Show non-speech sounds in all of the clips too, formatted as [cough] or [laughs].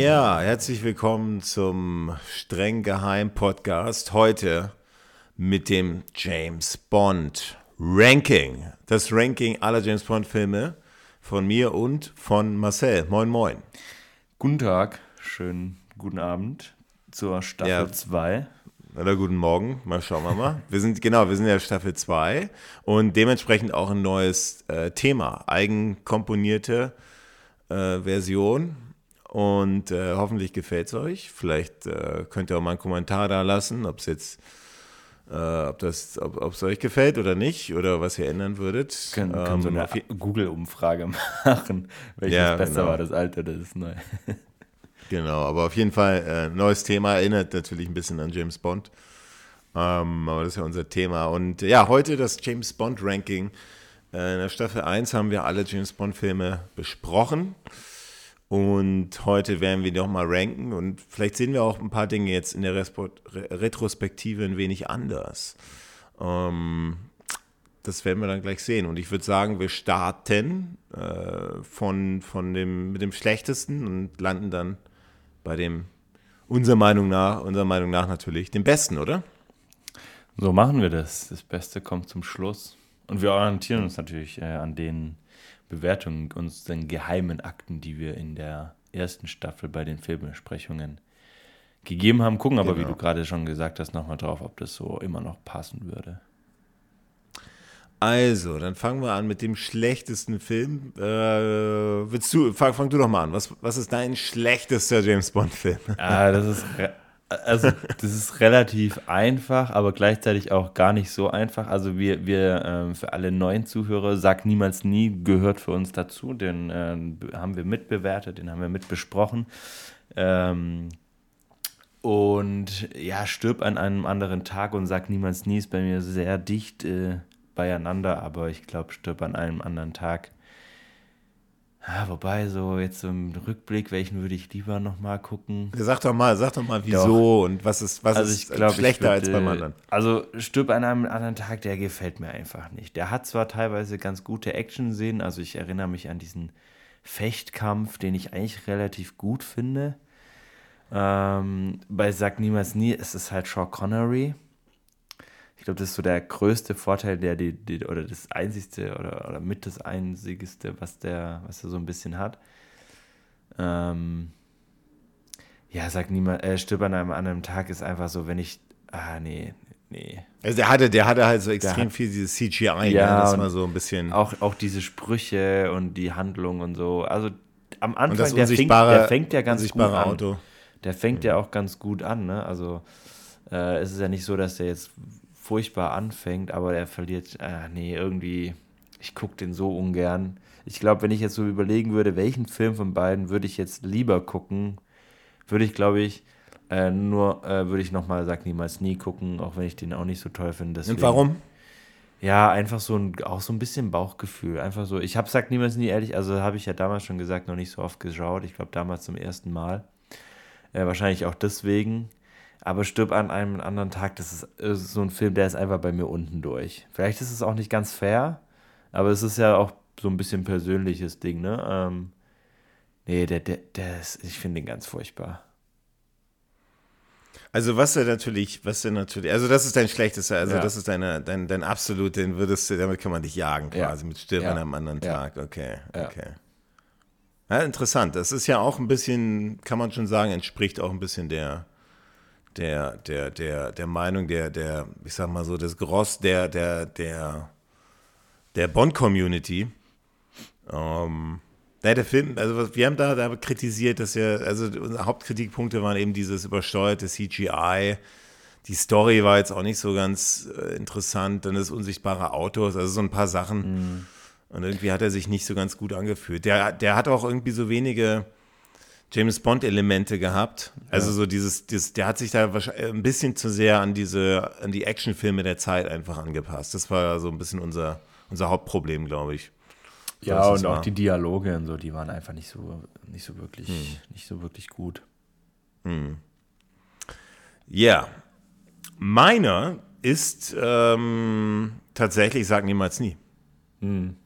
Ja, herzlich willkommen zum streng geheim Podcast. Heute mit dem James Bond Ranking. Das Ranking aller James Bond Filme von mir und von Marcel. Moin, moin. Guten Tag, schönen guten Abend zur Staffel 2. Ja. Oder guten Morgen, mal schauen wir mal. Wir sind, genau, wir sind ja Staffel 2 und dementsprechend auch ein neues äh, Thema, eigenkomponierte äh, Version und äh, hoffentlich gefällt es euch. Vielleicht äh, könnt ihr auch mal einen Kommentar da lassen, ob es jetzt, äh, ob das, ob es euch gefällt oder nicht oder was ihr ändern würdet. Können, können ähm, so eine Google-Umfrage [laughs] machen, welches ja, besser genau. war, das alte oder das neue. [laughs] genau, aber auf jeden Fall äh, neues Thema, erinnert natürlich ein bisschen an James Bond. Ähm, aber das ist ja unser Thema. Und ja, heute das James Bond Ranking. Äh, in der Staffel 1 haben wir alle James Bond Filme besprochen. Und heute werden wir nochmal ranken und vielleicht sehen wir auch ein paar Dinge jetzt in der Retrospektive ein wenig anders. Ähm, das werden wir dann gleich sehen. Und ich würde sagen, wir starten äh, von, von dem, mit dem Schlechtesten und landen dann bei dem, unserer Meinung nach, unserer Meinung nach natürlich, dem Besten, oder? So machen wir das. Das Beste kommt zum Schluss. Und wir orientieren uns natürlich äh, an den Bewertungen, unseren geheimen Akten, die wir in der ersten Staffel bei den Filmbesprechungen gegeben haben. Gucken aber, genau. wie du gerade schon gesagt hast, nochmal drauf, ob das so immer noch passen würde. Also, dann fangen wir an mit dem schlechtesten Film. Äh, willst du, fang, fang, du doch mal an. Was, was ist dein schlechtester James Bond-Film? Ah, das ist [laughs] also, das ist relativ einfach, aber gleichzeitig auch gar nicht so einfach. Also, wir, wir ähm, für alle neuen Zuhörer, sag niemals nie, gehört für uns dazu. Den äh, haben wir mitbewertet, den haben wir mitbesprochen. Ähm, und ja, stirb an einem anderen Tag und sag niemals nie ist bei mir sehr dicht äh, beieinander, aber ich glaube, stirb an einem anderen Tag ja, wobei, so jetzt im Rückblick, welchen würde ich lieber nochmal gucken? Sag doch mal, sag doch mal, wieso doch. und was ist, was also ist glaub, schlechter würde, als beim anderen? Also Stirb an einem anderen Tag, der gefällt mir einfach nicht. Der hat zwar teilweise ganz gute Action-Szenen, also ich erinnere mich an diesen Fechtkampf, den ich eigentlich relativ gut finde. Ähm, bei Sag Niemals Nie ist es halt Sean Connery. Ich glaube, das ist so der größte Vorteil, der die, die oder das einzigste oder, oder mit das einzigste, was der, was er so ein bisschen hat. Ähm, ja, sag niemand, äh, stirb an einem anderen Tag ist einfach so, wenn ich, ah, nee, nee. Also der hatte, der hatte halt so extrem hat, viel dieses CGI, ja, ne? das war so ein bisschen. Auch, auch diese Sprüche und die Handlung und so. Also am Anfang, der fängt, der fängt ja ganz gut an. Auto. Der fängt mhm. ja auch ganz gut an, ne? Also äh, es ist ja nicht so, dass der jetzt furchtbar anfängt, aber er verliert, äh, nee, irgendwie, ich gucke den so ungern. Ich glaube, wenn ich jetzt so überlegen würde, welchen Film von beiden würde ich jetzt lieber gucken, würde ich, glaube ich, äh, nur, äh, würde ich nochmal Sag niemals nie gucken, auch wenn ich den auch nicht so toll finde. Deswegen, Und warum? Ja, einfach so ein, auch so ein bisschen Bauchgefühl. Einfach so, ich habe Sag niemals nie ehrlich, also habe ich ja damals schon gesagt, noch nicht so oft geschaut. Ich glaube, damals zum ersten Mal. Äh, wahrscheinlich auch deswegen. Aber Stirb an einem anderen Tag, das ist, ist, so ein Film, der ist einfach bei mir unten durch. Vielleicht ist es auch nicht ganz fair, aber es ist ja auch so ein bisschen persönliches Ding, ne? Ähm, nee, der, der, der ist, ich finde ihn ganz furchtbar. Also was er natürlich, was er natürlich, also das ist dein schlechtester, also ja. das ist deine, dein, dein absolut, den würdest du, damit kann man dich jagen quasi, ja. mit Stirb ja. an einem anderen Tag, okay, okay. Ja, interessant, das ist ja auch ein bisschen, kann man schon sagen, entspricht auch ein bisschen der, der, der, der, der Meinung der, der, ich sag mal so, des Gross der, der, der, der Bond-Community. Ähm, ja, der Film, also wir haben da, da kritisiert, dass ja, also unsere Hauptkritikpunkte waren eben dieses übersteuerte CGI. Die Story war jetzt auch nicht so ganz äh, interessant. Dann das unsichtbare Autos, also so ein paar Sachen. Mm. Und irgendwie hat er sich nicht so ganz gut angefühlt. Der, der hat auch irgendwie so wenige James Bond-Elemente gehabt. Also so dieses, dieses, der hat sich da ein bisschen zu sehr an diese, an die Actionfilme der Zeit einfach angepasst. Das war so ein bisschen unser, unser Hauptproblem, glaube ich. So, ja, und auch war. die Dialoge und so, die waren einfach nicht so, nicht so wirklich, hm. nicht so wirklich gut. Hm. Ja. Meiner ist ähm, tatsächlich, sag niemals nie. Hm.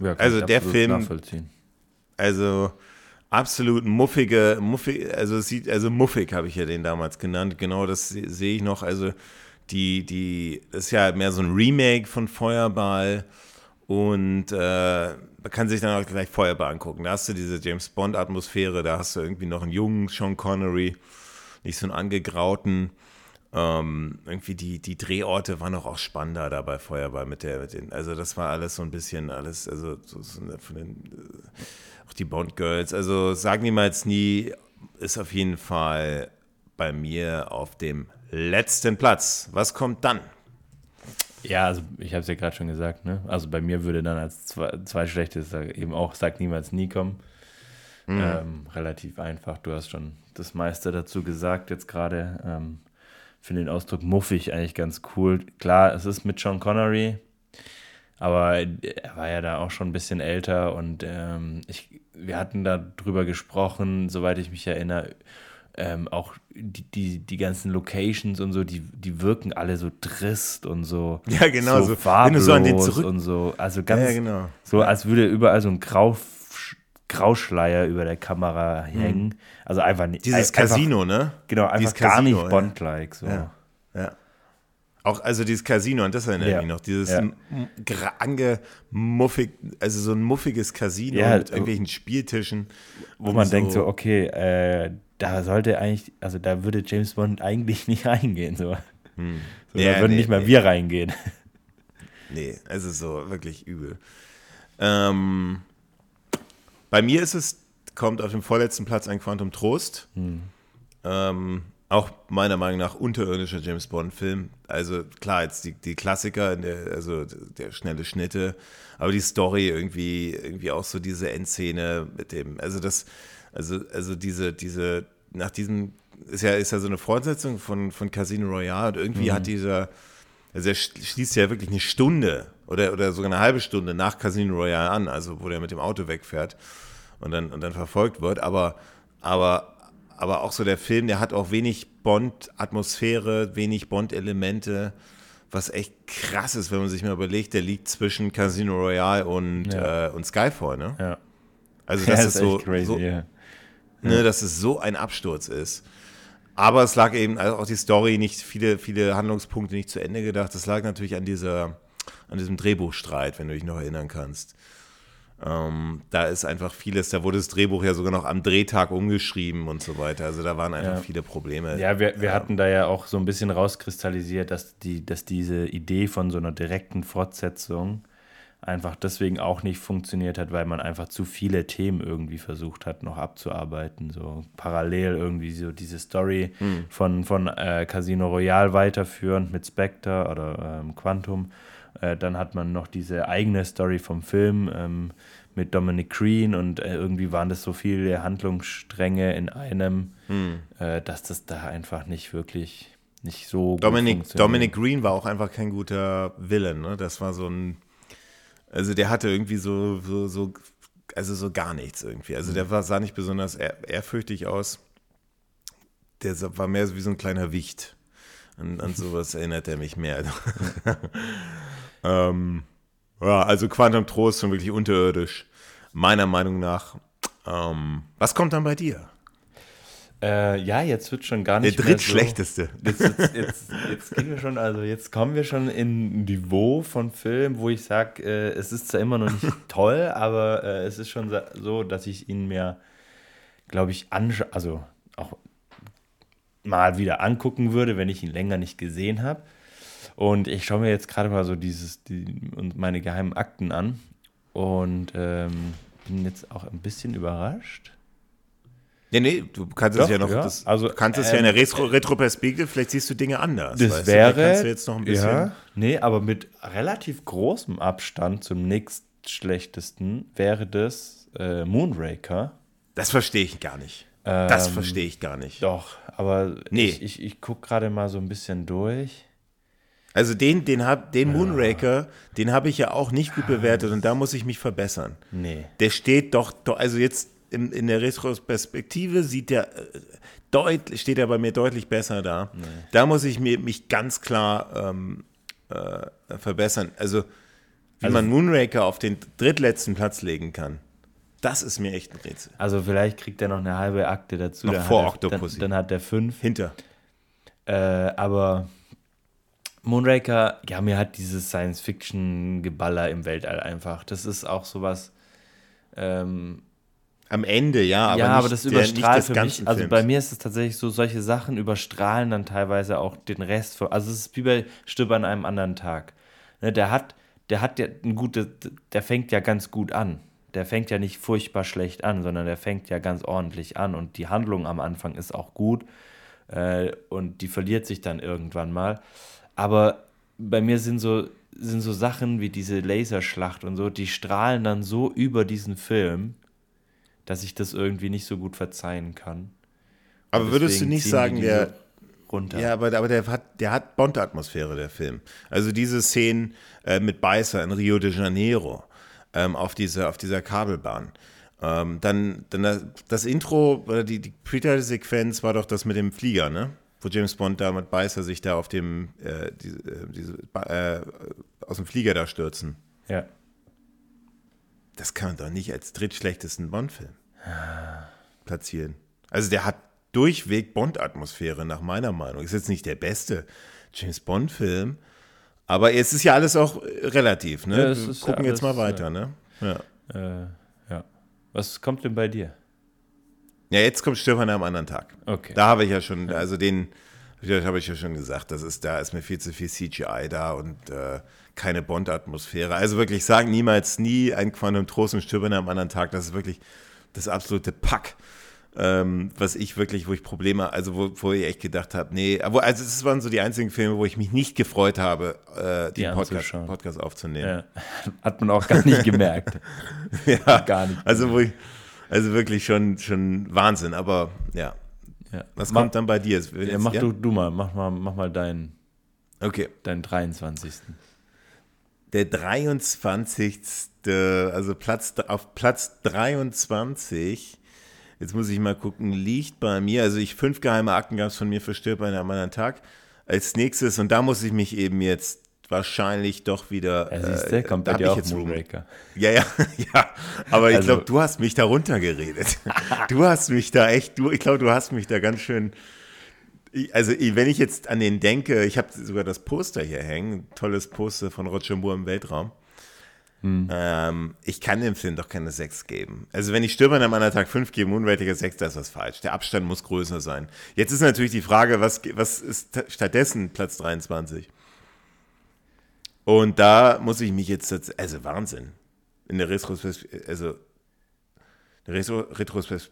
Ja, also der Film. Also absolut muffige, muffig, also sieht, also muffig habe ich ja den damals genannt. Genau, das sehe ich noch. Also die, die, das ist ja mehr so ein Remake von Feuerball und äh, man kann sich dann auch gleich Feuerball angucken. Da hast du diese James Bond-Atmosphäre, da hast du irgendwie noch einen jungen Sean Connery, nicht so einen angegrauten. Ähm, irgendwie die, die Drehorte waren auch, auch spannender da bei Feuerball mit der, mit den, also das war alles so ein bisschen alles, also so, so von den, äh, auch die Bond Girls, also sagen niemals nie, ist auf jeden Fall bei mir auf dem letzten Platz. Was kommt dann? Ja, also ich habe es ja gerade schon gesagt, ne? Also bei mir würde dann als zwei, zwei schlechtes eben auch Sag niemals nie kommen. Mhm. Ähm, relativ einfach. Du hast schon das meiste dazu gesagt jetzt gerade. Ähm, finde den Ausdruck muffig eigentlich ganz cool. Klar, es ist mit Sean Connery, aber er war ja da auch schon ein bisschen älter und ähm, ich, wir hatten da drüber gesprochen, soweit ich mich erinnere, ähm, auch die, die, die ganzen Locations und so, die, die wirken alle so trist und so. Ja, genau, so, so wenn du so an den zurück und so. Also ganz ja, genau. so, als würde überall so ein Grau, Grauschleier über der Kamera mhm. hängen. Also einfach nicht. Dieses einfach, Casino, ne? Genau, einfach dieses gar Casino, nicht Bond-like. So. Ja. ja. Auch, also dieses Casino, und das erinnert ja. mich noch, dieses ja. angemuffig, also so ein muffiges Casino ja, mit irgendwelchen Spieltischen. Wo man so. denkt so, okay, äh, da sollte eigentlich, also da würde James Bond eigentlich [laughs] nicht reingehen. So. Hm. so ja, da würden nee, nicht mal nee. wir reingehen. Nee, es ist so wirklich übel. Ähm, bei mir ist es, kommt auf dem vorletzten Platz ein Quantum Trost. Hm. Ähm, auch meiner Meinung nach unterirdischer James Bond-Film. Also klar, jetzt die, die Klassiker, der, also der schnelle Schnitte, aber die Story irgendwie, irgendwie auch so diese Endszene mit dem, also das, also, also diese, diese, nach diesem, ist ja, ist ja so eine Fortsetzung von, von Casino Royale und irgendwie mhm. hat dieser, also er schließt ja wirklich eine Stunde oder, oder sogar eine halbe Stunde nach Casino Royale an, also wo der mit dem Auto wegfährt und dann, und dann verfolgt wird, aber, aber, aber auch so der Film, der hat auch wenig Bond-Atmosphäre, wenig Bond-Elemente, was echt krass ist, wenn man sich mal überlegt, der liegt zwischen Casino Royale und, ja. äh, und Skyfall, ne? Ja. Also das ja, ist, ist so, crazy, so yeah ne, dass es so ein Absturz ist. Aber es lag eben also auch die Story nicht, viele, viele Handlungspunkte nicht zu Ende gedacht. Es lag natürlich an dieser, an diesem Drehbuchstreit, wenn du dich noch erinnern kannst. Ähm, da ist einfach vieles, da wurde das Drehbuch ja sogar noch am Drehtag umgeschrieben und so weiter. Also da waren einfach ja. viele Probleme. Ja, wir, wir ja. hatten da ja auch so ein bisschen rauskristallisiert, dass, die, dass diese Idee von so einer direkten Fortsetzung einfach deswegen auch nicht funktioniert hat, weil man einfach zu viele Themen irgendwie versucht hat, noch abzuarbeiten. So parallel irgendwie so diese Story hm. von, von äh, Casino Royale weiterführend mit Spectre oder ähm, Quantum. Äh, dann hat man noch diese eigene Story vom Film ähm, mit Dominic Green und äh, irgendwie waren das so viele Handlungsstränge in einem, hm. Äh, dass das da einfach nicht wirklich nicht so Dominic, Dominic Green war auch einfach kein guter Villain, ne? Das war so ein also der hatte irgendwie so, so, so also so gar nichts irgendwie. Also der war, sah nicht besonders ehr, ehrfürchtig aus. Der war mehr so wie so ein kleiner Wicht. An, an sowas erinnert er mich mehr. [laughs] ähm, ja, also Quantum Trost schon wirklich unterirdisch. Meiner Meinung nach. Ähm, was kommt dann bei dir? Äh, ja, jetzt wird schon gar nicht Der drittschlechteste. So, jetzt, jetzt, jetzt, jetzt, gehen wir schon, also jetzt kommen wir schon in ein Niveau von Film, wo ich sage, äh, es ist zwar immer noch nicht [laughs] toll, aber äh, es ist schon so, dass ich ihn mir, glaube ich, anschaue, also auch mal wieder angucken würde, wenn ich ihn länger nicht gesehen habe. Und ich schaue mir jetzt gerade mal so dieses, die, meine geheimen Akten an und ähm, bin jetzt auch ein bisschen überrascht ja, nee, du kannst es ja noch, ja. Das, also, kannst es ähm, ja in der Retro Retroperspektive, vielleicht siehst du Dinge anders. Das wäre, du? Da kannst du jetzt noch ein bisschen. Ja, nee, aber mit relativ großem Abstand zum nächstschlechtesten wäre das äh, Moonraker. Das verstehe ich gar nicht. Ähm, das verstehe ich gar nicht. Doch, aber nee. ich, ich, ich gucke gerade mal so ein bisschen durch. Also den, den, hab, den Moonraker, den habe ich ja auch nicht gut bewertet und da muss ich mich verbessern. Nee. Der steht doch, also jetzt in, in der Retrospektive sieht der äh, deutlich, steht er bei mir deutlich besser da. Nee. Da muss ich mir, mich ganz klar ähm, äh, verbessern. Also, wie also, man Moonraker auf den drittletzten Platz legen kann, Das ist mir echt ein Rätsel. Also vielleicht kriegt er noch eine halbe Akte dazu. Noch dann vor hat er, Octopussy. Dann, dann hat er fünf. Hinter. Äh, aber Moonraker, ja, mir hat dieses Science-Fiction-Geballer im Weltall einfach. Das ist auch sowas. Ähm, Am Ende, ja, aber, ja, nicht aber das überstrahlt für mich. Also Films. bei mir ist es tatsächlich so, solche Sachen überstrahlen dann teilweise auch den Rest. Von, also es ist wie bei Stirb an einem anderen Tag. Ne, der hat, der hat ja ein gutes, der fängt ja ganz gut an. Der fängt ja nicht furchtbar schlecht an, sondern der fängt ja ganz ordentlich an und die Handlung am Anfang ist auch gut äh, und die verliert sich dann irgendwann mal. Aber bei mir sind so, sind so Sachen wie diese Laserschlacht und so, die strahlen dann so über diesen Film, dass ich das irgendwie nicht so gut verzeihen kann. aber würdest du nicht sagen, der, runter? Ja, aber, aber der hat, der hat Bond-Atmosphäre, der Film. Also diese Szenen äh, mit Beißer in Rio de Janeiro ähm, auf, dieser, auf dieser Kabelbahn. Ähm, dann, dann das, das Intro oder die, die Pre-Title-Sequenz war doch das mit dem Flieger, ne? Wo James Bond da mit Beißer sich da auf dem, äh, diese, äh, diese, äh, aus dem Flieger da stürzen. Ja. Das kann man doch nicht als drittschlechtesten Bond-Film platzieren. Also der hat durchweg Bond-Atmosphäre, nach meiner Meinung. Ist jetzt nicht der beste James Bond-Film, aber es ist ja alles auch relativ, ne? Ja, Wir gucken ja jetzt mal weiter, ne? Ja. Äh, ja. Was kommt denn bei dir? Ja, jetzt kommt Stirb an einem anderen Tag. Okay. Da habe ich ja schon, also den habe ich ja schon gesagt, das ist, da ist mir viel zu viel CGI da und äh, keine Bond-Atmosphäre. Also wirklich sagen, niemals, nie ein Quantum Trost und Stirb an einem anderen Tag, das ist wirklich das absolute Pack. Ähm, was ich wirklich, wo ich Probleme, also wo, wo ich echt gedacht habe, nee, aber also es waren so die einzigen Filme, wo ich mich nicht gefreut habe, äh, den Podcast. Podcast aufzunehmen. Ja. [laughs] Hat man auch gar nicht gemerkt. [laughs] Ja, Gar nicht. Also wo ich, also wirklich schon, schon Wahnsinn, aber ja. Ja. Was mach, kommt dann bei dir? Ja, jetzt- mach Du, du mal, mach mal, mach mal deinen, Okay. deinen 23. Der 23. Also Platz, auf Platz 23, jetzt muss ich mal gucken, liegt bei mir, also ich fünf geheime Akten gab es von mir für Stirb an einem anderen Tag. Als nächstes, und da muss ich mich eben jetzt wahrscheinlich doch wieder. Ja, siehst äh, kommt da bei dir ich auch Moonraker. Ja, ja, [laughs] ja. Aber ich Also- glaube, du hast mich da runtergeredet. [laughs] du hast mich da echt, du, ich glaube, du hast mich da ganz schön. Also, wenn ich jetzt an den denke, ich habe sogar das Poster hier hängen, tolles Poster von Roger Moore im Weltraum. Ähm, ich kann dem Film doch keine 6 geben. Also, wenn ich Stürmer am anderen Tag 5 gebe, Moonraker 6, da ist was falsch. Der Abstand muss größer sein. Jetzt ist natürlich die Frage, was, was ist ta- stattdessen Platz 23? Und da muss ich mich jetzt, also Wahnsinn. In der Retrospektive, also Retro, Retrospektive,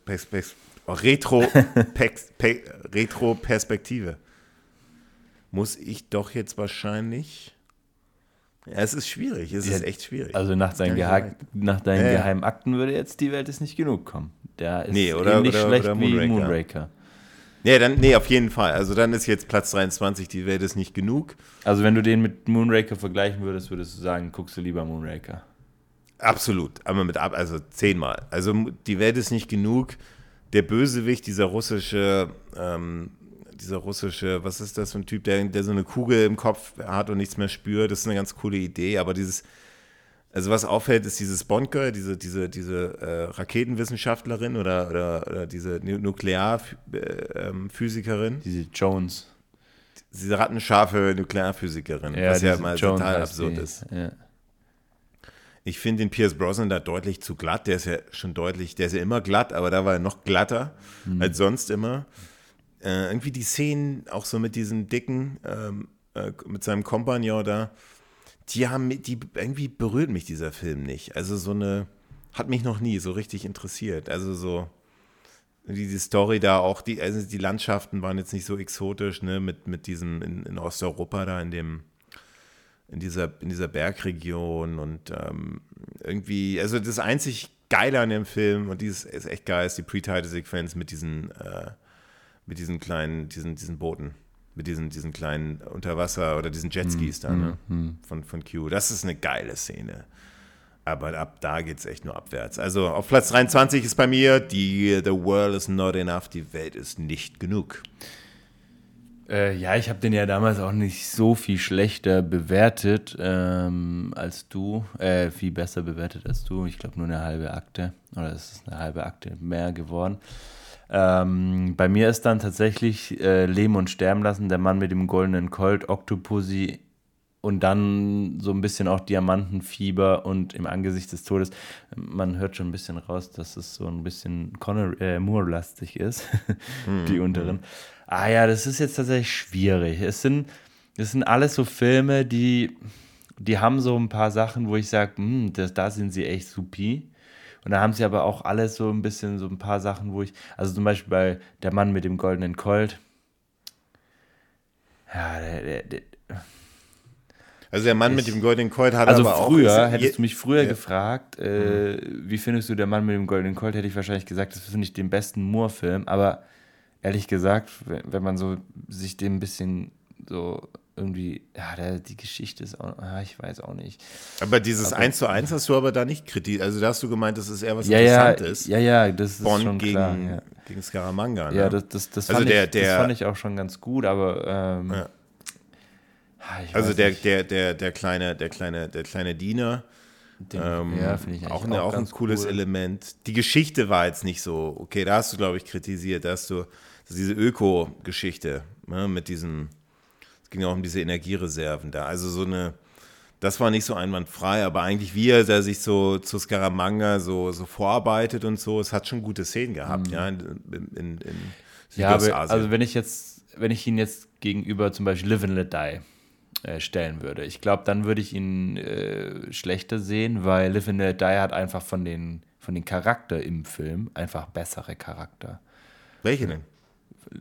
oh, Retro, [laughs] Pex- Pe- Retro-Perspektive. Muss ich doch jetzt wahrscheinlich. Ja, es ist schwierig, es ist Ja, echt schwierig. Also nach, seinen Ja, Geha nach deinen ja. geheimen Akten würde jetzt die Welt ist nicht genug kommen. Der ist Nee, oder- ähnlich oder- schlecht oder wie Moonraker. Nee, dann, nee, auf jeden Fall. Also dann ist jetzt Platz 23, die Welt ist nicht genug. Also wenn du den mit Moonraker vergleichen würdest, würdest du sagen, guckst du lieber Moonraker. Absolut, aber mit ab, also zehnmal. Also die Welt ist nicht genug. Der Bösewicht, dieser russische, ähm, dieser russische, was ist das für ein Typ, der, der so eine Kugel im Kopf hat und nichts mehr spürt, das ist eine ganz coole Idee, aber dieses, also was auffällt, ist dieses Bond-Girl, diese, diese, diese äh, Raketenwissenschaftlerin oder, oder, oder diese Nuklearphysikerin, Diese Jones. diese rattenscharfe Nuklearphysikerin, was ja mal Jones total absurd die. ist. Ja. Ich finde den Pierce Brosnan da deutlich zu glatt. Der ist ja schon deutlich, der ist ja immer glatt, aber da war er noch glatter als sonst immer. Äh, irgendwie die Szenen, auch so mit diesem dicken, ähm, äh, mit seinem Kompagnon da, die haben, die irgendwie berührt mich dieser Film nicht. Also so eine, hat mich noch nie so richtig interessiert. Also so, die Story da auch, die, also die Landschaften waren jetzt nicht so exotisch, ne, mit, mit diesem in, in Osteuropa da in dem, in dieser, in dieser Bergregion und ähm, irgendwie, also das einzig Geile an dem Film und dieses ist echt geil, ist die Pre-Title-Sequenz mit diesen, äh, mit diesen kleinen, diesen, diesen Booten, mit diesen, diesen kleinen Unterwasser- oder diesen Jetskis da, ne? Von, von Q. Das ist eine geile Szene. Aber ab da geht es echt nur abwärts. Also auf Platz 23 ist bei mir die The World is not enough, die Welt ist nicht genug. Äh, ja, ich habe den ja damals auch nicht so viel schlechter bewertet ähm, als du. Äh, viel besser bewertet als du. Ich glaube nur eine halbe Akte. Oder es ist eine halbe Akte mehr geworden. Ähm, bei mir ist dann tatsächlich äh, Leben und Sterben lassen, der Mann mit dem goldenen Colt, Octopussy und dann so ein bisschen auch Diamantenfieber und im Angesicht des Todes. Man hört schon ein bisschen raus, dass es so ein bisschen Conor, äh, Moore-lastig ist, [laughs] die mhm. unteren. Ah ja, das ist jetzt tatsächlich schwierig. Es sind, es sind alles so Filme, die, die haben so ein paar Sachen, wo ich sage, hm, da sind sie echt supi. Und da haben sie aber auch alles so ein bisschen so ein paar Sachen, wo ich, also zum Beispiel bei Der Mann mit dem goldenen Colt. Ja, der, der, der also der Mann ich, mit dem goldenen Colt hat also aber auch. Also früher, hättest du mich früher ja. gefragt, äh, mhm. wie findest du der Mann mit dem goldenen Colt, hätte ich wahrscheinlich gesagt, das finde ich den besten Moore-Film. Aber ehrlich gesagt, wenn man so sich dem ein bisschen so irgendwie, ja, der, die Geschichte ist auch, ja, ich weiß auch nicht. Aber dieses aber, 1 zu 1 hast du aber da nicht kritisiert. Also da hast du gemeint, das ist eher was ja, Interessantes. Ja, ja, das ist Bond schon gegen, klar. Ja. Gegen Scaramanga. Ne? Ja, das, das, das, also fand der, ich, der, das fand ich auch schon ganz gut, aber ähm, ja. also der, der, der, der kleine, der kleine, der kleine Diener. Den, ähm, ja, finde ich auch, eine, auch, auch ein cooles cool. Element. Die Geschichte war jetzt nicht so, okay, da hast du, glaube ich, kritisiert, da hast du diese Öko-Geschichte ne, mit diesem ging ja auch um diese Energiereserven da. Also so eine, das war nicht so einwandfrei, aber eigentlich wie er sich so zu Scaramanga so, so vorarbeitet und so, es hat schon gute Szenen gehabt, mhm. ja, in, in, in Ja, aber, also wenn ich jetzt, wenn ich ihn jetzt gegenüber zum Beispiel Live and Let Die äh, stellen würde, ich glaube, dann würde ich ihn äh, schlechter sehen, weil Live and Let Die hat einfach von den, von den Charakter im Film einfach bessere Charakter. Welche denn?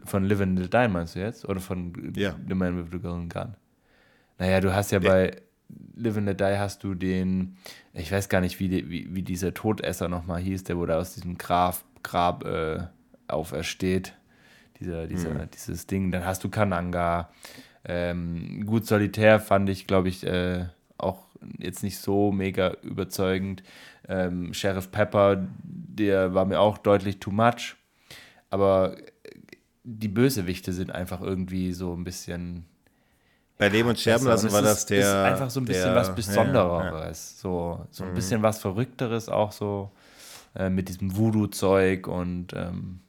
Von Live and Die meinst du jetzt? Oder von ja. The Man with the Golden Gun? Naja, du hast ja ja. bei Live and Die hast du den, ich weiß gar nicht, wie, die, wie, wie dieser Todesser nochmal hieß, der wurde aus diesem Grab, Grab äh, aufersteht. Dieser, dieser, mhm. Dieses Ding. Dann hast du Kananga. Ähm, gut solitär fand ich, glaube ich, äh, auch jetzt nicht so mega überzeugend. Ähm, Sheriff Pepper, der war mir auch deutlich too much. Aber die Bösewichte sind einfach irgendwie so ein bisschen. Bei Leben und Sterben lassen war das der. Ist einfach so ein bisschen der, was Besondereres. Ja. So, so ein mhm. bisschen was Verrückteres auch so äh, mit diesem Voodoo-Zeug und ähm,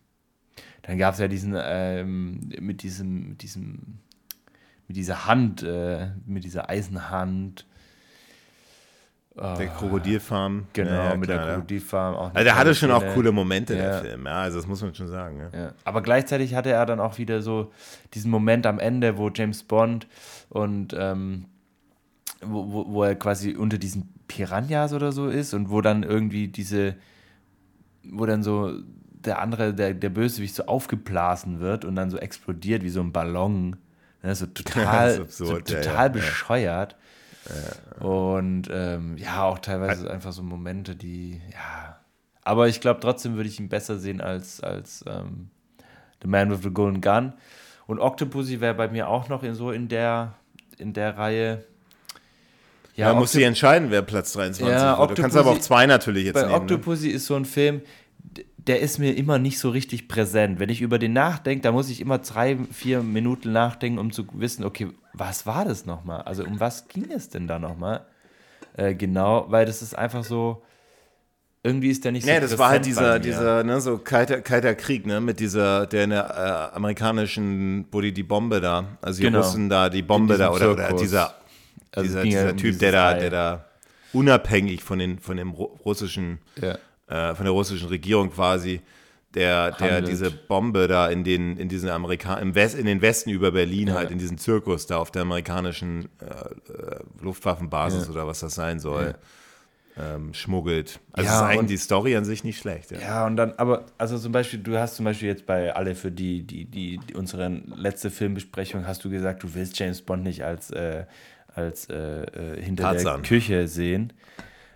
dann gab es ja diesen, ähm, mit diesem, mit diesem, mit dieser Hand, äh, mit dieser Eisenhand der Krokodilfarm. Genau, ja, mit der Krokodilfarm. Auch also der hatte schon auch coole Momente, ja. der Film. Ja, also das muss man schon sagen. Ja. ja. Aber gleichzeitig hatte er dann auch wieder so diesen Moment am Ende, wo James Bond und ähm, wo, wo, wo er quasi unter diesen Piranhas oder so ist und wo dann irgendwie diese, wo dann so der andere, der, der Bösewicht so aufgeblasen wird und dann so explodiert wie so ein Ballon. Ne, so [laughs] total, absurd, so total bescheuert. Und ähm, ja, auch teilweise einfach so Momente, die, ja. Aber ich glaube, trotzdem würde ich ihn besser sehen als, als ähm, The Man with the Golden Gun. Und Octopussy wäre bei mir auch noch in so in der, in der Reihe. Ja, man muss sich entscheiden, wer Platz 23 ja, wird. Du kannst aber auch zwei natürlich jetzt bei nehmen. Bei ne? Octopussy ne? ist so ein Film, der ist mir immer nicht so richtig präsent. Wenn ich über den nachdenke, da muss ich immer drei, vier Minuten nachdenken, um zu wissen, okay, was war das nochmal? Also um was ging es denn da nochmal? Äh, genau, weil das ist einfach so, irgendwie ist der nicht so Ja, das war halt dieser, dieser, ne, so kalter, kalter Krieg, ne, mit dieser, der in der äh, amerikanischen, wo die die Bombe da, also die genau. Russen da, die Bombe da, oder, oder dieser, also dieser, dieser Typ, der da, der da unabhängig von den, von dem russischen ja äh, von der russischen Regierung quasi, der, der diese Bombe da in den, in diesen Amerika im West, in den Westen über Berlin ja. halt, in diesen Zirkus da auf der amerikanischen äh, äh Luftwaffenbasis ja. oder was das sein soll. Ähm, schmuggelt. Also ja, ist eigentlich die Story an sich nicht schlecht. Ja. ja, und dann, aber, also zum Beispiel, du hast zum Beispiel jetzt bei alle für die, die, die, die unsere letzte Filmbesprechung hast du gesagt, du willst James Bond nicht als, äh, als äh, äh hinter Tarzan. der Küche sehen.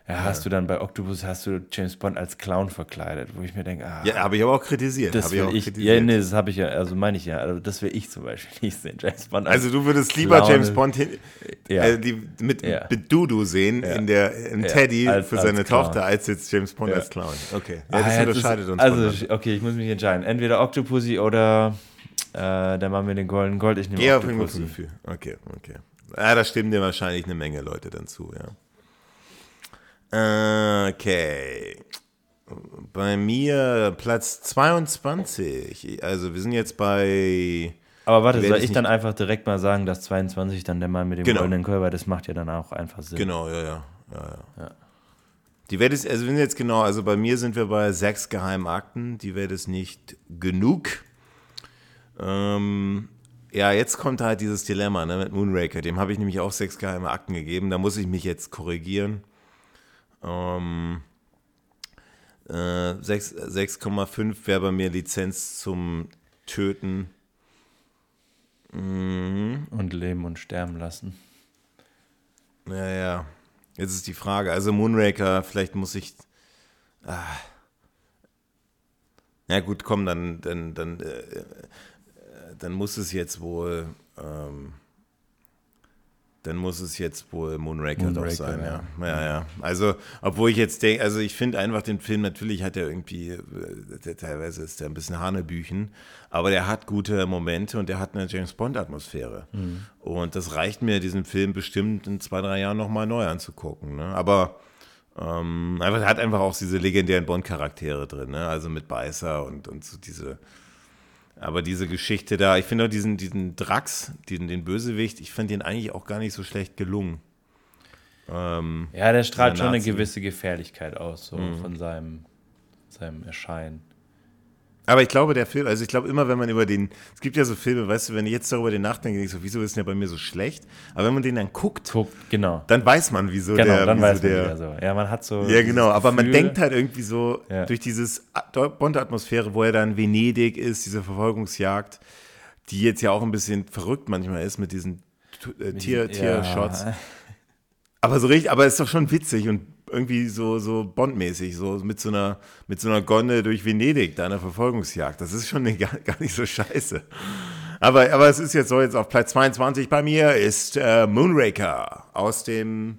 Ja, hast du dann bei Octopus hast du James Bond als Clown verkleidet, wo ich mir denke, ah, ja, habe ich aber auch kritisiert. Das will ich, kritisiert. ja, nee, das habe ich ja, also meine ich ja, also das will ich zum Beispiel [laughs] nicht sehen, James Bond. also du würdest Clown lieber James Bond hin, ja. äh, die, mit, ja. mit Dudu sehen in der in Teddy als, für seine Tochter als jetzt James Bond als Clown. Okay, ja, das ah, unterscheidet das, uns. Also okay, ich muss mich entscheiden, entweder Octopussy oder Äh, der Mann mit dem goldenen Gold. Ich nehme Geh auf ein gutes Gefühl. Okay, okay. Ja, da stimmen dir wahrscheinlich eine Menge Leute dann zu, ja. Okay. Bei mir Platz 22. Also wir sind jetzt bei. Aber warte, soll ich dann einfach direkt mal sagen, dass 22 dann der Mann mit dem genau. goldenen Gold, weil das macht ja dann auch einfach Sinn. Genau, ja, ja. ja, ja. ja. Die Welt ist, also wir sind jetzt genau, also bei mir sind wir bei sechs Geheimakten. Die Welt ist nicht genug. Ähm, ja, jetzt kommt halt dieses Dilemma ne, mit Moonraker. Dem habe ich nämlich auch sechs geheime Akten gegeben. Da muss ich mich jetzt korrigieren. Ähm, äh, 6,5 wäre bei mir Lizenz zum Töten. Mhm. Und leben und sterben lassen. Ja, ja. Jetzt ist die Frage, also Moonraker, vielleicht muss ich. Ah. Ja gut, komm, dann, dann, dann, äh, äh dann muss es jetzt wohl. Ähm, dann muss es jetzt wohl Moonraker, Moonraker doch sein, ja. ja. Ja, ja. Also, obwohl ich jetzt denke, also ich finde einfach den Film, natürlich hat er irgendwie, äh, der, teilweise ist er ein bisschen Hanebüchen, aber der hat gute Momente und der hat eine James Bond-Atmosphäre. Mhm. Und das reicht mir, diesen Film bestimmt in zwei, drei Jahren nochmal neu anzugucken. Ne? Aber ähm, einfach, er hat einfach auch diese legendären Bond-Charaktere drin, ne? also mit Beißer und, und so diese aber diese Geschichte da, ich finde auch diesen, diesen Drax, diesen, den Bösewicht, ich fand den eigentlich auch gar nicht so schlecht gelungen. Ähm, ja, der strahlt schon eine gewisse Gefährlichkeit aus, so mhm. von seinem, seinem Erscheinen. Aber ich glaube, der Film, also ich glaube immer, wenn man über den, es gibt ja so Filme, weißt du, wenn ich jetzt darüber den nachdenke, denke ich so, wieso ist denn der bei mir so schlecht? Aber wenn man den dann guckt, guckt genau. dann weiß man, wieso genau, der, dann weiß der, man so. Ja, man hat so. Ja, genau, aber Gefühl, man denkt halt irgendwie so ja. durch diese Bond-Atmosphäre, wo er dann Venedig ist, diese Verfolgungsjagd, die jetzt ja auch ein bisschen verrückt manchmal ist mit diesen äh, Tier-Shots. Ja. Aber so richtig, aber ist doch schon witzig und irgendwie so, so Bond-mäßig, so mit so einer, mit so einer Gondel durch Venedig, da eine Verfolgungsjagd. Das ist schon gar, gar nicht so scheiße. Aber, aber es ist jetzt so, jetzt auf Platz 22 bei mir ist äh, Moonraker aus dem,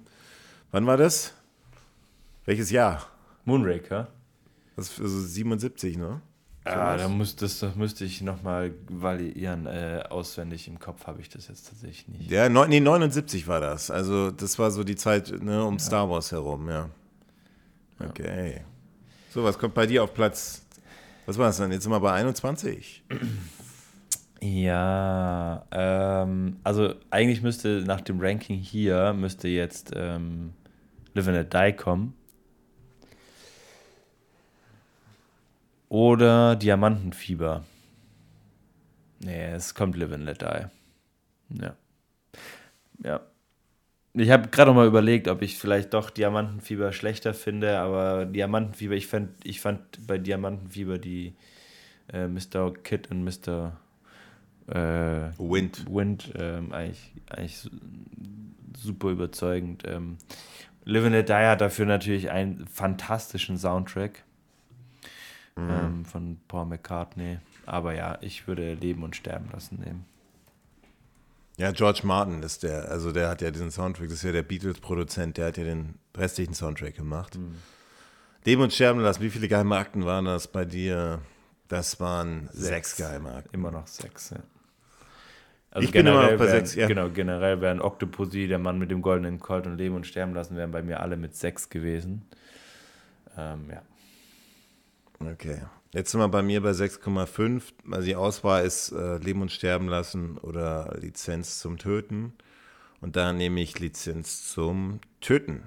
wann war das? Welches Jahr? Moonraker? Das ist also 77, ne? Ja, da muss, das, das müsste ich nochmal variieren. Äh, auswendig im Kopf habe ich das jetzt tatsächlich nicht. Ja, neun, nee, 79 war das. Also, das war so die Zeit ne, um ja. Star Wars herum, ja. Okay. So, was kommt bei dir auf Platz? Was war das dann? Jetzt sind wir bei 21. Ja, ähm, also eigentlich müsste nach dem Ranking hier müsste jetzt ähm, Live and Die kommen. Oder Diamantenfieber. Nee, es kommt Live and Let Die. Ja. Ja. Ich habe gerade noch mal überlegt, ob ich vielleicht doch Diamantenfieber schlechter finde, aber Diamantenfieber, ich fand, ich fand bei Diamantenfieber die äh, Mr. Kid und Mr. Äh, Wind, Wind ähm, eigentlich, eigentlich super überzeugend. Ähm, Live and Let Die hat dafür natürlich einen fantastischen Soundtrack mhm. ähm, von Paul McCartney. Aber ja, ich würde Leben und Sterben lassen nehmen. Ja, George Martin ist der, also der hat ja diesen Soundtrack, das ist ja der Beatles-Produzent, der hat ja den restlichen Soundtrack gemacht. Mhm. Leben und Sterben lassen, wie viele geheime Akten waren das bei dir? Das waren sechs, sechs geheime Akten. Immer noch sechs, ja. Also ich bin immer noch bei wären, sechs, ja. Genau, generell wären Octopussy, der Mann mit dem goldenen Colt und Leben und Sterben lassen, wären bei mir alle mit sechs gewesen. Ähm, ja. Okay. Jetzt sind wir bei mir bei 6,5. Also die Auswahl ist äh, Leben und Sterben lassen oder Lizenz zum Töten. Und da nehme ich Lizenz zum Töten.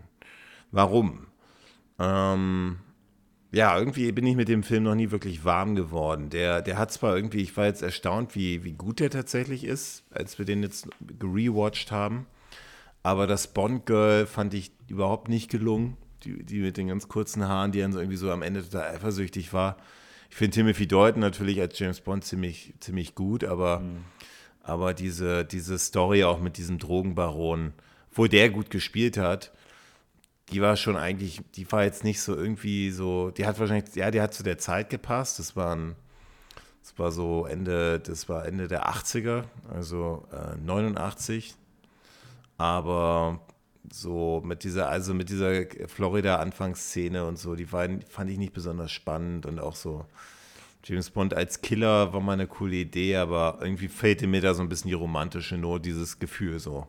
Warum? Ähm, ja, irgendwie bin ich mit dem Film noch nie wirklich warm geworden. Der, der hat zwar irgendwie, ich war jetzt erstaunt, wie, wie gut der tatsächlich ist, als wir den jetzt gerewatcht haben. Aber das Bond Girl fand ich überhaupt nicht gelungen die, die mit den ganz kurzen Haaren, die dann so irgendwie so am Ende total eifersüchtig war. Ich finde Timothy Dalton natürlich als James Bond ziemlich, ziemlich gut, aber, mhm. aber diese, diese Story auch mit diesem Drogenbaron, wo der gut gespielt hat, die war schon eigentlich, die war jetzt nicht so irgendwie so, die hat wahrscheinlich, ja, die hat zu der Zeit gepasst. Das waren, das war so Ende, das war Ende der 80er, also äh, 89. Aber so mit dieser, also mit dieser Florida-Anfangsszene und so, die waren, fand ich nicht besonders spannend und auch so James Bond als Killer war mal eine coole Idee, aber irgendwie fehlte mir da so ein bisschen die romantische Not, dieses Gefühl so.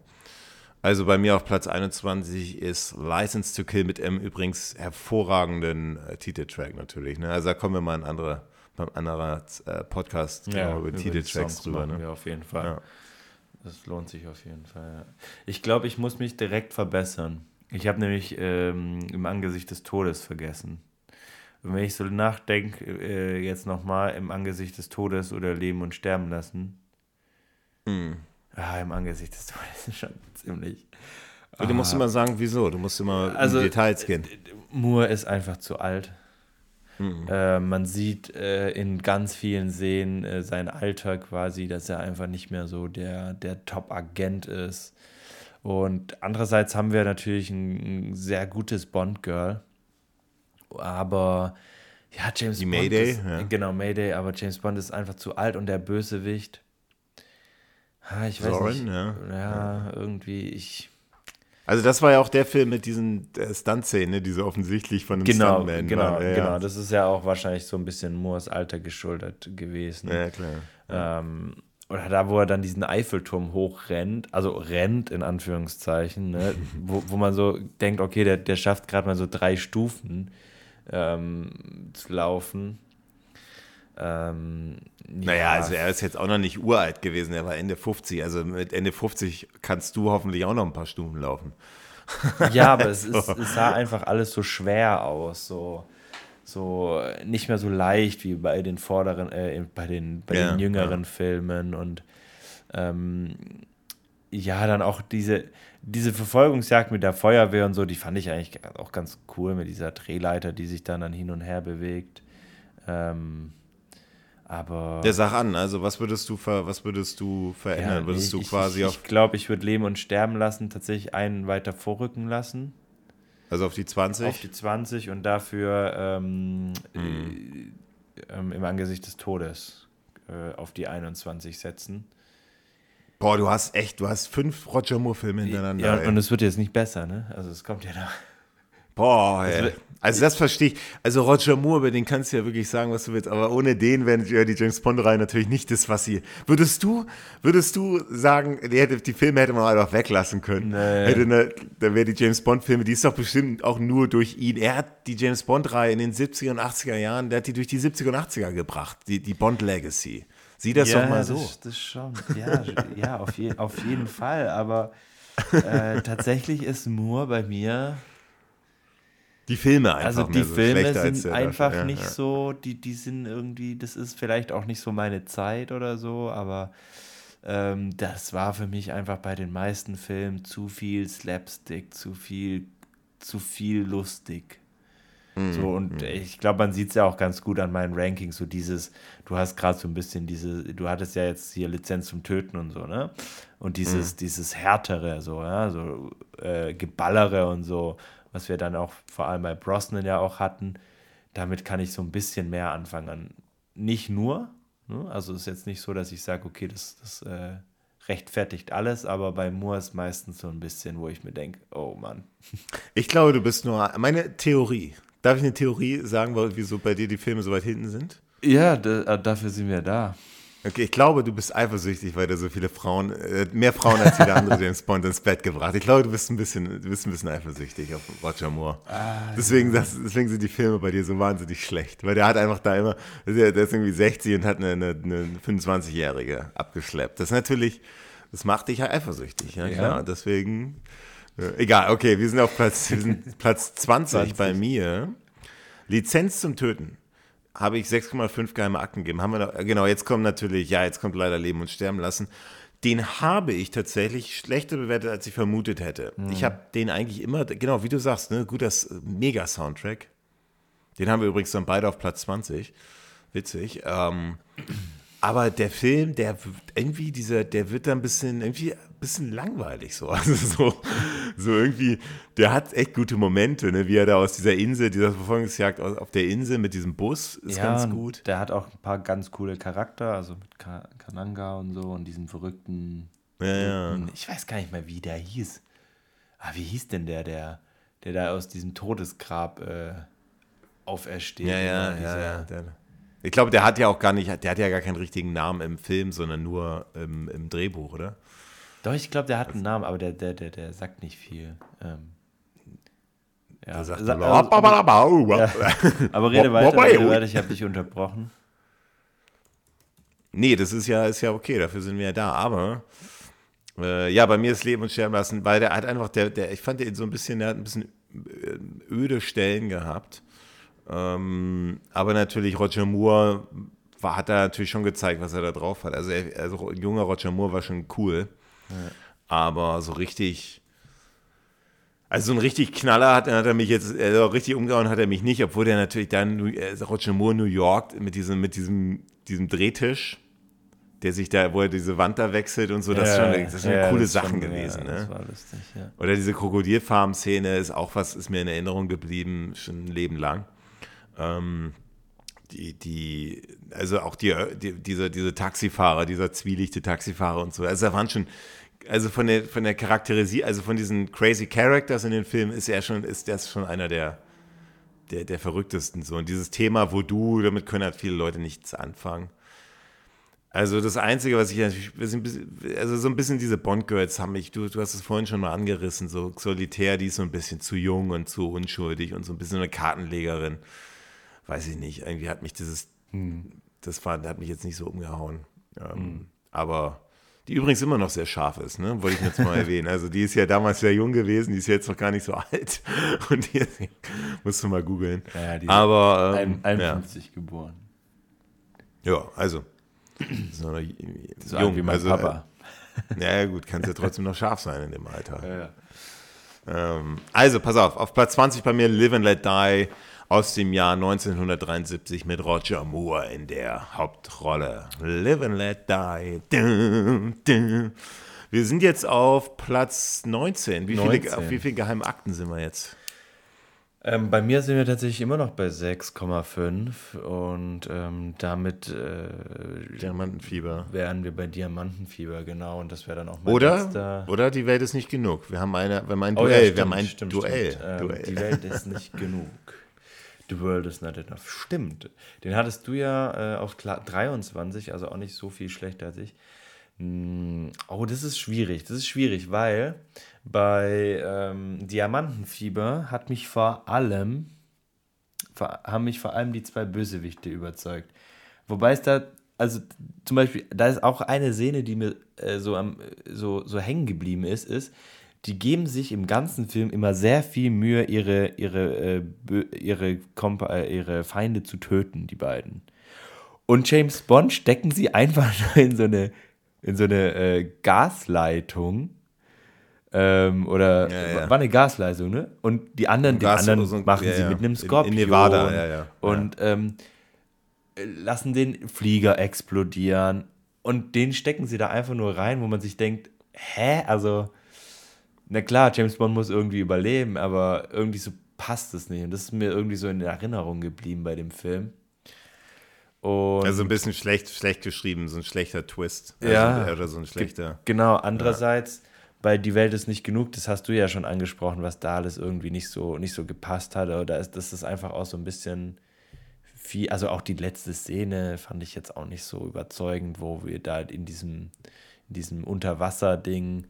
Also bei mir auf Platz 21 ist License to Kill mit M übrigens hervorragenden äh, Titeltrack natürlich. Ne? Also da kommen wir mal in andere, beim anderen äh, Podcast ja, genau, über, über Titeltracks drüber. Ne? Ja, auf jeden Fall. Ja. Das lohnt sich auf jeden Fall. Ich glaube, ich muss mich direkt verbessern. Ich habe nämlich ähm, im Angesicht des Todes vergessen. Und wenn ich so nachdenke, äh, jetzt nochmal im Angesicht des Todes oder Leben und Sterben lassen. Mhm. Ah, im Angesicht des Todes ist [laughs] schon ziemlich. Und du musst ah. immer sagen, wieso. Du musst immer also, in Details gehen. Moore ist einfach zu alt. Mhm. Äh, man sieht äh, in ganz vielen Szenen äh, sein Alter quasi, dass er einfach nicht mehr so der, der Top-Agent ist. Und andererseits haben wir natürlich ein, ein sehr gutes Bond-Girl. Aber ja, James Die Bond. Mayday? Ist, ja. Genau, Mayday, aber James Bond ist einfach zu alt und der Bösewicht Ha, ich weiß Lauren, nicht. Ja. ja, irgendwie, ich. Also das war ja auch der Film mit diesen äh, Stunt-Szenen, ne, diese offensichtlich von einem genau, Stuntman Genau. Ja, genau. Das ist ja auch wahrscheinlich so ein bisschen Moors Alter geschuldet gewesen. Ja, klar. Ähm, oder da, wo er dann diesen Eiffelturm hochrennt, also rennt in Anführungszeichen, ne, [laughs] wo, wo man so denkt, okay, der, der schafft gerade mal so drei Stufen ähm, zu laufen. Ähm, ja. Naja, also er ist jetzt auch noch nicht uralt gewesen, er war Ende 50. Also mit Ende 50 kannst du hoffentlich auch noch ein paar Stunden laufen. Ja, aber es, [laughs] ist, es sah einfach alles so schwer aus, so, so nicht mehr so leicht wie bei den vorderen, äh, bei den, bei ja, den jüngeren ja. Filmen und ähm, ja, dann auch diese, diese Verfolgungsjagd mit der Feuerwehr und so, die fand ich eigentlich auch ganz cool mit dieser Drehleiter, die sich dann, dann hin und her bewegt. Ähm, aber. Der sag an, also was würdest du ver, was würdest du verändern? Ja, würdest du ich, quasi ich, auf. Ich glaube, ich würde Leben und Sterben lassen, tatsächlich einen weiter vorrücken lassen. Also auf die 20? Auf die 20 und dafür ähm, mhm. äh, äh, im Angesicht des Todes äh, auf die 21 setzen. Boah, du hast echt, du hast fünf Roger Moore-Filme hintereinander. Ja, ey. und es wird jetzt nicht besser, ne? Also es kommt ja da. Boah, ey. Also das verstehe ich. Also Roger Moore, über den kannst du ja wirklich sagen, was du willst, aber ohne den wären die James Bond-Reihe natürlich nicht das, was sie. Würdest du, würdest du sagen, die, hätte, die Filme hätte man einfach weglassen können? Nee. Hätte eine, dann wäre die James Bond-Filme, die ist doch bestimmt auch nur durch ihn. Er hat die James Bond-Reihe in den 70er und 80er Jahren, der hat die durch die 70er und 80er gebracht, die, die Bond-Legacy. Sieh das ja, doch mal so. Das, das schon. Ja, ja auf, je, auf jeden Fall. Aber äh, tatsächlich ist Moore bei mir die Filme einfach. Also die so Filme sind einfach ja, nicht ja. so, die, die sind irgendwie, das ist vielleicht auch nicht so meine Zeit oder so, aber ähm, das war für mich einfach bei den meisten Filmen zu viel Slapstick, zu viel, zu viel lustig. Mhm. So, und mhm. ich glaube, man sieht es ja auch ganz gut an meinen Rankings, so dieses, du hast gerade so ein bisschen diese, du hattest ja jetzt hier Lizenz zum Töten und so, ne? Und dieses, mhm. dieses härtere, so, ja, so äh, Geballere und so was wir dann auch vor allem bei Brosnan ja auch hatten, damit kann ich so ein bisschen mehr anfangen. Nicht nur, ne? also ist jetzt nicht so, dass ich sage, okay, das, das äh, rechtfertigt alles, aber bei Moore ist meistens so ein bisschen, wo ich mir denke, oh Mann. [laughs] Ich glaube, du bist nur, meine Theorie, darf ich eine Theorie sagen, wieso bei dir die Filme so weit hinten sind? Ja, äh, dafür sind wir da. Okay, ich glaube, du bist eifersüchtig, weil du so viele Frauen, äh, mehr Frauen als jeder andere [laughs] James Bond ins Bett gebracht. Ich glaube, du bist ein bisschen, du bist ein bisschen eifersüchtig auf Roger Moore. Ah, deswegen, das, deswegen sind die Filme bei dir so wahnsinnig schlecht, weil der hat einfach da immer, der, der ist irgendwie 60 und hat eine, eine, eine 25-Jährige abgeschleppt. Das ist natürlich, das macht dich ja eifersüchtig, ja, klar. Deswegen, äh, egal, okay, wir sind auf Platz, wir sind [laughs] Platz 20, 20 bei mir. Lizenz zum Töten habe ich 6,5 geheime Akten gegeben. Haben wir noch, genau, jetzt kommt natürlich, ja, jetzt kommt leider Leben und Sterben lassen. Den habe ich tatsächlich schlechter bewertet, als ich vermutet hätte. Mhm. Ich habe den eigentlich immer, genau, wie du sagst, ne, guter Mega-Soundtrack. Den haben wir übrigens dann beide auf Platz 20. Witzig. Ähm, aber der Film, der irgendwie dieser, der wird dann ein bisschen, irgendwie ein bisschen langweilig so. [laughs] Also so, so irgendwie, der hat echt gute Momente, ne? wie er da aus dieser Insel, dieser Verfolgungsjagd auf der Insel mit diesem Bus ist ja, ganz gut. Der hat auch ein paar ganz coole Charakter, also mit Kananga und so und diesem verrückten, ja, ja. ich weiß gar nicht mehr, wie der hieß. Ah, wie hieß denn der, der, der da aus diesem Todesgrab äh, aufersteht? Ja, ja, ja, ja. Der, Ich glaube, der hat ja auch gar nicht, der hat ja gar keinen richtigen Namen im Film, sondern nur im, im Drehbuch, oder? Doch, ich glaube, der hat einen Namen, aber der, der, der, der sagt nicht viel. Ähm, ja. Der sagt Sa also, aber, ja. [laughs] aber rede weiter, rede weiter, ich habe dich unterbrochen. Nee, das ist ja, ist ja okay, dafür sind wir ja da. Aber äh, ja, bei mir ist Leben und Sterben lassen, weil der hat einfach, der, der, ich fand den so ein bisschen, der hat ein bisschen äh, öde Stellen gehabt. Ähm, aber natürlich Roger Moore war, hat da natürlich schon gezeigt, was er da drauf hat. Also, er, also junger Roger Moore war schon cool. Ja. Aber so richtig, also so ein richtig Knaller hat, hat er mich jetzt, also richtig umgehauen hat er mich nicht, obwohl der natürlich dann äh, Roger Moore New York mit diesem, mit diesem, diesem Drehtisch der sich da, wo er diese Wand da wechselt und so, das, ja, schon, das sind ja, coole Sachen schon, gewesen. Ja, ne? Das war lustig, ja. Oder diese Krokodilfarm-Szene ist auch was, ist mir in Erinnerung geblieben, schon ein Leben lang. Ähm, die, die, also auch die, die, diese, diese Taxifahrer, dieser zwielichte Taxifahrer und so, also da waren schon, also von der, von der Charakterisierung, also von diesen crazy Characters in den Filmen ist er schon, ist das schon einer der, der, der verrücktesten so. Und dieses Thema, wo du, damit können halt viele Leute nichts anfangen. Also das Einzige, was ich also so ein bisschen diese Bond-Girls haben mich, du, du hast es vorhin schon mal angerissen, so solitär, die ist so ein bisschen zu jung und zu unschuldig und so ein bisschen eine Kartenlegerin. Weiß ich nicht, irgendwie hat mich dieses, hm. das war, hat mich jetzt nicht so umgehauen. Ähm, hm. Aber die übrigens immer noch sehr scharf ist, ne? wollte ich jetzt mal [laughs] erwähnen. Also die ist ja damals sehr jung gewesen, die ist jetzt noch gar nicht so alt. [laughs] Und die musst du mal googeln. Ja, die Aber ähm, 51 ja. geboren. Ja, also so, so jung, wie mein also, Papa. Äh, ja, gut, kannst ja trotzdem noch scharf sein in dem Alter. Ja, ja. Ähm, also, pass auf, auf Platz 20 bei mir Live and Let Die aus dem Jahr 1973 mit Roger Moore in der Hauptrolle. Live and Let Die. Dum, dum. Wir sind jetzt auf Platz 19. Wie 19. Viele, auf wie viele geheime Akten sind wir jetzt? Ähm, bei mir sind wir tatsächlich immer noch bei 6,5 und ähm, damit äh, Diamantenfieber. wären wir bei Diamantenfieber, genau. Und das wäre dann auch mein oder, letzter. Oder die Welt ist nicht genug. Wir haben, eine, wir haben ein Duell. Oh, ja, stimmt, wir haben ein stimmt, Duell. Stimmt. Ähm, Duell. Die Welt ist nicht genug. The world is not enough. Stimmt. Den hattest du ja äh, auf 23, also auch nicht so viel schlechter als ich. Hm, oh, das ist schwierig. Das ist schwierig, weil bei ähm, Diamantenfieber hat mich vor allem, vor, haben mich vor allem die zwei Bösewichte überzeugt. Wobei es da, also zum Beispiel, da ist auch eine Szene, die mir äh, so, am, so, so hängen geblieben ist, ist, die geben sich im ganzen Film immer sehr viel Mühe, ihre, ihre, äh, ihre, Kompa äh, ihre Feinde zu töten, die beiden. Und James Bond stecken sie einfach [laughs] nur in so eine, in so eine äh, Gasleitung ähm, oder ja, ja. war eine Gasleitung, ne? Und die anderen, die anderen so, machen ja, sie mit einem Skorpion. In, in Nevada, ja, ja. Und ähm, lassen den Flieger explodieren. Und den stecken sie da einfach nur rein, wo man sich denkt, hä? Also, na klar, James Bond muss irgendwie überleben, aber irgendwie so passt es nicht. Und das ist mir irgendwie so in Erinnerung geblieben bei dem Film. Und also ein bisschen schlecht, schlecht geschrieben, so ein schlechter Twist. Also, ja. Oder so ein schlechter. Genau, andererseits bei Die Welt ist nicht genug, das hast du ja schon angesprochen, was da alles irgendwie nicht so, nicht so gepasst hat. Oder ist, das ist einfach auch so ein bisschen viel, also auch die letzte Szene fand ich jetzt auch nicht so überzeugend, wo wir da in diesem, in diesem Unterwasserding,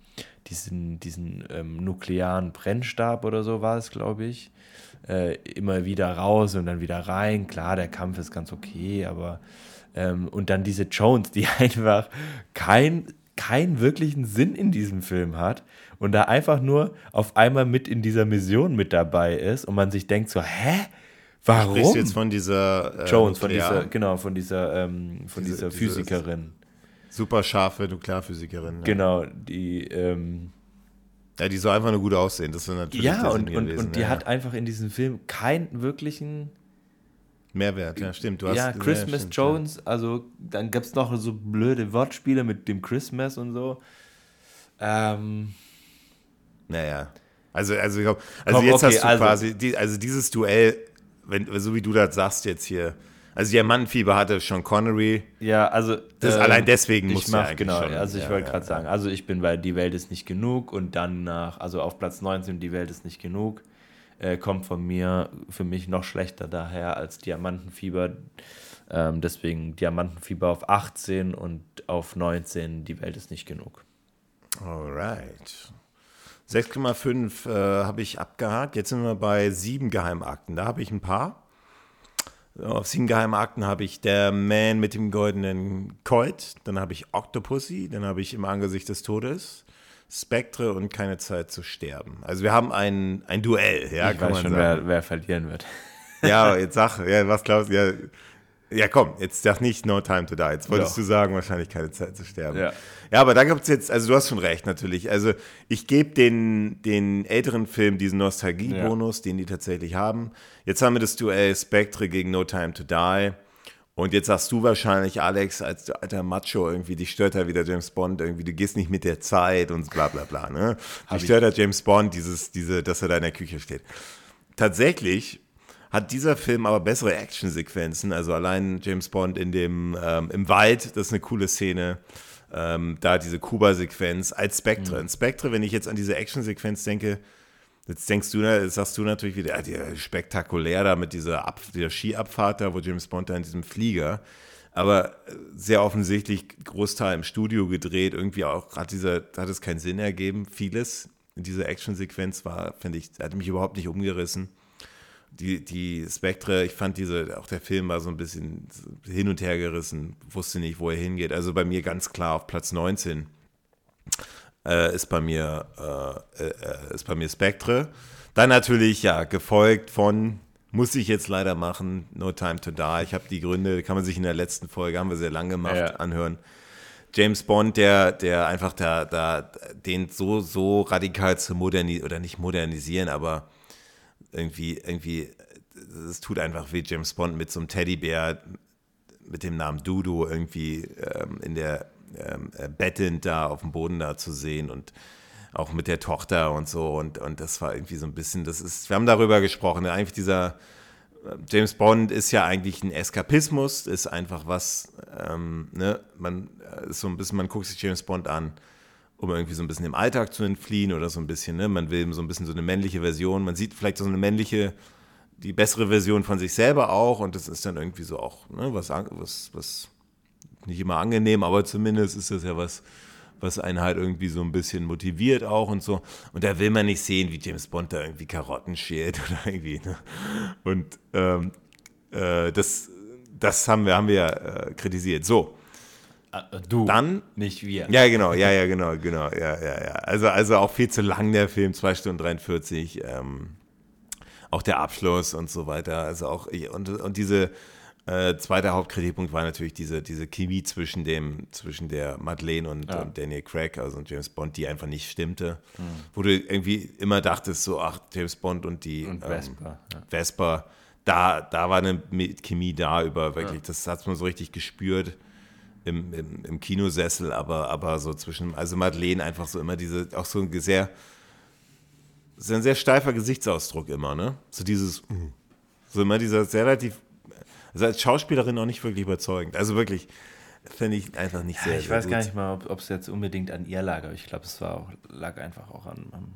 diesen, diesen ähm, nuklearen Brennstab oder so war es, glaube ich, äh, immer wieder raus und dann wieder rein. Klar, der Kampf ist ganz okay, aber ähm, und dann diese Jones, die [laughs] einfach kein keinen wirklichen Sinn in diesem Film hat und da einfach nur auf einmal mit in dieser Mission mit dabei ist und man sich denkt so, hä? Warum? Sprichst du jetzt von dieser äh, Jones, von dieser, genau, von dieser, ähm, von diese, dieser Physikerin. Super scharfe Nuklearphysikerin. Ja. Genau, die, ähm, ja, die soll einfach nur gut aussehen. Das ist natürlich Ja, und, und, und die ja. hat einfach in diesem Film keinen wirklichen Mehrwert, ja, stimmt. Du hast, ja, Christmas ja, stimmt, Jones, ja. also dann gab es noch so blöde Wortspiele mit dem Christmas und so. Ähm, naja. Also, also, ich glaub, also Komm, jetzt okay, hast du also, quasi, die, also dieses Duell, wenn, so wie du das sagst jetzt hier, also Diamantenfieber hatte schon Connery. Ja, also. Das, äh, allein deswegen muss ich mach, genau, schon, also ich ja, wollte gerade sagen, also ich bin bei Die Welt ist nicht genug und dann nach, also auf Platz 19 Die Welt ist nicht genug äh, kommt von mir für mich noch schlechter daher als Diamantenfieber. Ähm, deswegen Diamantenfieber auf 18 und auf 19, die Welt ist nicht genug. Alright. 6,5 äh, habe ich abgehakt. Jetzt sind wir bei sieben Geheimakten. Da habe ich ein paar. Auf sieben Geheimakten habe ich Der Man mit dem goldenen Colt. Dann habe ich Octopussy. Dann habe ich Im Angesicht des Todes. Spektre und Keine Zeit zu sterben. Also wir haben ein, ein Duell. Ja, ich weiß schon, wer, wer verlieren wird. Ja, jetzt sag, ja, was glaubst du? Ja, ja, komm, jetzt sag nicht No Time to Die. Jetzt wolltest ja. du sagen, wahrscheinlich keine Zeit zu sterben. Ja, ja aber da gibt es jetzt, also du hast schon recht natürlich. Also ich gebe den, den älteren Filmen diesen Nostalgie-Bonus, ja. den die tatsächlich haben. Jetzt haben wir das Duell Spectre gegen No Time to Die. Und jetzt sagst du wahrscheinlich, Alex, als alter Macho, irgendwie, die stört da wieder James Bond, irgendwie, du gehst nicht mit der Zeit und bla bla bla. Ne? Die stört da James Bond, dieses, diese, dass er da in der Küche steht. Tatsächlich hat dieser Film aber bessere Actionsequenzen. Also allein James Bond in dem, ähm, im Wald, das ist eine coole Szene. Ähm, da diese Kuba-Sequenz als Spectre. Mhm. In Spectre, wenn ich jetzt an diese Actionsequenz denke, jetzt denkst du, jetzt sagst du natürlich wieder, ja, spektakulär da mit dieser, Ab dieser Skiabfahrt da, wo James Bond da in diesem Flieger, aber sehr offensichtlich Großteil im Studio gedreht, irgendwie auch hat dieser, hat es keinen Sinn ergeben, vieles in dieser Actionsequenz war, finde ich, hat mich überhaupt nicht umgerissen die, die Spektre, ich fand diese, auch der Film war so ein bisschen hin und her gerissen, wusste nicht, wo er hingeht. Also bei mir ganz klar auf Platz 19 äh, ist bei mir äh, äh, ist bei mir Spectre. Dann natürlich, ja, gefolgt von, muss ich jetzt leider machen, No Time to Die. Ich habe die Gründe, kann man sich in der letzten Folge, haben wir sehr lange gemacht, ja. anhören. James Bond, der, der einfach da, da, den so, so radikal zu modernisieren, oder nicht modernisieren, aber irgendwie, irgendwie, es tut einfach wie James Bond mit so einem Teddybär mit dem Namen Dudu irgendwie ähm, in der ähm, äh, bettend da auf dem Boden da zu sehen und auch mit der Tochter und so. Und, und das war irgendwie so ein bisschen, das ist, wir haben darüber gesprochen, eigentlich dieser äh, James Bond ist ja eigentlich ein Eskapismus, ist einfach was, ähm, ne, man äh, ist so ein bisschen, man guckt sich James Bond an um irgendwie so ein bisschen im Alltag zu entfliehen oder so ein bisschen, ne? Man will so ein bisschen so eine männliche Version. Man sieht vielleicht so eine männliche, die bessere Version von sich selber auch und das ist dann irgendwie so auch, ne, was, was, was nicht immer angenehm, aber zumindest ist das ja was, was einen halt irgendwie so ein bisschen motiviert auch und so. Und da will man nicht sehen, wie James Bond da irgendwie Karotten schält [laughs] oder irgendwie. Ne? Und ähm, äh, das, das haben wir, haben wir äh, kritisiert. So, du, dann nicht wir. Ja, genau, ja, ja, genau, genau, ja, ja, ja. Also, also auch viel zu lang der Film, 2 Stunden 43. Ähm, auch der Abschluss und so weiter. Also auch und, und diese äh, zweite Hauptkritikpunkt war natürlich diese, diese Chemie zwischen dem, zwischen der Madeleine und, ja. und Daniel Craig, also James Bond, die einfach nicht stimmte. Mhm. Wo du irgendwie immer dachtest, so, ach, James Bond und die und Vespa, ähm, ja. Vespa, da, da war eine Chemie da über wirklich, ja. das hat man so richtig gespürt im, im, im, Kinosessel, aber, aber so zwischen, also Madeleine einfach so immer diese, auch so ein sehr, so ein sehr steifer Gesichtsausdruck immer, ne? So dieses, so immer dieser sehr relativ, also als Schauspielerin auch nicht wirklich überzeugend. Also wirklich, finde ich einfach nicht sehr, ja, Ich sehr weiß gut. gar nicht mal, ob es jetzt unbedingt an ihr lag, aber ich glaube, es war auch, lag einfach auch an, an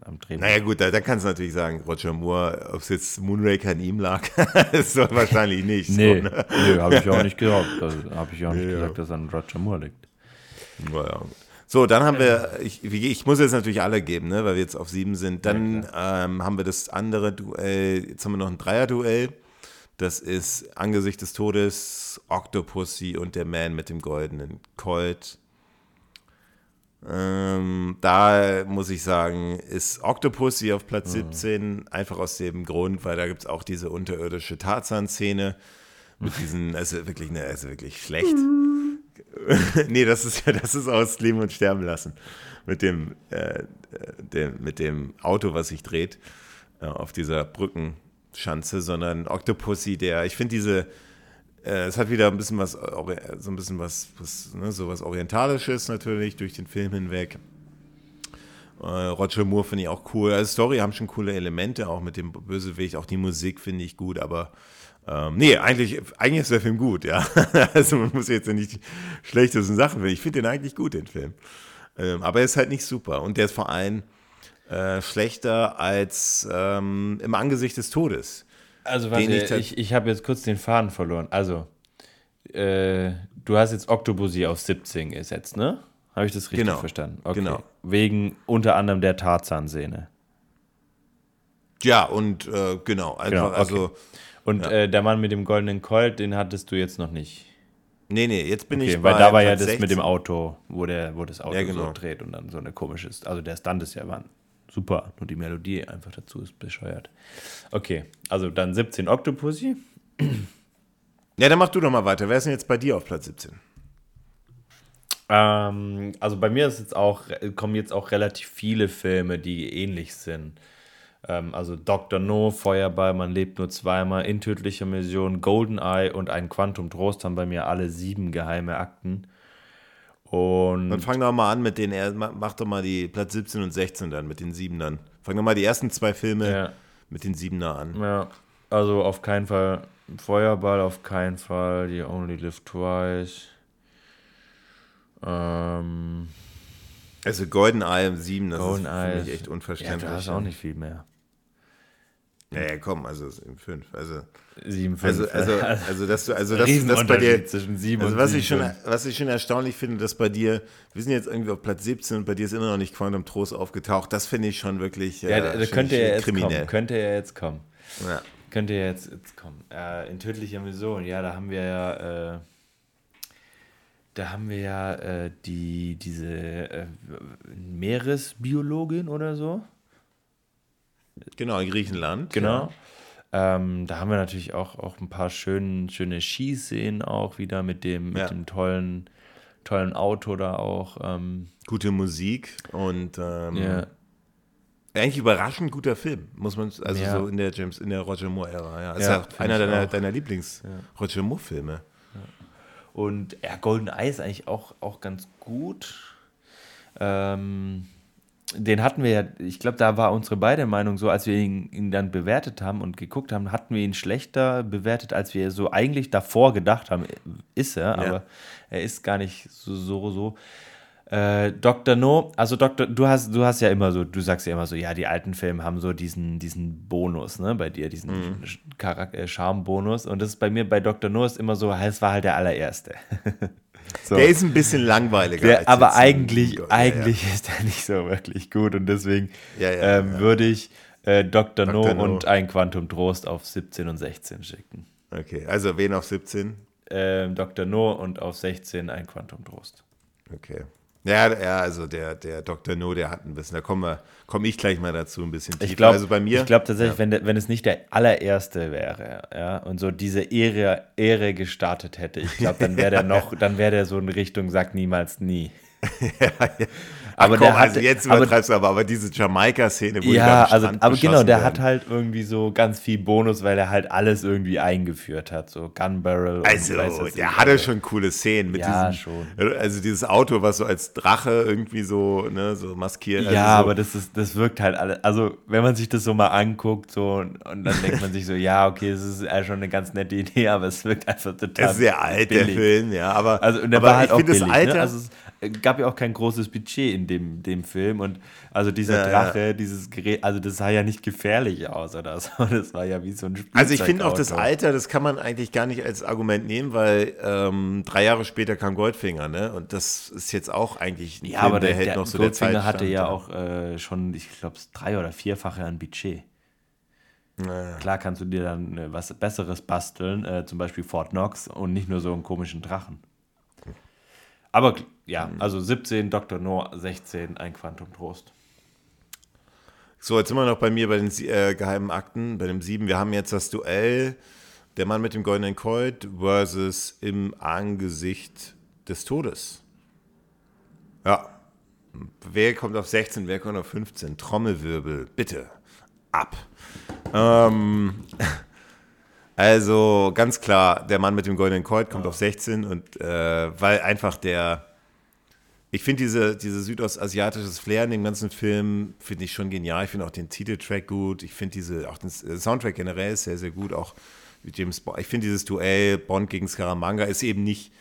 am Drehbuch. Naja gut, da, da kannst du natürlich sagen, Roger Moore, ob es jetzt Moonraker an ihm lag, [laughs] ist doch wahrscheinlich nicht. Nee, so, ne? nee habe ich auch nicht gesagt. habe ich auch nicht ja. gesagt, dass es an Roger Moore liegt. Naja, so, dann haben wir, ich, ich, muss jetzt natürlich alle geben, ne, weil wir jetzt auf sieben sind. Dann ja, ähm, haben wir das andere Duell, jetzt haben wir noch ein Dreier-Duell. Das ist Angesicht des Todes, Octopussy und der Man mit dem goldenen Colt. Ähm, da muss ich sagen, ist Octopussy auf Platz mhm. 17, einfach aus dem Grund, weil da gibt es auch diese unterirdische Tarzan-Szene mit diesen, [laughs] also wirklich, ne, also wirklich schlecht. [laughs] nee, das ist ja, das ist aus Leben und Sterben lassen. Mit dem, äh, dem, mit dem Auto, was sich dreht, äh, auf dieser Brückenschanze, sondern Octopussy, der, ich finde diese, äh, es hat wieder ein bisschen was, äh, so ein bisschen was, was ne, so was Orientalisches natürlich durch den Film hinweg. Äh, Roger Moore finde ich auch cool. Also Story haben schon coole Elemente, auch mit dem Bösewicht, auch die Musik finde ich gut, aber ähm, nee, eigentlich, eigentlich ist der Film gut, ja. [laughs] also man muss jetzt ja nicht die schlechtesten Sachen finden. Ich finde den eigentlich gut, den Film. Ähm, aber er ist halt nicht super. Und der ist vor allem äh, schlechter als ähm, im Angesicht des Todes. Also warte, ich, ich, ich habe jetzt kurz den Faden verloren. Also, äh, du hast jetzt Octopussy auf 17 gesetzt, ne? Habe ich das richtig genau. verstanden? Okay. Genau. Wegen unter anderem der Tarzan-Szene. Ja, und äh, genau, einfach, genau, okay. also. Und ja. äh, der Mann mit dem goldenen Colt, den hattest du jetzt noch nicht. Nee, nee, jetzt bin okay, ich Weil da war ja das 16. mit dem Auto, wo, der, wo das Auto ja, genau. so dreht und dann so eine komische, also der Stunt ist ja super, nur die Melodie einfach dazu ist bescheuert. Okay, also dann 17 Octopussy. Ja, dann mach du doch mal weiter. Wer ist denn jetzt bei dir auf Platz 17? Ähm, also bei mir ist jetzt auch, kommen jetzt auch relativ viele Filme, die ähnlich sind. Ähm, also Dr. No, Feuerball, Man lebt nur zweimal, In tödlicher Mission, Goldeneye und ein Quantum Trost haben bei mir alle sieben geheime Akten. Und dann fang doch mal an mit den, mach doch mal die Platz 17 und 16 dann, mit den sieben dann. Fang doch mal die ersten zwei Filme ja. mit den siebener an. Ja, also auf keinen Fall Feuerball, auf keinen Fall, die Only Live Twice. Ähm, also Goldeneye 7, das Golden ist für mich echt unverständlich. Ja, du hast auch nicht viel mehr. Ja, ja, komm, also 7,5. Also, 7, also, also, also, dass du, also, dass, dass bei dir, zwischen 7 also, was 7, ich schon, was ich schon erstaunlich finde, dass bei dir, wir sind jetzt irgendwie auf Platz 17 und bei dir ist immer noch nicht Quantum Trost aufgetaucht. Das finde ich schon wirklich, ja, äh, könnte ja jetzt kriminell. kommen, könnte ja jetzt kommen. Ja. Könnte ja jetzt, jetzt kommen. Äh, in tödlicher Mission, ja, da haben wir ja, äh, da haben wir ja äh, die, diese äh, Meeresbiologin oder so. Genau, in Griechenland. Genau. Ja. Ähm, da haben wir natürlich auch, auch ein paar schön, schöne Skiszenen auch wieder mit dem, ja. mit dem tollen, tollen Auto da auch. Ähm. Gute Musik und ähm, ja. eigentlich überraschend guter Film, muss man, also so in der James, in der Roger Moore-Ära. Ja. Ist ja, einer deiner, deiner Lieblings-Roger Moore-Filme. Und ja, Golden Eye ist eigentlich auch, auch ganz gut. Ähm, den hatten wir ja, ich glaube, da war unsere beide Meinung so, als wir ihn, ihn, dann bewertet haben und geguckt haben, hatten wir ihn schlechter bewertet, als wir so eigentlich davor gedacht haben, ist er, ja. aber er ist gar nicht so, so, so. Äh, Dr. No, also Dr. Du hast, du hast ja immer so, du sagst ja immer so, ja, die alten Filme haben so diesen, diesen Bonus, ne, bei dir, diesen mhm. Charakter, Charme-Bonus. Und das ist bei mir bei Dr. No ist immer so, es war halt der allererste. [laughs] So. Der ist ein bisschen langweiliger. Der, aber eigentlich, eigentlich ja, ja. ist er nicht so wirklich gut und deswegen ja, ähm, würde ich äh, Dr. Dr. No, no, und ein Quantum Trost auf 17 und 16 schicken. Okay, also wen auf 17? Ähm, Dr. No und auf 16 ein Quantum Trost. Okay. Ja, ja, also der, der Dr. No, der hat ein bisschen, da komme komm ich gleich mal dazu ein bisschen tiefer. Ich glaube also bei mir, ich glaube tatsächlich, ja. wenn, wenn es nicht der allererste wäre, ja, und so diese Ehre, Ehre gestartet hätte, ich glaube, dann wäre der [laughs] noch, dann wäre der so in Richtung sagt niemals nie. [laughs] ja, ja aber komm, der hat, also jetzt übertreibst du aber, aber diese Jamaika-Szene, wo ja, also, aber genau, der werden. hat halt irgendwie so ganz viel Bonus, weil er halt alles irgendwie eingeführt hat, so Gun Barrel. Also, der hatte schon coole Szenen mit ja, diesem, schon. also dieses Auto, was so als Drache irgendwie so, ne, so maskiert. Also ja, so. aber das ist, das wirkt halt alles, also wenn man sich das so mal anguckt, so und, und dann denkt man sich so, ja, okay, es ist ja schon eine ganz nette Idee, aber es wirkt einfach total. Es ist sehr alt, billig. der Film, ja, aber, also, und der aber war halt ich auch billig, das ne? Alter, ne? also gab ja auch kein großes Budget in dem, dem Film und also dieser ja, Drache, ja. dieses Gerät, also das sah ja nicht gefährlich aus oder so, [laughs] das war ja wie so ein Spielzeug Also ich finde auch das Alter, das kann man eigentlich gar nicht als Argument nehmen, weil ähm, drei Jahre später kam Goldfinger, ne, und das ist jetzt auch eigentlich ein ja, Film, aber der, der hält der noch so Goldfinger der Zeit hatte ja auch äh, schon, ich glaube, drei oder vierfache an Budget. Naja. Klar kannst du dir dann äh, was Besseres basteln, äh, zum Beispiel Fort Knox und nicht nur so einen komischen Drachen. Aber ja, mhm. also 17 Dr. No, 16 ein Quantum Trost. So, jetzt sind wir noch bei mir bei den äh, geheimen Akten, bei dem 7. Wir haben jetzt das Duell der Mann mit dem goldenen Colt versus im Angesicht des Todes. Ja. Wer kommt auf 16, wer kommt auf 15? Trommelwirbel, bitte. Ab. Ähm, also ganz klar, der Mann mit dem goldenen Colt kommt ja. auf 16 und äh, weil einfach der, ich finde diese, diese südostasiatisches Flair in dem ganzen Film, finde ich schon genial. Ich finde auch den Titeltrack gut. Ich finde diese, auch den Soundtrack generell sehr, sehr gut. Auch James Bond. Ich finde dieses Duell Bond gegen Scaramanga ist eben nicht,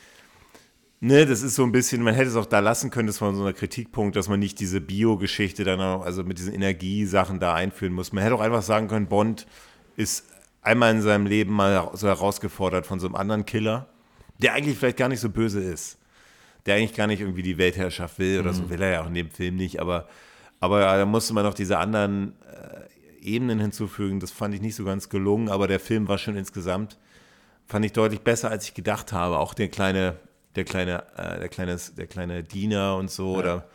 Ne, das ist so ein bisschen, man hätte es auch da lassen können, das war so ein Kritikpunkt, dass man nicht diese Bio-Geschichte dann auch, also mit diesen Energiesachen da einführen muss. Man hätte auch einfach sagen können, Bond ist einmal in seinem Leben mal so herausgefordert von so einem anderen Killer, der eigentlich vielleicht gar nicht so böse ist. Der eigentlich gar nicht irgendwie die Weltherrschaft will oder mhm. so will er ja auch in dem Film nicht, aber, aber da musste man noch diese anderen äh, Ebenen hinzufügen. Das fand ich nicht so ganz gelungen, aber der Film war schon insgesamt, fand ich deutlich besser, als ich gedacht habe. Auch der kleine der kleine, äh, der kleine, der kleine Diener und so. Ja. Oder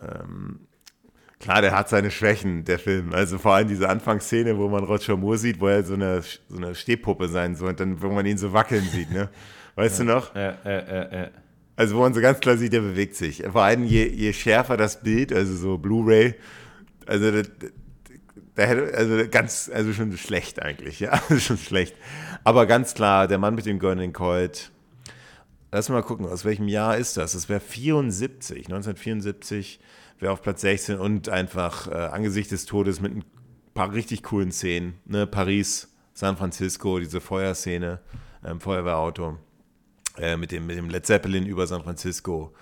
ähm, klar, der hat seine Schwächen, der Film. Also vor allem diese Anfangsszene, wo man Roger Moore sieht, wo er so eine, so eine Stehpuppe sein soll und dann, wo man ihn so wackeln sieht, ne? Weißt ja. du noch? Ja, ja, ja, ja. Also wo man so ganz klar sieht, der bewegt sich. Vor allem je, je schärfer das Bild, also so Blu-ray, also da, da hätte, also ganz, also schon schlecht eigentlich, ja, [laughs] schon schlecht. Aber ganz klar, der Mann mit dem goldenen Colt, Lass mal gucken, aus welchem Jahr ist das? Das wäre 74, 1974 wäre auf Platz 16 und einfach äh, angesichts des Todes mit ein paar richtig coolen Szenen. Ne? Paris, San Francisco, diese Feuerszene, ähm, Feuerwehrauto äh, mit, dem, mit dem Led Zeppelin über San Francisco.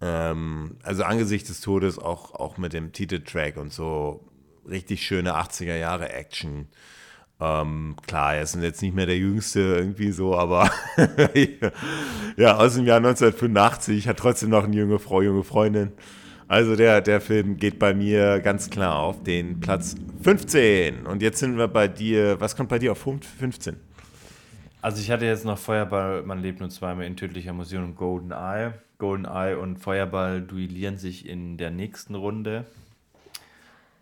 Ähm, also angesichts des Todes auch, auch mit dem Titeltrack und so richtig schöne 80er Jahre Action. Ähm, klar, er ist jetzt nicht mehr der Jüngste irgendwie so, aber [laughs] ja, aus dem Jahr 1985, hat trotzdem noch eine junge Frau, junge Freundin. Also der, der Film geht bei mir ganz klar auf den Platz 15. Und jetzt sind wir bei dir, was kommt bei dir auf 15? Also ich hatte jetzt noch Feuerball, man lebt nur zweimal in tödlicher Mission und Golden Eye. Golden Eye und Feuerball duellieren sich in der nächsten Runde.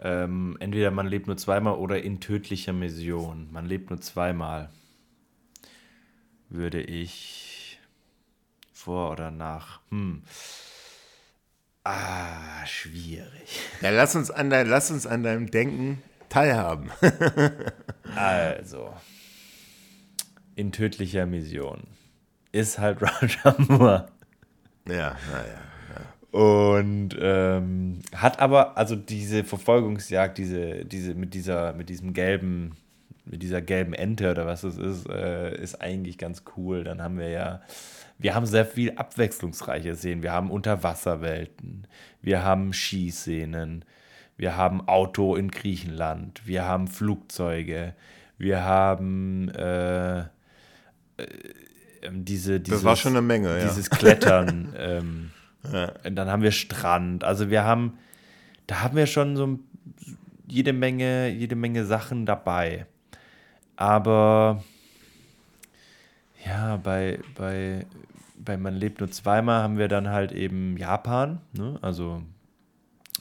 Ähm, entweder man lebt nur zweimal oder in tödlicher Mission. Man lebt nur zweimal. Würde ich vor oder nach? Hm. Ah, schwierig. Ja, lass uns an, dein, lass uns an deinem Denken teilhaben. [laughs] also, in tödlicher Mission ist halt [laughs] Roger Moore. Ja, naja. Und ähm, hat aber, also diese Verfolgungsjagd, diese, diese, mit dieser, mit diesem gelben, mit dieser gelben Ente oder was es ist, äh, ist eigentlich ganz cool. Dann haben wir ja, wir haben sehr viel abwechslungsreiche Szenen. Wir haben Unterwasserwelten, wir haben Skiszenen, wir haben Auto in Griechenland, wir haben Flugzeuge, wir haben äh, äh, diese, dieses, Das war schon eine Menge, ja. Dieses Klettern. [laughs] ähm, ja. Und dann haben wir Strand. Also wir haben, da haben wir schon so jede Menge, jede Menge Sachen dabei. Aber ja, bei, bei, bei Man lebt nur zweimal haben wir dann halt eben Japan. Ne? Also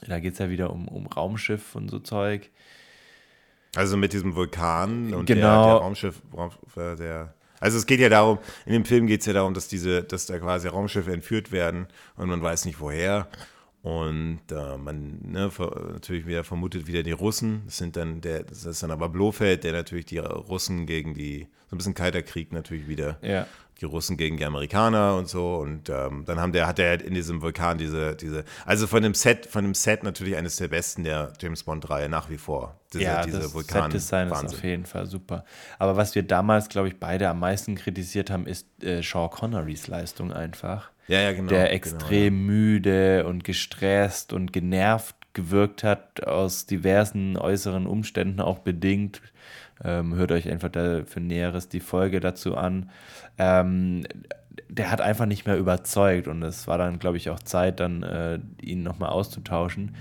da geht es ja wieder um, um Raumschiff und so Zeug. Also mit diesem Vulkan und genau. der, der Raumschiff, der also es geht ja darum, in dem Film geht es ja darum, dass diese, dass da quasi Raumschiffe entführt werden und man weiß nicht woher. Und äh, man ne, natürlich wieder vermutet wieder die Russen. Das sind dann der, das ist dann aber Blofeld, der natürlich die Russen gegen die, so ein bisschen kalter Krieg natürlich wieder ja die Russen gegen die Amerikaner und so. Und ähm, dann haben der, hat er in diesem Vulkan diese, diese, also von dem Set, von dem Set natürlich eines der besten der James Bond-Reihe nach wie vor. Diese, ja, diese das Set-Design ist auf jeden Fall super. Aber was wir damals, glaube ich, beide am meisten kritisiert haben, ist äh, Sean Connerys Leistung einfach. Ja, ja, genau. Der genau, extrem genau, ja. müde und gestresst und genervt gewirkt hat, aus diversen äußeren Umständen auch bedingt. Ähm, hört euch einfach für Näheres die Folge dazu an. Ähm, der hat einfach nicht mehr überzeugt und es war dann, glaube ich, auch Zeit, dann äh, ihn nochmal auszutauschen.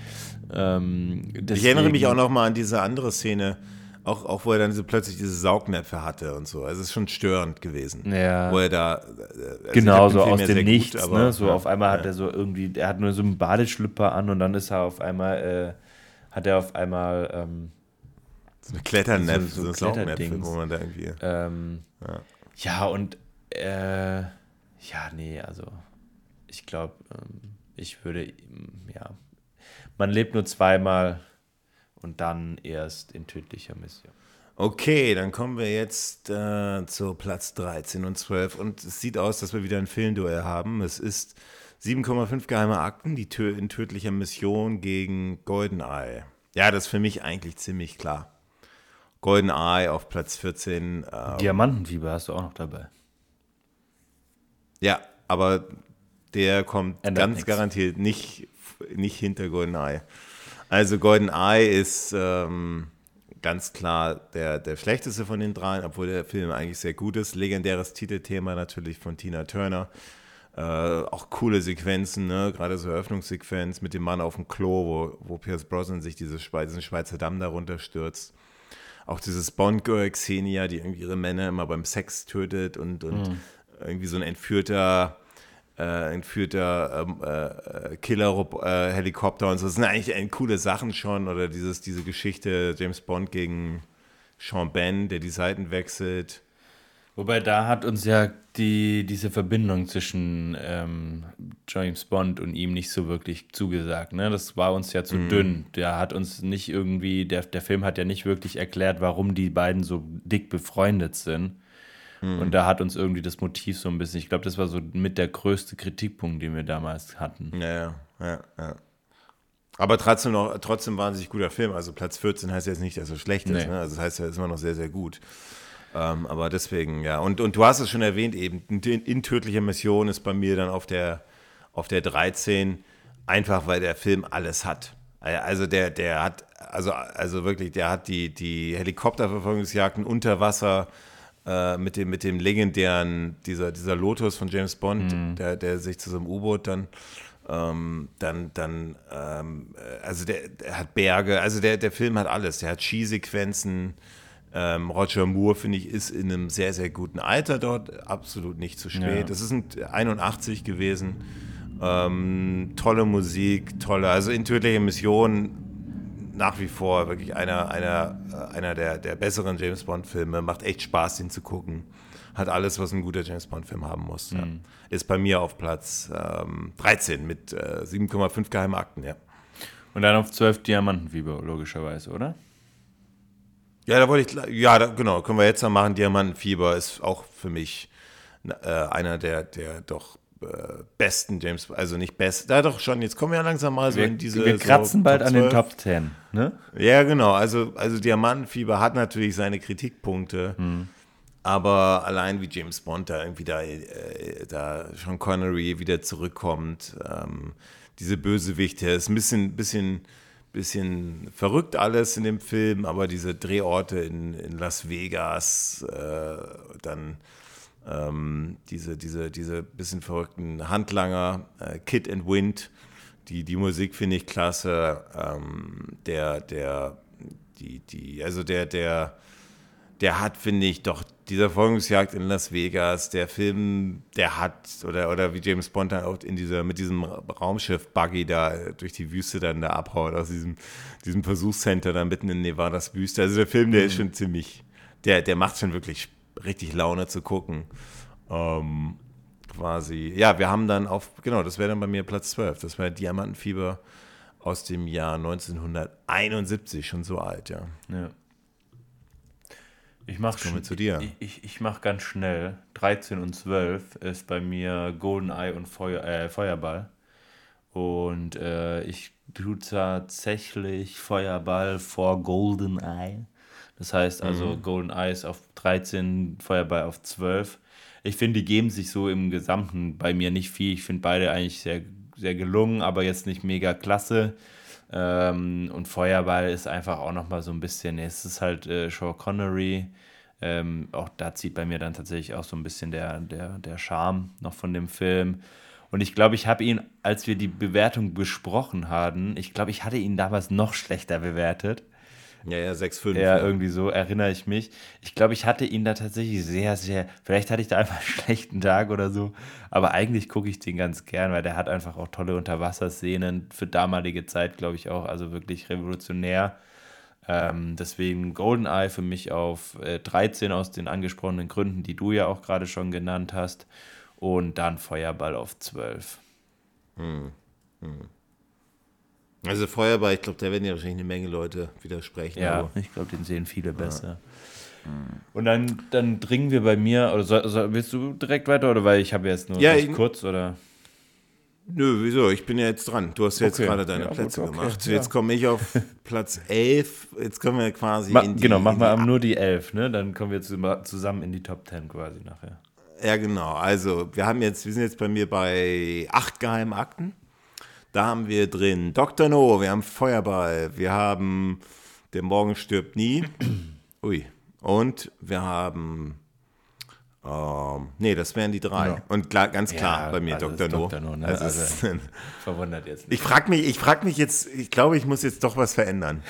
Ähm, ich erinnere mich auch nochmal an diese andere Szene, auch, auch wo er dann so plötzlich diese Saugnäpfe hatte und so. Also es ist schon störend gewesen. Ja. Wo er da. Also genau, so aus dem Nichts. Gut, aber, ne? So ja, auf einmal ja. hat er so irgendwie, er hat nur so einen Badeschlüpper an und dann ist er auf einmal, äh, hat er auf einmal. Ähm, so eine Kletternäpfe, so, so, so Kletternäpfe, wo man da irgendwie. Ähm, ja. ja, und äh, ja, nee, also ich glaube, ähm, ich würde, ja, man lebt nur zweimal und dann erst in tödlicher Mission. Okay, dann kommen wir jetzt äh, zu Platz 13 und 12 und es sieht aus, dass wir wieder ein Filmduell haben. Es ist 7,5 geheime Akten, die Tür in tödlicher Mission gegen Goldeneye. Ja, das ist für mich eigentlich ziemlich klar. Goldeneye auf Platz 14. Ähm, Diamantenfieber hast du auch noch dabei. Ja, aber der kommt Ändert ganz nix. garantiert nicht, nicht hinter GoldenEye. Also GoldenEye ist ähm, ganz klar der, der schlechteste von den dreien, obwohl der Film eigentlich sehr gut ist. Legendäres Titelthema natürlich von Tina Turner. Äh, auch coole Sequenzen, ne? gerade so Eröffnungssequenz mit dem Mann auf dem Klo, wo, wo Pierce Brosnan sich diese Schweiz, diesen Schweizer Damm darunter stürzt. Auch dieses Bond-Girl Xenia, die irgendwie ihre Männer immer beim Sex tötet und, und mhm. irgendwie so ein entführter äh, entführter ähm, äh, Killer-Helikopter äh, und so. Das sind eigentlich coole Sachen schon. Oder dieses, diese Geschichte James Bond gegen Sean Ben, der die Seiten wechselt. Wobei da hat uns ja die, diese Verbindung zwischen ähm, James Bond und ihm nicht so wirklich zugesagt. Ne? Das war uns ja zu mm. dünn. Der hat uns nicht irgendwie, der, der Film hat ja nicht wirklich erklärt, warum die beiden so dick befreundet sind. Mhm. Und da hat uns irgendwie das Motiv so ein bisschen, ich glaube, das war so mit der größte Kritikpunkt, den wir damals hatten. Ja, ja, ja. Aber trotzdem noch, trotzdem wahnsinnig guter Film. Also Platz 14 heißt jetzt nicht, dass er schlecht ist. Nee. Ne? Also das heißt, er ist immer noch sehr, sehr gut. Ähm, aber deswegen, ja. Und, und du hast es schon erwähnt eben, in tödlicher Mission ist bei mir dann auf der, auf der 13, einfach weil der Film alles hat. Also der, der hat, also, also wirklich, der hat die, die Helikopterverfolgungsjagden unter Wasser, äh, mit, dem, mit dem legendären, dieser, dieser Lotus von James Bond, mhm. der, der sich zu so einem U-Boot dann ähm, dann, dann ähm, also der, der, hat Berge, also der, der Film hat alles. Der hat Skisequenzen. Ähm, Roger Moore, finde ich, ist in einem sehr, sehr guten Alter dort. Absolut nicht zu spät. Ja. Das ist ein 81 gewesen. Ähm, tolle Musik, tolle, also in tödliche Mission nach wie vor wirklich einer, einer, äh, einer der, der besseren James Bond-Filme. Macht echt Spaß, ihn zu gucken. Hat alles, was ein guter James Bond-Film haben muss. Mhm. Ja. Ist bei mir auf Platz ähm, 13 mit äh, 7,5 Geheimakten, ja. Und dann auf 12 Diamantenfieber, logischerweise, oder? Ja, da wollte ich, ja, da, genau, können wir jetzt noch machen. Diamantenfieber ist auch für mich äh, einer der, der doch äh, besten James, also nicht best, da doch schon, jetzt kommen wir ja langsam mal so wir, in diese. Wir kratzen so bald an den Top 10, ne? Ja, genau, also, also Diamantenfieber hat natürlich seine Kritikpunkte, hm. aber allein wie James Bond da irgendwie da, äh, da Sean Connery wieder zurückkommt, ähm, diese Bösewichte, ist ein bisschen, bisschen, bisschen verrückt alles in dem Film, aber diese Drehorte in, in Las Vegas, äh, dann ähm, diese, diese, diese bisschen verrückten Handlanger, äh, Kid and Wind, die, die Musik finde ich klasse. Ähm, der, der, die, die, also der, der, der hat, finde ich, doch dieser Folgungsjagd in Las Vegas, der Film, der hat, oder, oder wie James Bond dann auch in dieser, mit diesem Raumschiff-Buggy da durch die Wüste dann da abhaut, aus diesem, diesem Versuchscenter da mitten in Nevadas Wüste. Also der Film, der mhm. ist schon ziemlich, der, der macht schon wirklich richtig Laune zu gucken. Ähm, quasi, ja, wir haben dann auf, genau, das wäre dann bei mir Platz 12. Das wäre Diamantenfieber aus dem Jahr 1971, schon so alt, ja. Ja. Ich mache schon zu dir. Ich, ich, ich mache ganz schnell. 13 und 12 ist bei mir Goldeneye und Feuer, äh, Feuerball. Und äh, ich tue tatsächlich Feuerball vor Goldeneye. Das heißt also mhm. Golden Eyes auf 13, Feuerball auf 12. Ich finde, die geben sich so im Gesamten bei mir nicht viel. Ich finde beide eigentlich sehr, sehr gelungen, aber jetzt nicht mega klasse. Ähm, und Feuerball ist einfach auch nochmal so ein bisschen, es ist halt äh, Sean Connery. Ähm, auch da zieht bei mir dann tatsächlich auch so ein bisschen der, der, der Charme noch von dem Film. Und ich glaube, ich habe ihn, als wir die Bewertung besprochen haben, ich glaube, ich hatte ihn damals noch schlechter bewertet. Ja, ja, 6,5. Ja, ja, irgendwie so erinnere ich mich. Ich glaube, ich hatte ihn da tatsächlich sehr, sehr, vielleicht hatte ich da einfach einen [laughs] schlechten Tag oder so, aber eigentlich gucke ich den ganz gern, weil der hat einfach auch tolle Unterwasserszenen für damalige Zeit, glaube ich auch, also wirklich revolutionär. Ähm, deswegen GoldenEye für mich auf äh, 13 aus den angesprochenen Gründen, die du ja auch gerade schon genannt hast. Und dann Feuerball auf 12. Hm. Hm. Also Feuerball, ich glaube, da werden ja wahrscheinlich eine Menge Leute widersprechen. Ja, aber. ich glaube, den sehen viele besser. Ja. Und dann, dann dringen wir bei mir, oder soll, soll, willst du direkt weiter, oder weil ich habe jetzt nur ja, ich, kurz, oder? Nö, wieso? Ich bin ja jetzt dran. Du hast ja jetzt gerade deine ja, Plätze gut, okay, gemacht. Ja. Jetzt komme ich auf [laughs] Platz 11. Jetzt kommen wir quasi Ma in die Genau, machen wir nur die 11, ne? Dann kommen wir zusammen in die Top 10 quasi nachher. Ja, genau. Also, wir haben jetzt, wir sind jetzt bei mir bei acht geheimen Akten. Da haben wir drin Dr. No, wir haben Feuerball, wir haben Der Morgen stirbt nie. [clears throat] Ui. Und wir haben. Ähm, nee, das wären die drei. Ja. Und klar, ganz klar ja, bei mir also Dr. No. Dr. no ne? also also, [laughs] verwundert jetzt nicht. Ich frage mich, frag mich jetzt, ich glaube, ich muss jetzt doch was verändern.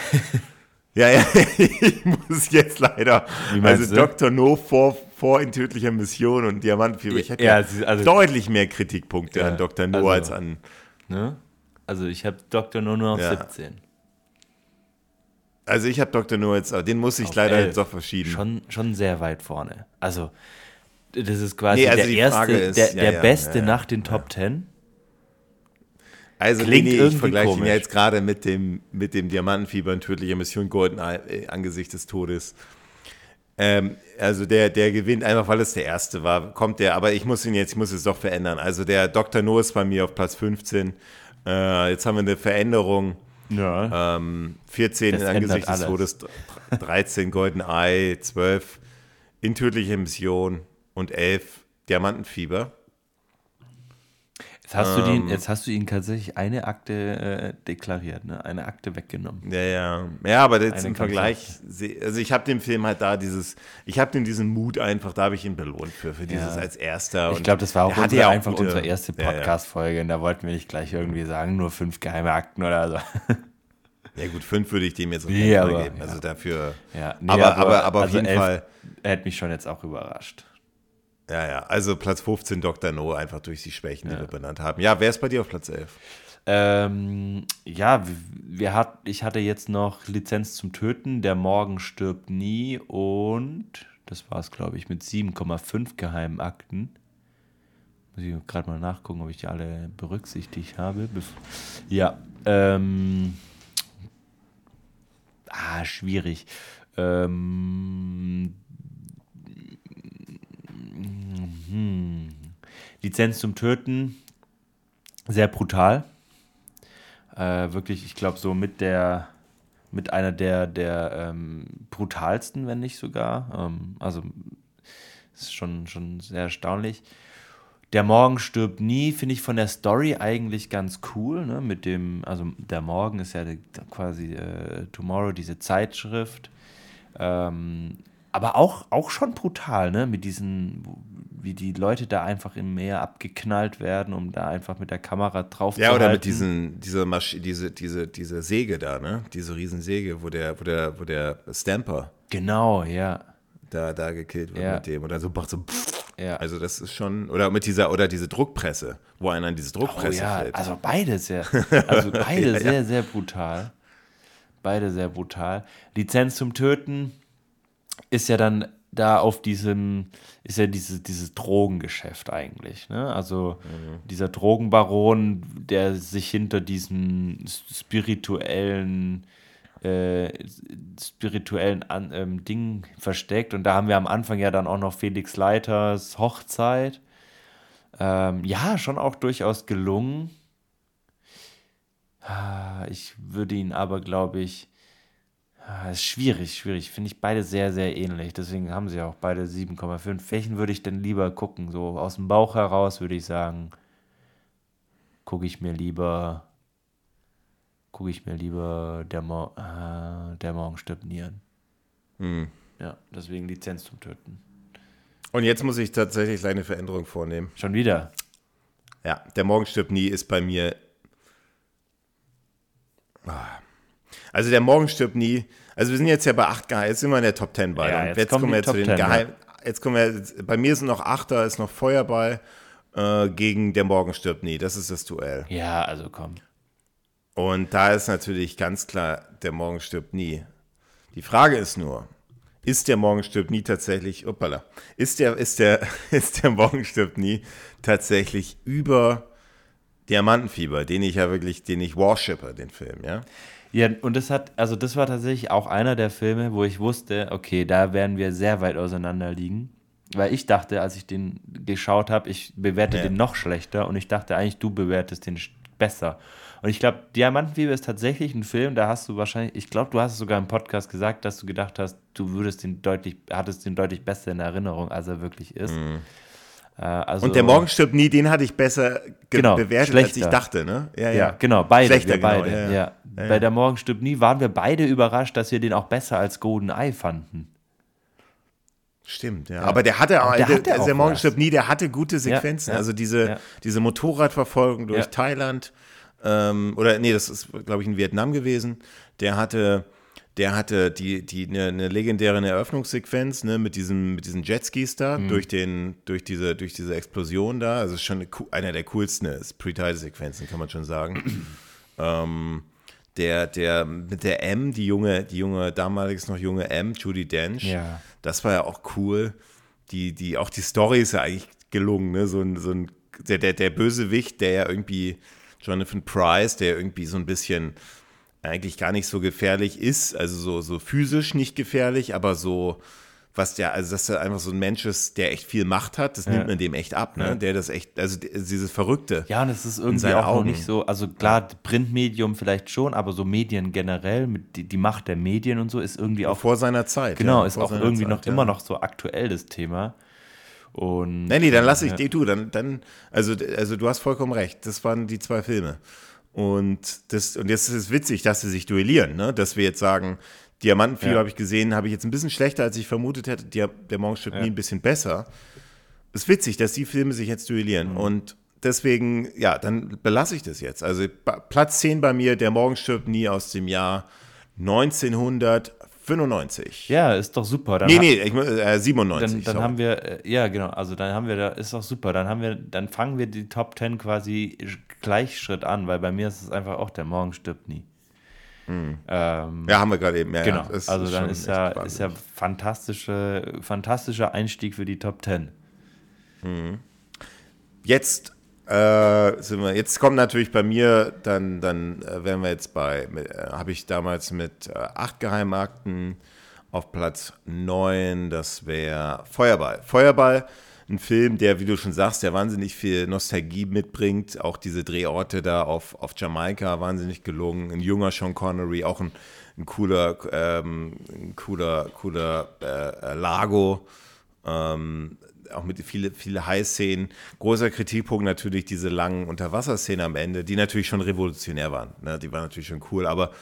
[laughs] ja, ja, [laughs] ich muss jetzt leider. also du? Dr. No vor, vor in tödlicher Mission und Diamantfieber. Ich hätte ja, also, deutlich mehr Kritikpunkte an Dr. No also, als an. Ne? Also ich habe Dr. No nur auf 17. Also ich habe Dr. No jetzt, den muss ich auf leider 11. jetzt doch verschieben. Schon, schon sehr weit vorne. Also das ist quasi nee, also der erste, ist, der, ja, der ja, beste ja, nach den Top 10. Also Klingt nee, ich vergleiche ihn ja jetzt gerade mit dem, mit dem Diamantenfieber und tödliche Mission Golden äh, Angesicht des Todes. Ähm, also der, der gewinnt einfach, weil es der erste war, kommt der, aber ich muss ihn jetzt, ich muss es doch verändern. Also der Dr. No ist bei mir auf Platz 15. Äh, jetzt haben wir eine Veränderung. Ja. Ähm, 14 das angesichts des Todes, 13 Golden Eye, 12 in tödliche Mission und 11 Diamantenfieber. Jetzt hast, ähm, du den, jetzt hast du ihn tatsächlich eine Akte äh, deklariert, ne? eine Akte weggenommen. Ja, ja. Ja, aber jetzt im Vergleich, also ich habe dem Film halt da dieses, ich habe dem diesen Mut einfach, da habe ich ihn belohnt für, für dieses ja. als erster. ich glaube, das war auch, unsere, ja auch einfach gute, unsere erste Podcast-Folge ja, und da wollten wir nicht gleich irgendwie sagen, nur fünf geheime Akten oder so. [laughs] Ja gut, fünf würde ich dem jetzt auch nee, aber, geben. Also dafür. Ja, nee, aber, aber, aber, aber, auf also jeden elf, Fall. Er hat mich schon jetzt auch überrascht. Ja, ja, also Platz 15 Dr. No, einfach durch die Schwächen, die wir benannt haben. Ja, wer ist bei dir auf Platz 11? Ähm, ja, wir hat, ich hatte jetzt noch Lizenz zum Töten, Der Morgen stirbt nie und das war es, glaube ich, mit 7,5 geheimen Akten. Muss ich gerade mal nachgucken, ob ich die alle berücksichtigt habe. Ja, ähm, ah, schwierig. Ähm, hm. Lizenz zum Töten, sehr brutal. Äh, wirklich, ich glaube, so mit der, mit einer der, der ähm, brutalsten, wenn nicht sogar. Ähm, also ist schon, schon sehr erstaunlich. Der Morgen stirbt nie, finde ich von der Story eigentlich ganz cool. Ne? Mit dem, also der Morgen ist ja quasi äh, Tomorrow, diese Zeitschrift. Ähm, aber auch, auch schon brutal, ne? Mit diesen, wie die Leute da einfach im Meer abgeknallt werden, um da einfach mit der Kamera drauf ja, zu Ja, oder mit diesen, diese, Masch diese, diese, diese Säge da, ne? Diese Riesensäge, wo der, wo der, wo der Stamper. Genau, ja. Da, da gekillt wird ja. mit dem. Oder so macht so. Ja. Also das ist schon, oder mit dieser, oder diese Druckpresse, wo einer an diese Druckpresse oh, ja. fällt. Also beide sehr, [laughs] also beide ja, sehr, sehr brutal. Beide sehr brutal. Lizenz zum Töten ist ja dann da auf diesem, ist ja dieses, dieses Drogengeschäft eigentlich. Ne? Also mhm. dieser Drogenbaron, der sich hinter diesem spirituellen, äh, spirituellen An ähm, Ding versteckt. Und da haben wir am Anfang ja dann auch noch Felix Leiters Hochzeit. Ähm, ja, schon auch durchaus gelungen. Ah, ich würde ihn aber, glaube ich, Ah, ist schwierig, schwierig. Finde ich beide sehr, sehr ähnlich. Deswegen haben sie auch beide 7,5. Welchen würde ich denn lieber gucken? So aus dem Bauch heraus würde ich sagen, gucke ich mir lieber, gucke ich mir lieber der, Mo äh, der Morgen stirbt Nieren. Hm. Ja, deswegen Lizenz zum Töten. Und jetzt muss ich tatsächlich eine Veränderung vornehmen. Schon wieder? Ja, der Morgen stirbt nie ist bei mir. Ah also der Morgen stirbt nie. Also wir sind jetzt ja bei 8 Geheim, jetzt sind wir in der Top 10 bei. Ja, jetzt, jetzt kommen wir zu den 10, Geheim. Ja. Jetzt kommen wir, bei mir sind noch Achter, ist noch Feuerball äh, gegen Der Morgen stirbt nie. Das ist das Duell. Ja, also komm. Und da ist natürlich ganz klar, Der Morgen stirbt nie. Die Frage ist nur, ist der Morgen stirbt nie tatsächlich, uppala, ist der, ist der, [laughs] ist der Morgen stirbt nie tatsächlich über Diamantenfieber, den ich ja wirklich, den ich worshipe, den Film, ja? Ja, und das hat, also das war tatsächlich auch einer der Filme, wo ich wusste, okay, da werden wir sehr weit auseinander liegen. Weil ich dachte, als ich den geschaut habe, ich bewerte ja. den noch schlechter und ich dachte eigentlich, du bewertest den besser. Und ich glaube, Diamantenfieber ist tatsächlich ein Film, da hast du wahrscheinlich, ich glaube, du hast es sogar im Podcast gesagt, dass du gedacht hast, du würdest den deutlich, hattest den deutlich besser in Erinnerung, als er wirklich ist. Mhm. Äh, also, und der Morgen stirbt nie, den hatte ich besser genau, bewertet, schlechter. als ich dachte, ne? Ja, ja. ja genau, beide. Schlechter, wir beide. Genau, ja, Bei der Morgen stirbt nie waren wir beide überrascht, dass wir den auch besser als Golden Eye fanden. Stimmt, ja. Aber der hatte auch, der, der, der, der Morgen stirbt nie, der hatte gute Sequenzen. also diese, diese Motorradverfolgung durch Thailand, ähm, oder nee, das ist, glaube ich, in Vietnam gewesen. Der hatte der hatte die, die, eine, eine legendäre Eröffnungssequenz ne, mit, diesem, mit diesen Jetskis da, mhm. durch, den, durch, diese, durch diese Explosion da. Also ist schon eine, einer der coolsten Pre-Title-Sequenzen, kann man schon sagen. [clears throat] ähm, der, der mit der M, die junge, die junge, damaliges noch junge M, Judy Dench, ja. das war ja auch cool. Die, die, auch die Story ist ja eigentlich gelungen, ne? So ein, so ein, der, der, der Bösewicht, der ja irgendwie, Jonathan Price, der irgendwie so ein bisschen eigentlich gar nicht so gefährlich ist, also so, so physisch nicht gefährlich, aber so, was der, also dass er einfach so ein Mensch ist, der echt viel Macht hat, das ja. nimmt man dem echt ab, ne? Ja. Der das echt, also dieses Verrückte. Ja, und es ist irgendwie auch Augen. nicht so, also klar, Printmedium vielleicht schon, aber so Medien generell, mit die, die Macht der Medien und so ist irgendwie auch. Vor seiner Zeit. Genau, ist auch irgendwie Zeit, noch immer noch so aktuell das Thema. Und, nee, nee, dann lass ich ja. du, dann, dann, also, also du hast vollkommen recht, das waren die zwei Filme. Und, das, und jetzt ist es witzig, dass sie sich duellieren, ne? dass wir jetzt sagen, Diamantenfieber ja. habe ich gesehen, habe ich jetzt ein bisschen schlechter, als ich vermutet hätte. Der, der Morgenstück ja. nie ein bisschen besser. Es ist witzig, dass die Filme sich jetzt duellieren. Mhm. Und deswegen, ja, dann belasse ich das jetzt. Also Platz 10 bei mir, der Morgen stirbt nie aus dem Jahr 1900. 95. Ja, ist doch super. Dann nee, nee, ich, äh, 97. Dann, dann haben wir, äh, ja, genau, also dann haben wir, da ist doch super. Dann haben wir, dann fangen wir die Top 10 quasi Gleichschritt an, weil bei mir ist es einfach auch, der Morgen stirbt nie. Hm. Ähm, ja, haben wir gerade eben. Ja, genau. Ja, also dann ist ja, ist ja fantastische, fantastischer Einstieg für die Top 10. Hm. Jetzt äh, sind wir, jetzt kommt natürlich bei mir, dann, dann äh, wären wir jetzt bei, äh, habe ich damals mit äh, acht Geheimakten auf Platz 9, das wäre Feuerball. Feuerball, ein Film, der, wie du schon sagst, der wahnsinnig viel Nostalgie mitbringt. Auch diese Drehorte da auf, auf Jamaika, wahnsinnig gelungen. Ein junger Sean Connery, auch ein, ein cooler, ähm, ein cooler, cooler äh, Lago. Ähm, auch mit viele, viele High-Szenen. Großer Kritikpunkt natürlich diese langen Unterwasserszenen am Ende, die natürlich schon revolutionär waren. Ne? Die waren natürlich schon cool, aber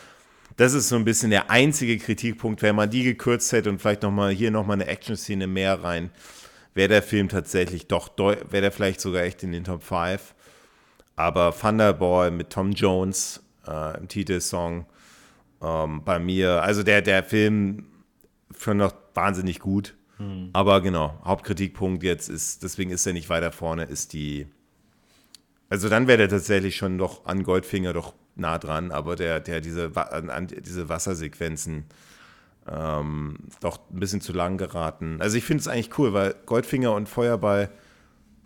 das ist so ein bisschen der einzige Kritikpunkt. Wenn man die gekürzt hätte und vielleicht nochmal hier nochmal eine Action-Szene mehr rein, wäre der Film tatsächlich doch, wäre der vielleicht sogar echt in den Top 5. Aber Thunderball mit Tom Jones äh, im Titelsong ähm, bei mir, also der, der Film schon noch wahnsinnig gut. Hm. Aber genau, Hauptkritikpunkt jetzt ist, deswegen ist er nicht weiter vorne, ist die. Also dann wäre der tatsächlich schon noch an Goldfinger doch nah dran, aber der, der diese, diese Wassersequenzen ähm, doch ein bisschen zu lang geraten. Also ich finde es eigentlich cool, weil Goldfinger und Feuerball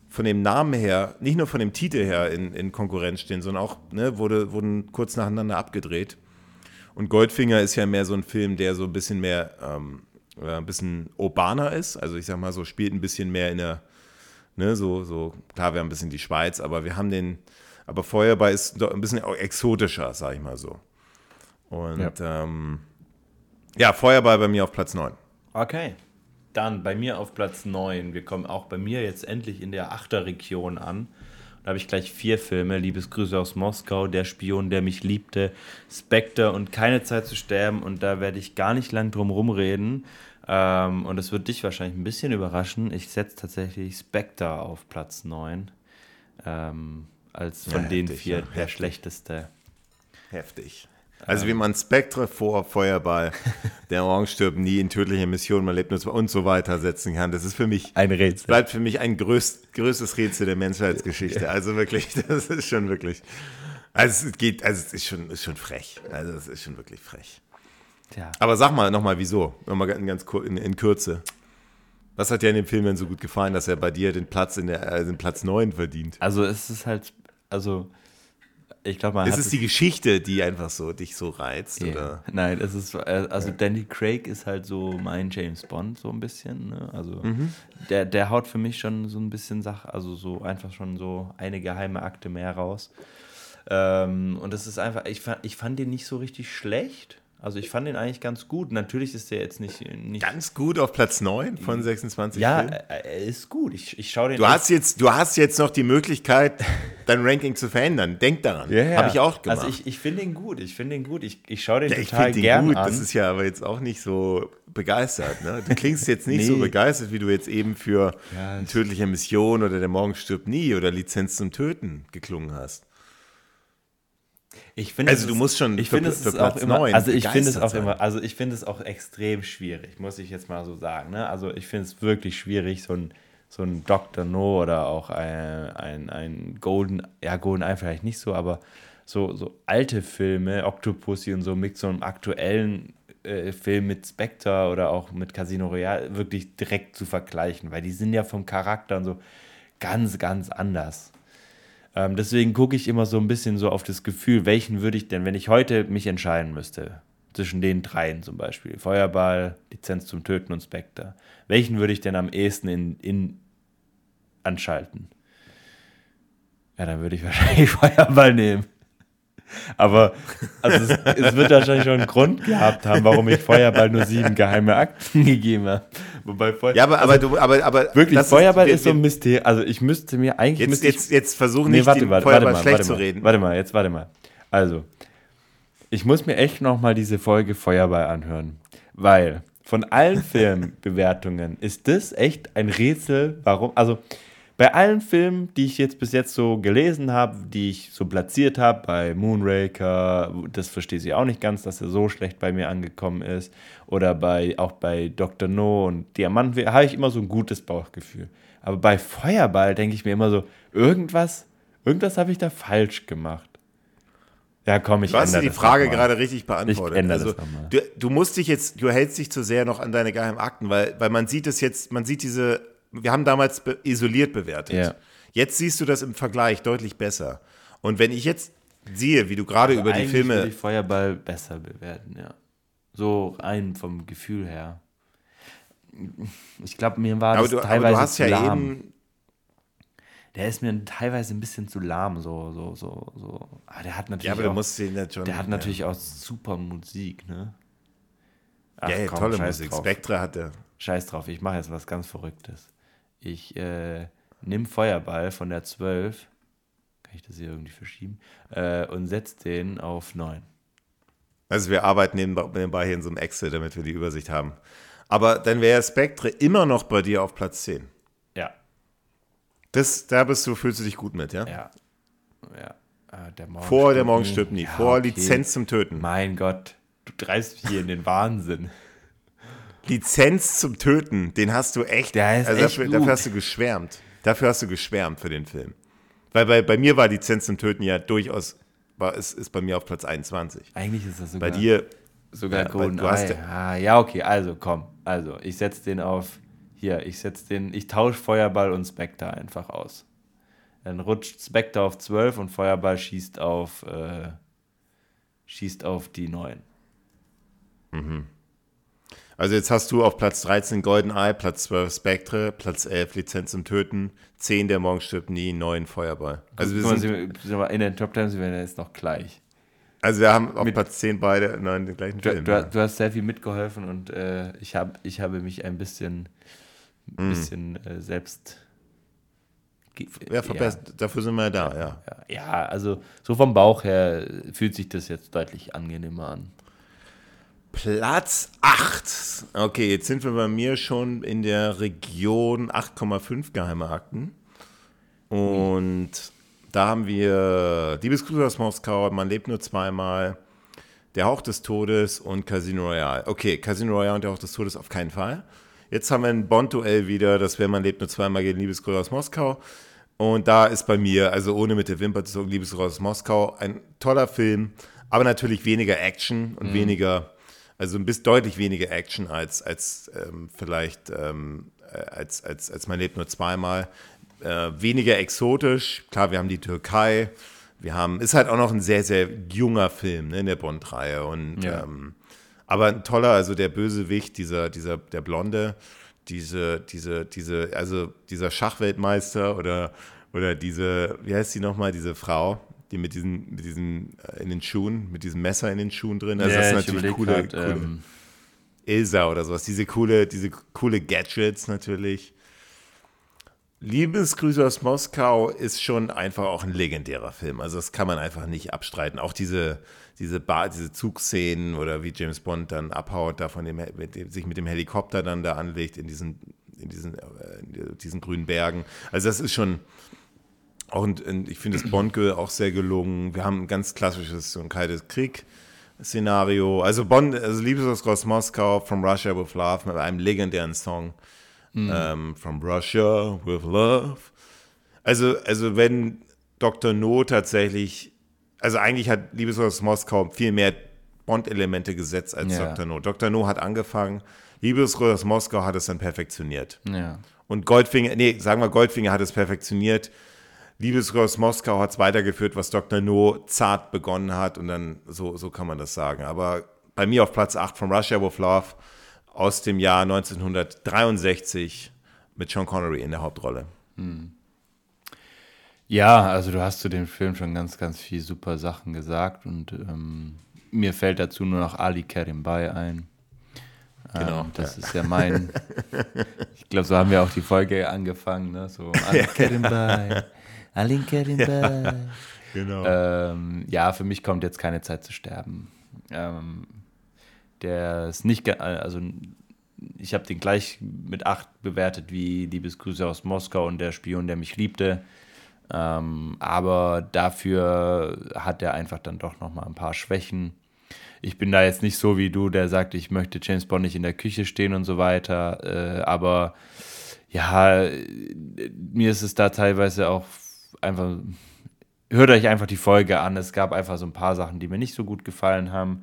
von dem Namen her, nicht nur von dem Titel her in, in Konkurrenz stehen, sondern auch, ne, wurde, wurden kurz nacheinander abgedreht. Und Goldfinger ist ja mehr so ein Film, der so ein bisschen mehr ähm, äh, ein bisschen urbaner ist. Also ich sag mal so, spielt ein bisschen mehr in der, ne, so, so, klar, wir haben ein bisschen die Schweiz, aber wir haben den, aber Feuerball ist doch ein bisschen exotischer, sag ich mal so. Und ja, ähm, ja Feuerball bei mir auf Platz 9. Okay. Dann bei mir auf Platz 9. Wir kommen auch bei mir jetzt endlich in der Achterregion an. Da habe ich gleich vier Filme. Liebesgrüße aus Moskau, Der Spion, der mich liebte, Spectre und Keine Zeit zu sterben. Und da werde ich gar nicht lang drum rumreden. Ähm, und es wird dich wahrscheinlich ein bisschen überraschen. Ich setze tatsächlich Spectre auf Platz 9. Ähm, als von ja, den heftig, vier ja, der schlechteste. Heftig. Also wie man Spectre vor Feuerball, [laughs] der Orange stirbt nie in tödlicher Mission, man lebt nur und so weiter setzen kann. Das ist für mich ein Rätsel. Bleibt für mich ein größt, größtes Rätsel der Menschheitsgeschichte. Also wirklich, [laughs] das ist schon wirklich. Also es geht, also es ist schon, ist schon frech. Also es ist schon wirklich frech. Tja. Aber sag mal nochmal, wieso? Nochmal in, ganz in, in Kürze. Was hat dir in dem Film denn so gut gefallen, dass er bei dir den Platz in der, äh, den Platz 9 verdient? Also es ist halt, also ich glaube, man ist es die Geschichte, die einfach so dich so reizt, yeah. oder? Nein, es ist äh, also Danny Craig ist halt so mein James Bond so ein bisschen. Ne? Also mhm. der, der haut für mich schon so ein bisschen Sache, also so einfach schon so eine geheime Akte mehr raus. Ähm, und das ist einfach, ich fand, ich fand den nicht so richtig schlecht. Also ich fand ihn eigentlich ganz gut. Natürlich ist er jetzt nicht, nicht ganz gut auf Platz 9 von 26 Ja, Filmen. er ist gut. Ich, ich schaue den du hast jetzt Du hast jetzt noch die Möglichkeit, dein Ranking zu verändern. Denk daran. Ja, ja. Habe ich auch gemacht. Also ich, ich finde ihn gut. Ich finde ihn gut. Ich, ich schaue den ja, total ich gern gut. an. Das ist ja aber jetzt auch nicht so begeistert. Ne? Du klingst jetzt nicht [laughs] nee. so begeistert, wie du jetzt eben für ja, eine tödliche Mission oder Der Morgen stirbt nie oder Lizenz zum Töten geklungen hast. Ich finde, also du musst schon ich finde es für auch immer, also ich finde es auch sein. immer, also ich finde es auch extrem schwierig, muss ich jetzt mal so sagen. Ne? Also ich finde es wirklich schwierig, so ein, so ein Dr. No oder auch ein, ein, ein Golden, ja Golden Eye vielleicht nicht so, aber so, so alte Filme, Octopussy und so mit so einem aktuellen äh, Film mit Spectre oder auch mit Casino Royale wirklich direkt zu vergleichen, weil die sind ja vom Charakter und so ganz, ganz anders. Ähm, deswegen gucke ich immer so ein bisschen so auf das Gefühl, welchen würde ich denn, wenn ich heute mich entscheiden müsste, zwischen den dreien zum Beispiel, Feuerball, Lizenz zum Töten und Spectre, welchen würde ich denn am ehesten in, in anschalten? Ja, dann würde ich [laughs] wahrscheinlich Feuerball nehmen. Aber also es, es, wird wahrscheinlich schon einen Grund gehabt haben, warum ich Feuerball nur sieben geheime Akten [laughs] gegeben habe. Wobei Feuer ja, aber, also, aber, du, aber, aber wirklich, Feuerball ist, ist so ein Mysterium. Also ich müsste mir eigentlich. Jetzt, jetzt, jetzt versuchen nee, nicht, warte, warte, Feuerball mal, schlecht zu reden. Warte mal, jetzt warte mal. Also, ich muss mir echt nochmal diese Folge Feuerball anhören. Weil von allen [laughs] Filmbewertungen ist das echt ein Rätsel, warum. Also, bei allen Filmen, die ich jetzt bis jetzt so gelesen habe, die ich so platziert habe, bei Moonraker, das verstehe ich auch nicht ganz, dass er so schlecht bei mir angekommen ist, oder bei auch bei Dr. No und Diamant, habe ich immer so ein gutes Bauchgefühl. Aber bei Feuerball denke ich mir immer so, irgendwas, irgendwas habe ich da falsch gemacht. Ja, komm, ich Du hast die Frage gerade richtig beantwortet. Ich ändere also, das du, du musst dich jetzt, du hältst dich zu sehr noch an deine geheimen Akten, weil, weil man sieht es jetzt, man sieht diese wir haben damals be isoliert bewertet. Ja. Jetzt siehst du das im Vergleich deutlich besser. Und wenn ich jetzt sehe, wie du gerade über die Filme. Würde ich Feuerball besser bewerten, ja. So rein vom Gefühl her. Ich glaube, mir war das du, teilweise du hast zu ja lahm. Eben der ist mir teilweise ein bisschen zu lahm, so, so, so, so. Aber ah, der hat natürlich. Ja, aber auch, du musst ihn schon. Der hat natürlich auch super Musik, ne? Ach, ja, komm, tolle Musik. Drauf. Spectre hat er. Scheiß drauf, ich mache jetzt was ganz Verrücktes. Ich äh, nehme Feuerball von der 12, kann ich das hier irgendwie verschieben, äh, und setze den auf 9. Also wir arbeiten nebenbei hier in so einem Excel, damit wir die Übersicht haben. Aber dann wäre Spectre immer noch bei dir auf Platz 10. Das, da bist du, fühlst du dich gut mit, ja? Ja. ja. Äh, der Vor der Morgen stirbt nie. Ja, Vor okay. Lizenz zum Töten. Mein Gott, du dreist hier in den Wahnsinn. Lizenz zum Töten, den hast du echt. Der ist also echt dafür, dafür, hast du geschwärmt. Dafür hast du geschwärmt für den Film. Weil bei, bei mir war Lizenz zum Töten ja durchaus, war, ist, ist bei mir auf Platz 21. Eigentlich ist das sogar. Bei dir. Sogar ja, Golden du hast ah, ja, okay, also komm. Also, ich setze den auf. Hier, ich setze den. Ich tausche Feuerball und Spectre einfach aus. Dann rutscht Spectre auf 12 und Feuerball schießt auf. Äh, schießt auf die 9. Mhm. Also jetzt hast du auf Platz 13 GoldenEye, Platz 12 Spectre, Platz 11 Lizenz zum Töten, 10 der Morgen stirbt nie, 9 Feuerball. Also wir sind, in den Top 10 sind wir jetzt noch gleich. Also wir haben auf mit, Platz 10 beide nein, den gleichen du, Film. Du, ja. du, hast sehr viel mitgeholfen und äh, ich, hab, ich habe mich ein bisschen, mm. bisschen äh, selbst ja, verbessert. Ja. Dafür sind wir ja da, ja. Ja, also so vom Bauch her fühlt sich das jetzt deutlich angenehmer an. Platz 8. Okay, jetzt sind wir bei mir schon in der Region 8,5 geheime Akten. Und mhm. da haben wir Diebesgrüße aus Moskau, Man lebt nur zweimal, Der Hauch des Todes und Casino Royale. Okay, Casino Royale und Der Hauch des Todes auf keinen Fall. Jetzt haben wir ein Bond-Duell wieder, das wäre Man lebt nur zweimal gegen Liebesgrüße aus Moskau. Und da ist bei mir, also ohne mit der Wimper zu sagen, Liebesgrüße aus Moskau, ein toller Film, aber natürlich weniger Action und mhm. weniger also ein bisschen deutlich weniger Action als, als ähm, vielleicht ähm, äh, als, als, als man lebt nur zweimal. Äh, weniger exotisch. Klar, wir haben die Türkei. Wir haben, ist halt auch noch ein sehr, sehr junger Film ne, in der Bond-Reihe. ja. ähm, aber ein toller, also der Bösewicht, dieser, dieser, der Blonde, diese, diese, diese, also dieser Schachweltmeister oder, oder diese, wie heißt sie nochmal, diese Frau, die mit diesen, mit diesen äh, in den Schuhen, mit diesem Messer in den Schuhen drin. Also ja, das ist natürlich coole, grad, coole ähm, Ilsa oder sowas. Diese coole, diese coole Gadgets natürlich. Liebesgrüße aus Moskau ist schon einfach auch ein legendärer Film. Also das kann man einfach nicht abstreiten. Auch diese, diese, Bar, diese Zugszenen oder wie James Bond dann abhaut, da von dem, mit dem, sich mit dem Helikopter dann da anlegt in diesen, in diesen, äh, in diesen grünen Bergen. Also das ist schon auch ein, ich finde das Bond-Girl auch sehr gelungen. Wir haben ein ganz klassisches so ein kaltes Krieg. Szenario. Also Bond, also Liebesgruß aus Moskau, From Russia with Love, mit einem legendären Song. Mhm. Ähm, From Russia with Love. Also, also wenn Dr. No tatsächlich, also eigentlich hat Liebesgruß aus Moskau viel mehr Bond-Elemente gesetzt als ja. Dr. No. Dr. No hat angefangen, Liebesgruß aus Moskau hat es dann perfektioniert. Ja. Und Goldfinger, nee, sagen wir Goldfinger hat es perfektioniert. Liebesgruß aus Moskau hat es weitergeführt, was Dr. No zart begonnen hat und dann so, so kann man das sagen. Aber bei mir auf Platz 8 von Russia with Love aus dem Jahr 1963 mit Sean Connery in der Hauptrolle. Hm. Ja, also du hast zu dem Film schon ganz, ganz viel super Sachen gesagt und ähm, mir fällt dazu nur noch Ali Karimbay ein. Genau. Ähm, das ja. ist ja mein. [laughs] ich glaube, so haben wir auch die Folge angefangen, ne? So [laughs] Ali Karimbay, Ali Karimbay. Ja, genau. Ähm, ja, für mich kommt jetzt keine Zeit zu sterben. Ähm, der ist nicht, also ich habe den gleich mit 8 bewertet wie Liebesgrüße aus Moskau und der Spion, der mich liebte. Ähm, aber dafür hat er einfach dann doch nochmal ein paar Schwächen. Ich bin da jetzt nicht so wie du, der sagt, ich möchte James Bond nicht in der Küche stehen und so weiter. Äh, aber ja, mir ist es da teilweise auch einfach. Hört euch einfach die Folge an. Es gab einfach so ein paar Sachen, die mir nicht so gut gefallen haben.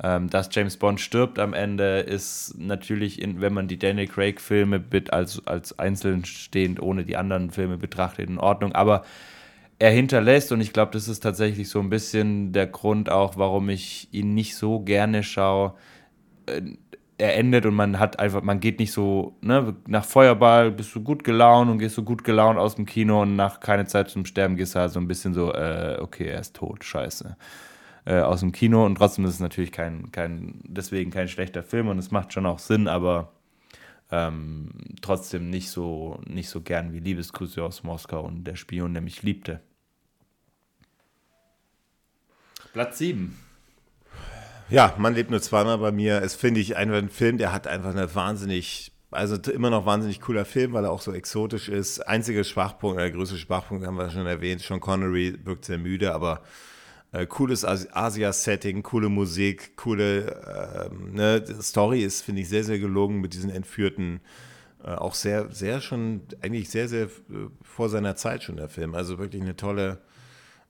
Ähm, dass James Bond stirbt am Ende ist natürlich, in, wenn man die Daniel Craig-Filme als, als einzeln stehend ohne die anderen Filme betrachtet, in Ordnung. Aber er hinterlässt, und ich glaube, das ist tatsächlich so ein bisschen der Grund auch, warum ich ihn nicht so gerne schaue. Äh, er endet und man hat einfach, man geht nicht so, ne, nach Feuerball bist du gut gelaunt und gehst so gut gelaunt aus dem Kino und nach keine Zeit zum Sterben gehst du halt so ein bisschen so, äh, okay, er ist tot, scheiße äh, aus dem Kino und trotzdem ist es natürlich kein, kein, deswegen kein schlechter Film und es macht schon auch Sinn, aber ähm, trotzdem nicht so, nicht so gern wie Liebesgrüße aus Moskau und der Spion, der mich liebte. Platz 7. Ja, man lebt nur zweimal bei mir. Es finde ich einfach ein Film, der hat einfach eine wahnsinnig, also immer noch wahnsinnig cooler Film, weil er auch so exotisch ist. Einziger Schwachpunkt, der größte Schwachpunkt haben wir schon erwähnt. Sean Connery wirkt sehr müde, aber äh, cooles Asia-Setting, coole Musik, coole äh, ne, Story ist, finde ich, sehr, sehr gelungen mit diesen entführten, äh, auch sehr, sehr schon, eigentlich sehr, sehr äh, vor seiner Zeit schon der Film. Also wirklich eine tolle,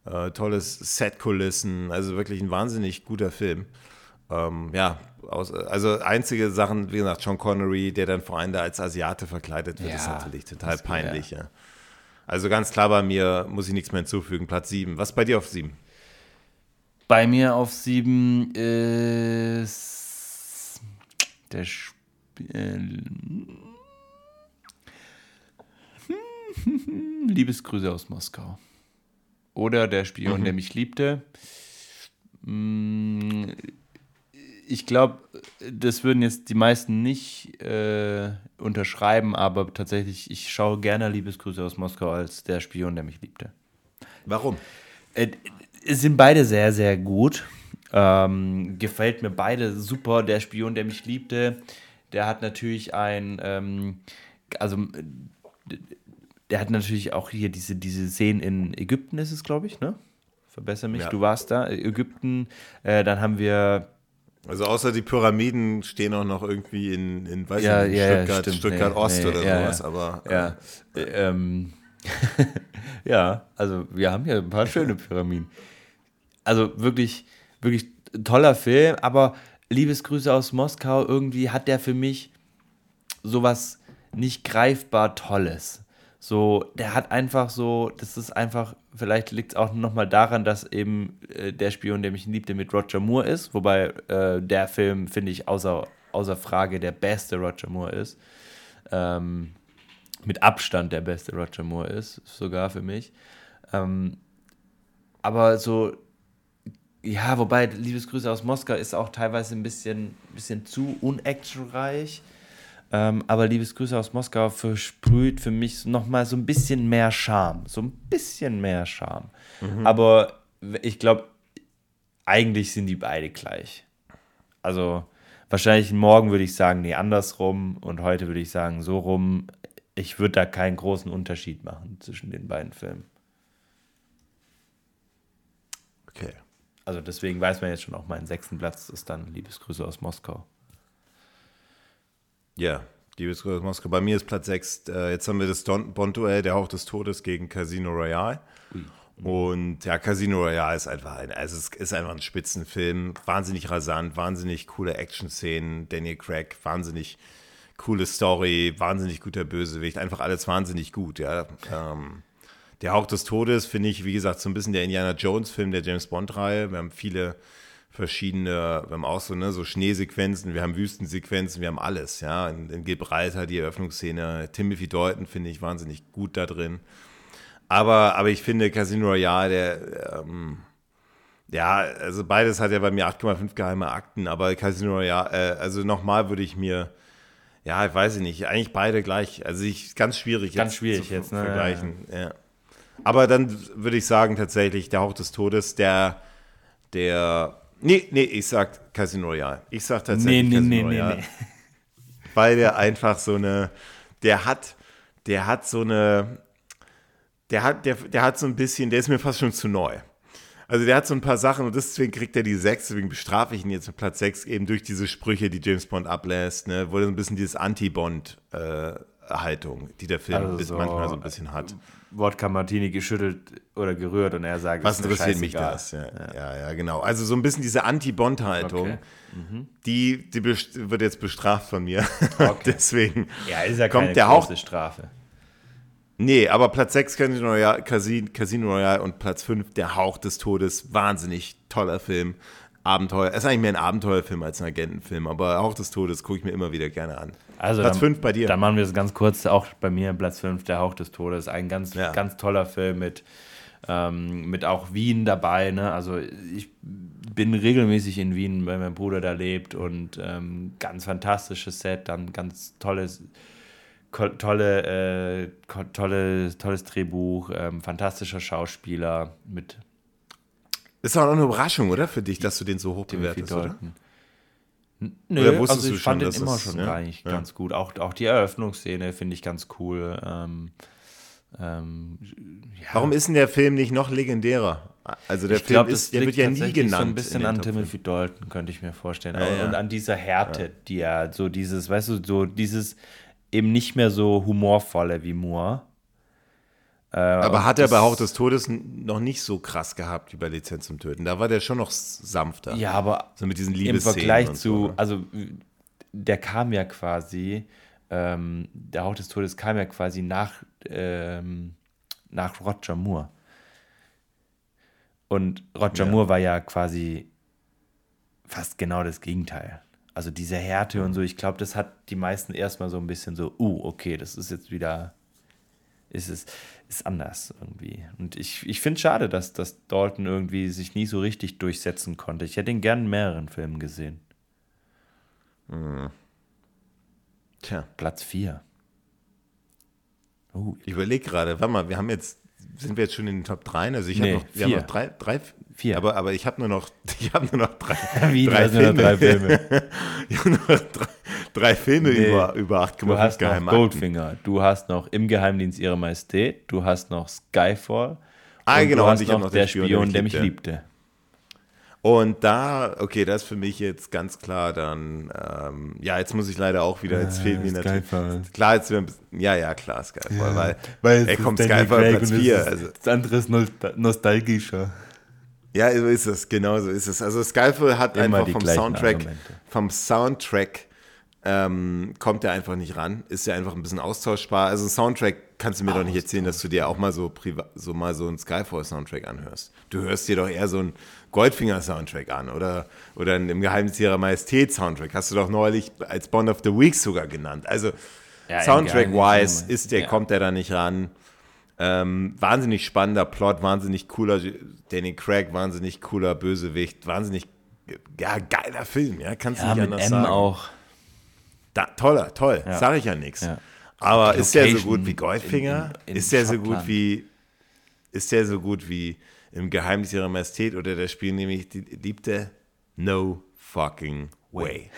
äh, tolles Set-Kulissen, also wirklich ein wahnsinnig guter Film. Ähm, ja, aus, also einzige Sachen, wie gesagt, Sean Connery, der dann vor allem da als Asiate verkleidet wird, ja, ist natürlich total peinlich. Ja. Also ganz klar bei mir muss ich nichts mehr hinzufügen. Platz 7. Was bei dir auf 7? Bei mir auf 7 ist der Spiel. [laughs] Liebesgrüße aus Moskau. Oder der Spion, mhm. der mich liebte. Mm, ich glaube, das würden jetzt die meisten nicht äh, unterschreiben, aber tatsächlich, ich schaue gerne Liebesgrüße aus Moskau als der Spion, der mich liebte. Warum? Äh, sind beide sehr, sehr gut. Ähm, gefällt mir beide super. Der Spion, der mich liebte, der hat natürlich ein, ähm, also der hat natürlich auch hier diese, diese Szenen in Ägypten, ist es, glaube ich, ne? Verbessere mich, ja. du warst da, Ägypten. Äh, dann haben wir. Also außer die Pyramiden stehen auch noch irgendwie in, in weiß ja, nicht, ja, Stuttgart, ja, Stuttgart nee, Ost nee, oder sowas, aber. Ja. Äh, ähm, ja, also wir haben hier ein paar schöne Pyramiden. Also wirklich, wirklich toller Film, aber Liebesgrüße aus Moskau, irgendwie hat der für mich sowas nicht greifbar Tolles. So, der hat einfach so, das ist einfach, vielleicht liegt es auch nochmal daran, dass eben äh, der Spion, der mich liebte, mit Roger Moore ist, wobei äh, der Film, finde ich, außer, außer Frage der beste Roger Moore ist. Ähm, mit Abstand der beste Roger Moore ist, sogar für mich. Ähm, aber so, ja, wobei Liebesgrüße aus Moskau ist auch teilweise ein bisschen, bisschen zu unactionreich. Ähm, aber Liebesgrüße aus Moskau versprüht für mich nochmal so ein bisschen mehr Charme. So ein bisschen mehr Charme. Mhm. Aber ich glaube, eigentlich sind die beide gleich. Also wahrscheinlich morgen würde ich sagen, nee, andersrum. Und heute würde ich sagen, so rum. Ich würde da keinen großen Unterschied machen zwischen den beiden Filmen. Okay. Also deswegen weiß man jetzt schon auch, mein sechsten Platz ist dann Liebesgrüße aus Moskau. Ja, Liebesgrüße aus Moskau. Bei mir ist Platz 6. Äh, jetzt haben wir das Bond-Duell, der Hauch des Todes gegen Casino Royale. Ui. Und ja, Casino Royale ist einfach ein, also es ist einfach ein Spitzenfilm. Wahnsinnig rasant, wahnsinnig coole Action-Szenen. Daniel Craig, wahnsinnig coole Story, wahnsinnig guter Bösewicht. Einfach alles wahnsinnig gut, ja. Ähm, der Hauch des Todes finde ich, wie gesagt, so ein bisschen der Indiana Jones-Film der James Bond-Reihe. Wir haben viele verschiedene, wir haben auch so, ne, so Schneesequenzen, wir haben Wüstensequenzen, wir haben alles, ja. In, in Gibraltar die Eröffnungsszene. Timothy Dalton finde ich wahnsinnig gut da drin. Aber, aber ich finde Casino Royale, der, ähm, ja, also beides hat ja bei mir 8,5 geheime Akten, aber Casino Royale, äh, also nochmal würde ich mir, ja, ich weiß nicht, eigentlich beide gleich. Also ich, ganz schwierig ganz jetzt schwierig jetzt, ne? vergleichen. Ja, ja. Aber dann würde ich sagen, tatsächlich, der Hauch des Todes, der, der, nee, nee, ich sag Casino Royale. Ich sag tatsächlich nee, nee, Casino nee, Royale. Nee, nee. [laughs] Weil der einfach so eine, der hat, der hat so eine, der hat, der, der hat so ein bisschen, der ist mir fast schon zu neu. Also der hat so ein paar Sachen und deswegen kriegt er die 6, deswegen bestrafe ich ihn jetzt mit Platz 6 eben durch diese Sprüche, die James Bond ablässt, ne, er so ein bisschen dieses Anti-Bond-Haltung, äh, die der Film also manchmal so ein bisschen hat. Wodka Martini geschüttelt oder gerührt und er sagt, was interessiert mich das? Ja, ja, ja, ja, genau. Also so ein bisschen diese Anti-Bond-Haltung, okay. mhm. die, die wird jetzt bestraft von mir. Okay. [laughs] Deswegen ja kommt der Hauch, Strafe. Nee, aber Platz 6 Casino Royale, Casino Royale und Platz 5 Der Hauch des Todes. Wahnsinnig toller Film. Abenteuer. Es ist eigentlich mehr ein Abenteuerfilm als ein Agentenfilm, aber Hauch des Todes gucke ich mir immer wieder gerne an. Also Platz 5 bei dir. Dann machen wir es ganz kurz. Auch bei mir Platz 5 Der Hauch des Todes. Ein ganz, ja. ganz toller Film mit, ähm, mit auch Wien dabei. Ne? Also ich bin regelmäßig in Wien, weil mein Bruder da lebt und ähm, ganz fantastisches Set, dann ganz tolles tolle, äh, tolle, tolles Drehbuch, ähm, fantastischer Schauspieler mit. Ist auch eine Überraschung, oder? Für dich, dass du den so hoch bewertest, oder? Nö, oder wusstest also ich du fand schon, den immer schon ja, eigentlich ja. ganz gut. Auch, auch die Eröffnungsszene finde ich ganz cool. Ähm, ähm, ja. Warum ist denn der Film nicht noch legendärer? Also der ich Film glaub, ist, der wird ja nie genannt. so ein bisschen an Timothy Dalton, könnte ich mir vorstellen. Und an dieser Härte, die er so dieses, weißt du, so dieses eben nicht mehr so humorvolle wie Moore. Äh, aber hat er bei Hauch des Todes noch nicht so krass gehabt wie bei Lizenz zum Töten? Da war der schon noch sanfter. Ja, aber so mit diesen im Vergleich zu, so. also der kam ja quasi, ähm, der Hauch des Todes kam ja quasi nach, ähm, nach Roger Moore. Und Roger ja. Moore war ja quasi fast genau das Gegenteil. Also diese Härte und so, ich glaube, das hat die meisten erstmal so ein bisschen so, uh, okay, das ist jetzt wieder, ist es, ist anders irgendwie. Und ich, ich finde es schade, dass, dass Dalton irgendwie sich nie so richtig durchsetzen konnte. Ich hätte ihn gern in mehreren Filmen gesehen. Mhm. Tja. Platz 4. Oh, ich überlege gerade, warte mal, wir haben jetzt, sind wir jetzt schon in den Top 3? Also ich nee, habe noch, wir haben noch drei, drei, Vier. Aber, aber ich habe nur noch, [laughs] ich habe nur noch drei, [laughs] Wie, drei Filme. Nur drei Filme. [laughs] ich habe nur noch drei, drei Filme nee. über, über 8,5 Du hast noch Goldfinger, du hast noch Im Geheimdienst ihrer Majestät, du hast noch Skyfall ah, und genau, du hast noch, noch Der Spion, Spion der mich liebte. liebte. Und da, okay, das ist für mich jetzt ganz klar dann, ähm, ja, jetzt muss ich leider auch wieder, jetzt ja, fehlt mir natürlich. Skyfall. Klar, jetzt wir ein bisschen, ja, ja, klar, Skyfall, ja, weil, weil er kommt Skyfall Platz 4. Also. Das andere ist nostalgischer. Ja, so ist es, genau so ist es. Also Skyfall hat Immer einfach vom Soundtrack, Argumente. vom Soundtrack ähm, kommt er einfach nicht ran. Ist ja einfach ein bisschen austauschbar. Also Soundtrack kannst du mir doch nicht erzählen, dass du dir auch mal so so mal so einen Skyfall-Soundtrack anhörst. Du hörst dir doch eher so einen Goldfinger-Soundtrack an oder, oder einen im Geheimnis ihrer Majestät-Soundtrack. Hast du doch neulich als Bond of the Week sogar genannt. Also ja, Soundtrack-wise ist der, ja. kommt der da nicht ran. Ähm, wahnsinnig spannender Plot, wahnsinnig cooler Danny Craig, wahnsinnig cooler Bösewicht, wahnsinnig ja, geiler Film, ja, kannst du ja, nicht anders M sagen. auch. Da, toller, toll, ja. sage ich ja nichts. Ja. Aber ist der so gut wie Goldfinger? In, in, in ist der so gut wie ist der so gut wie im Geheimnis ihrer Majestät oder der Spiel nämlich die Liebte? No fucking way.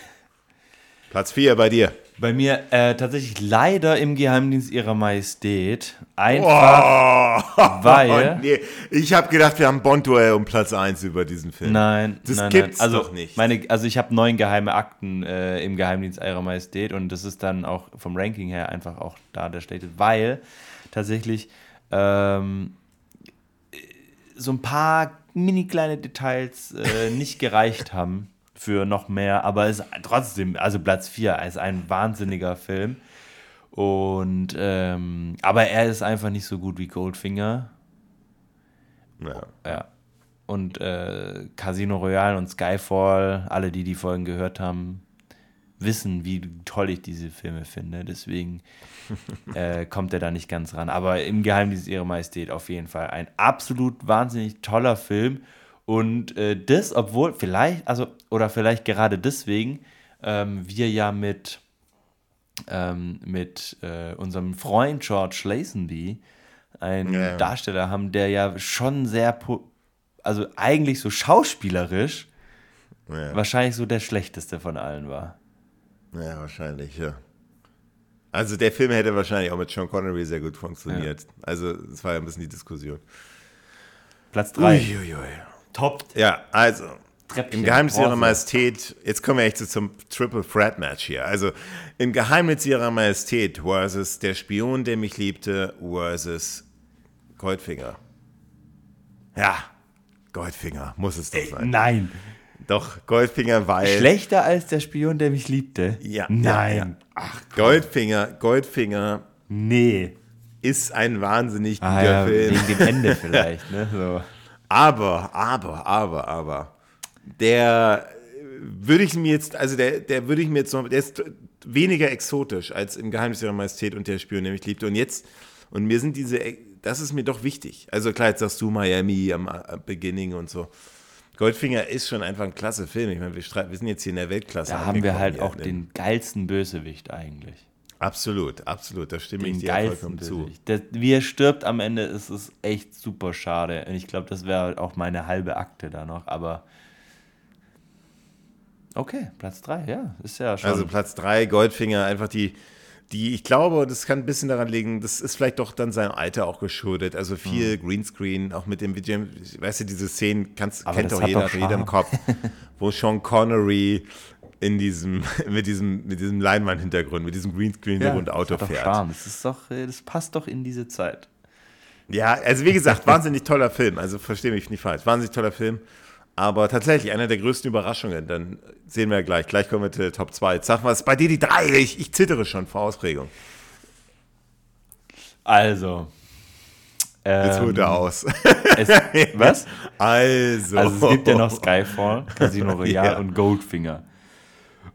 Platz 4 bei dir. Bei mir äh, tatsächlich leider im Geheimdienst ihrer Majestät. Einfach, [laughs] oh, weil. Nee. Ich habe gedacht, wir haben Bonduell um Platz 1 über diesen Film. Nein, das nein, gibt's nein. Also, doch nicht. Meine, also ich habe neun geheime Akten äh, im Geheimdienst ihrer Majestät und das ist dann auch vom Ranking her einfach auch da der Stated, weil tatsächlich ähm, so ein paar mini kleine Details äh, nicht gereicht haben für noch mehr, aber ist trotzdem, also Platz 4 ist ein wahnsinniger Film. Und ähm, aber er ist einfach nicht so gut wie Goldfinger. Ja. ja. Und äh, Casino Royale und Skyfall, alle, die die Folgen gehört haben, wissen, wie toll ich diese Filme finde. Deswegen [laughs] äh, kommt er da nicht ganz ran. Aber im Geheimnis ihrer Majestät auf jeden Fall ein absolut wahnsinnig toller Film. Und äh, das, obwohl vielleicht, also, oder vielleicht gerade deswegen, ähm, wir ja mit, ähm, mit äh, unserem Freund George Lazenby einen ja, ja. Darsteller haben, der ja schon sehr, also eigentlich so schauspielerisch ja. wahrscheinlich so der schlechteste von allen war. Ja, wahrscheinlich, ja. Also der Film hätte wahrscheinlich auch mit Sean Connery sehr gut funktioniert. Also es war ja ein bisschen die Diskussion. Platz 3. Uiuiui. Top. Ja, also. Treppchen, Im Geheimnis ihrer Majestät, jetzt kommen wir echt zum Triple Threat Match hier. Also, im Geheimnis ihrer Majestät versus der Spion, der mich liebte, versus Goldfinger. Ja, Goldfinger, muss es doch sein. Nein. Doch, Goldfinger, weil. Schlechter als der Spion, der mich liebte? Ja. Nein. Ja, ja. Ach, Goldfinger, Goldfinger. Nee. Ist ein wahnsinnig ah, guter ja, Film. Wegen dem Ende [laughs] vielleicht, ne? So. Aber, aber, aber, aber, der würde ich mir jetzt, also der, der würde ich mir jetzt noch, der ist weniger exotisch als im Geheimnis ihrer Majestät und der Spion, mich liebte. Und jetzt, und mir sind diese, das ist mir doch wichtig. Also klar, jetzt sagst du Miami am, am Beginning und so. Goldfinger ist schon einfach ein klasse Film. Ich meine, wir, wir sind jetzt hier in der Weltklasse. Da haben wir halt auch den geilsten Bösewicht eigentlich. Absolut, absolut, da stimme Den ich dir vollkommen zu. Der, wie er stirbt am Ende, ist es echt super schade. Und ich glaube, das wäre auch meine halbe Akte da noch, aber. Okay, Platz 3, ja, ist ja schon. Also Platz 3, Goldfinger, einfach die, die, ich glaube, das kann ein bisschen daran liegen, das ist vielleicht doch dann sein Alter auch geschuldet. Also viel mhm. Greenscreen, auch mit dem, weißt du, diese Szenen kannst, kennt doch jeder, jeder im Kopf, wo Sean Connery in diesem, [laughs] mit diesem, mit diesem Leinwand-Hintergrund, mit diesem Greenscreen-Hintergrund ja, Auto das fährt. Charme. Das ist doch, äh, das passt doch in diese Zeit. Ja, also wie gesagt, wahnsinnig toller Film. Also verstehe mich nicht falsch. Wahnsinnig toller Film. Aber tatsächlich einer der größten Überraschungen. Dann sehen wir gleich. Gleich kommen wir zu Top 2. Jetzt sag mal, ist bei dir die 3? Ich, ich zittere schon vor Ausprägung. Also. Ähm, Jetzt holt er aus. Es, [laughs] was? Also. Also es gibt ja noch Skyfall, Casino [laughs] Royale ja. und Goldfinger.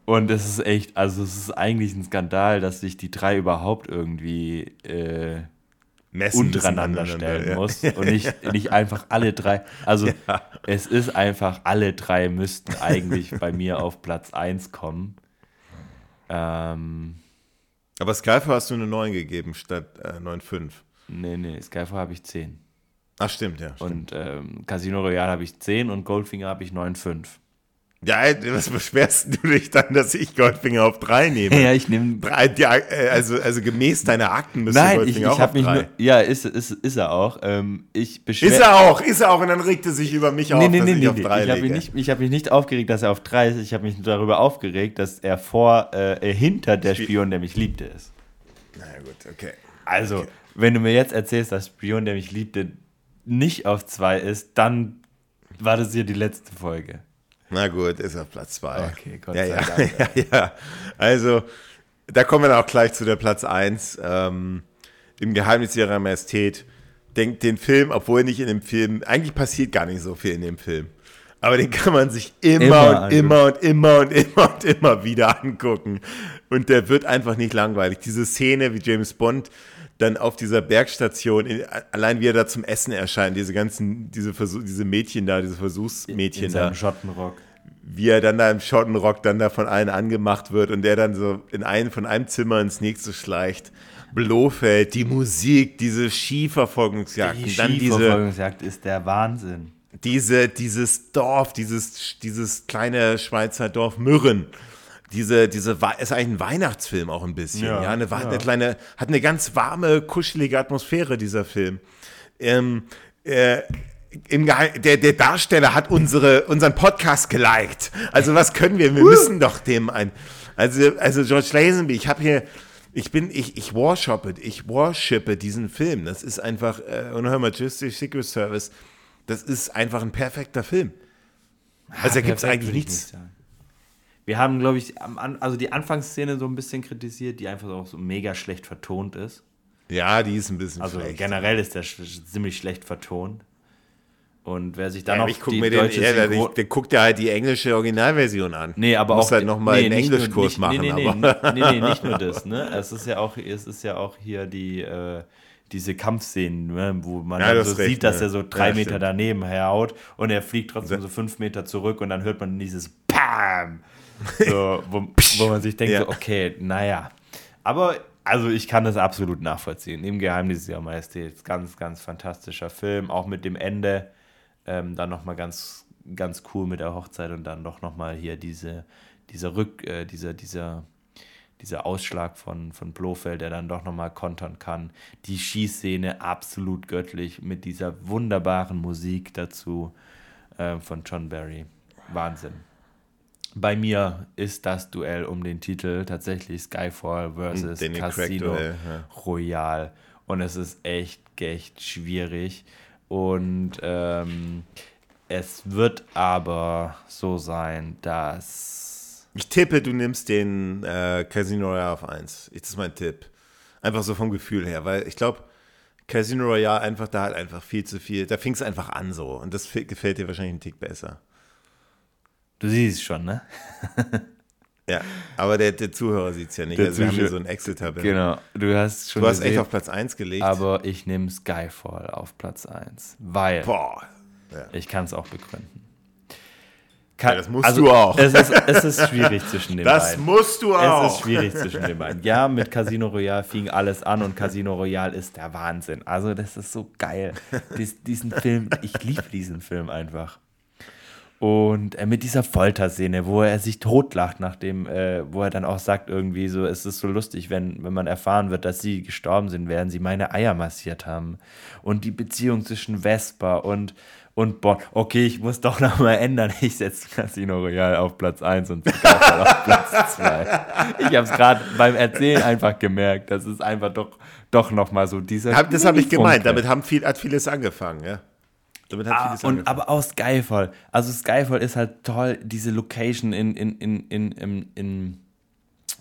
Und es ist echt, also es ist eigentlich ein Skandal, dass sich die drei überhaupt irgendwie äh, untereinander stellen ja. muss [laughs] und nicht, nicht einfach alle drei. Also ja. es ist einfach, alle drei müssten eigentlich bei mir auf Platz 1 kommen. Ähm, Aber Skyfall hast du eine 9 gegeben statt äh, 9,5. Nee, nee, Skyfall habe ich 10. Ach, stimmt, ja. Stimmt. Und ähm, Casino Royale habe ich 10 und Goldfinger habe ich 9,5. Ja, was beschwerst du dich dann, dass ich Goldfinger auf drei nehme? Ja, ich nehme. Äh, also, also gemäß deiner Akten müsste Nein, Goldfinger ich, ich auch auf mich drei. Nur, ja, ist, ist, ist er auch. Ähm, ich beschwer, ist er auch, ist er auch. Und dann regt er sich über mich auf, nee, dass nee, ich nee, auf drei ich lege. Mich nicht, ich habe mich nicht aufgeregt, dass er auf drei ist. Ich habe mich darüber aufgeregt, dass er vor, äh, hinter der Spion, der mich liebte, ist. Na gut, okay. Also, okay. wenn du mir jetzt erzählst, dass Spion, der mich liebte, nicht auf zwei ist, dann war das hier die letzte Folge. Na gut, ist auf Platz 2. Okay, Gott ja, sei ja, Dank. [laughs] Ja, ja, Also, da kommen wir dann auch gleich zu der Platz 1. Ähm, Im Geheimnis ihrer Majestät. Denkt den Film, obwohl nicht in dem Film, eigentlich passiert gar nicht so viel in dem Film. Aber den kann man sich immer, immer und immer und immer und immer und immer wieder angucken. Und der wird einfach nicht langweilig. Diese Szene, wie James Bond dann auf dieser Bergstation, in, allein wie er da zum Essen erscheint, diese ganzen, diese, Versuch, diese Mädchen da, diese Versuchsmädchen in, in da. Schottenrock. Wie er dann da im Schottenrock dann da von allen angemacht wird und der dann so in einen, von einem Zimmer ins nächste schleicht. Blofeld, die Musik, diese Skiverfolgungsjagden. Die Skiverfolgungsjagd ist der Wahnsinn. Diese, dieses Dorf, dieses, dieses kleine Schweizer Dorf Mürren diese, diese, ist eigentlich ein Weihnachtsfilm auch ein bisschen. Ja, ja, eine, ja. eine kleine, hat eine ganz warme, kuschelige Atmosphäre, dieser Film. Ähm, äh, der, der Darsteller hat unsere, unseren Podcast geliked. Also was können wir? Wir müssen doch dem ein. Also, also George Lazenby, ich habe hier, ich bin, ich, ich worshipe, ich worshipe diesen Film. Das ist einfach, äh, Unheimlich Majestic Secret Service, das ist einfach ein perfekter Film. Also da gibt es eigentlich nichts. Nicht wir haben, glaube ich, also die Anfangsszene so ein bisschen kritisiert, die einfach auch so mega schlecht vertont ist. Ja, die ist ein bisschen also schlecht. generell ist der ziemlich schlecht vertont. Und wer sich dann ja, noch ich guck die mir den, ja, der, der, guckt ja halt die englische Originalversion an. Nee, aber Muss auch halt nochmal nee, einen Englischkurs machen. Nee, nee, nee, nee, nee, nicht nur das, ne? Es ist ja auch, es ist ja auch hier die, äh, diese Kampfszenen, ne? wo man ja, so recht, sieht, dass er so drei Meter stimmt. daneben herhaut und er fliegt trotzdem so fünf Meter zurück und dann hört man dieses PAM! So, [laughs] wo, wo man sich denkt, ja. so, okay, naja. Aber also ich kann das absolut nachvollziehen. Im Geheimnis ihrer Majestät. Ganz, ganz fantastischer Film. Auch mit dem Ende. Ähm, dann nochmal ganz, ganz cool mit der Hochzeit und dann doch nochmal hier diese, dieser Rück, äh, dieser, dieser, dieser Ausschlag von, von Blofeld, der dann doch nochmal kontern kann. Die Schießszene absolut göttlich mit dieser wunderbaren Musik dazu äh, von John Barry. Wahnsinn. Bei mir ist das Duell um den Titel tatsächlich Skyfall versus den Casino ja. Royale. Und es ist echt, echt schwierig. Und ähm, es wird aber so sein, dass. Ich tippe, du nimmst den äh, Casino Royale auf 1. Das ist mein Tipp. Einfach so vom Gefühl her, weil ich glaube, Casino Royale einfach, da hat einfach viel zu viel. Da fing es einfach an so. Und das gefällt dir wahrscheinlich einen Tick besser. Du siehst es schon, ne? [laughs] ja, aber der, der Zuhörer sieht es ja nicht. Der also wir haben hier so ein Excel-Tabelle. Genau, du hast schon Du hast gesehen, echt auf Platz 1 gelegt. Aber ich nehme Skyfall auf Platz 1, weil Boah. Ja. ich kann es auch begründen. Kann, ja, das musst also, du auch. Es ist, es ist schwierig zwischen den das beiden. Das musst du auch. Es ist schwierig zwischen den beiden. Ja, mit Casino Royale fing alles an und Casino Royale ist der Wahnsinn. Also, das ist so geil. Dies, diesen Film, ich liebe diesen Film einfach. Und äh, mit dieser Folterszene, wo er sich totlacht, nachdem, äh, wo er dann auch sagt, irgendwie so, es ist so lustig, wenn, wenn man erfahren wird, dass sie gestorben sind, werden sie meine Eier massiert haben. Und die Beziehung zwischen Vesper und, und Bond. Okay, ich muss doch nochmal ändern. Ich setze Casino Royale auf Platz 1 und Skyfall auf Platz 2. Ich habe es gerade beim Erzählen einfach gemerkt. Das ist einfach doch, doch nochmal so dieser. Das habe ich gemeint. Damit haben viel, hat vieles angefangen, ja. Damit hat ah, und, aber auch Skyfall. Also Skyfall ist halt toll, diese Location in, in, in, in, in, in,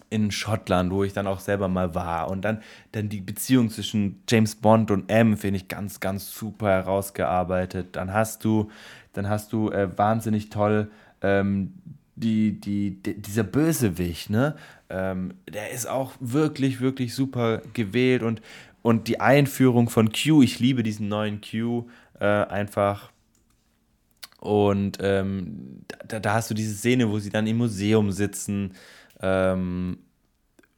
in Schottland, wo ich dann auch selber mal war. Und dann, dann die Beziehung zwischen James Bond und M finde ich ganz, ganz super herausgearbeitet. Dann hast du, dann hast du äh, wahnsinnig toll ähm, die, die, die, dieser Bösewicht, ne? Ähm, der ist auch wirklich, wirklich super gewählt und, und die Einführung von Q, ich liebe diesen neuen Q, äh, einfach. Und ähm, da, da, hast du diese Szene, wo sie dann im Museum sitzen. Ähm,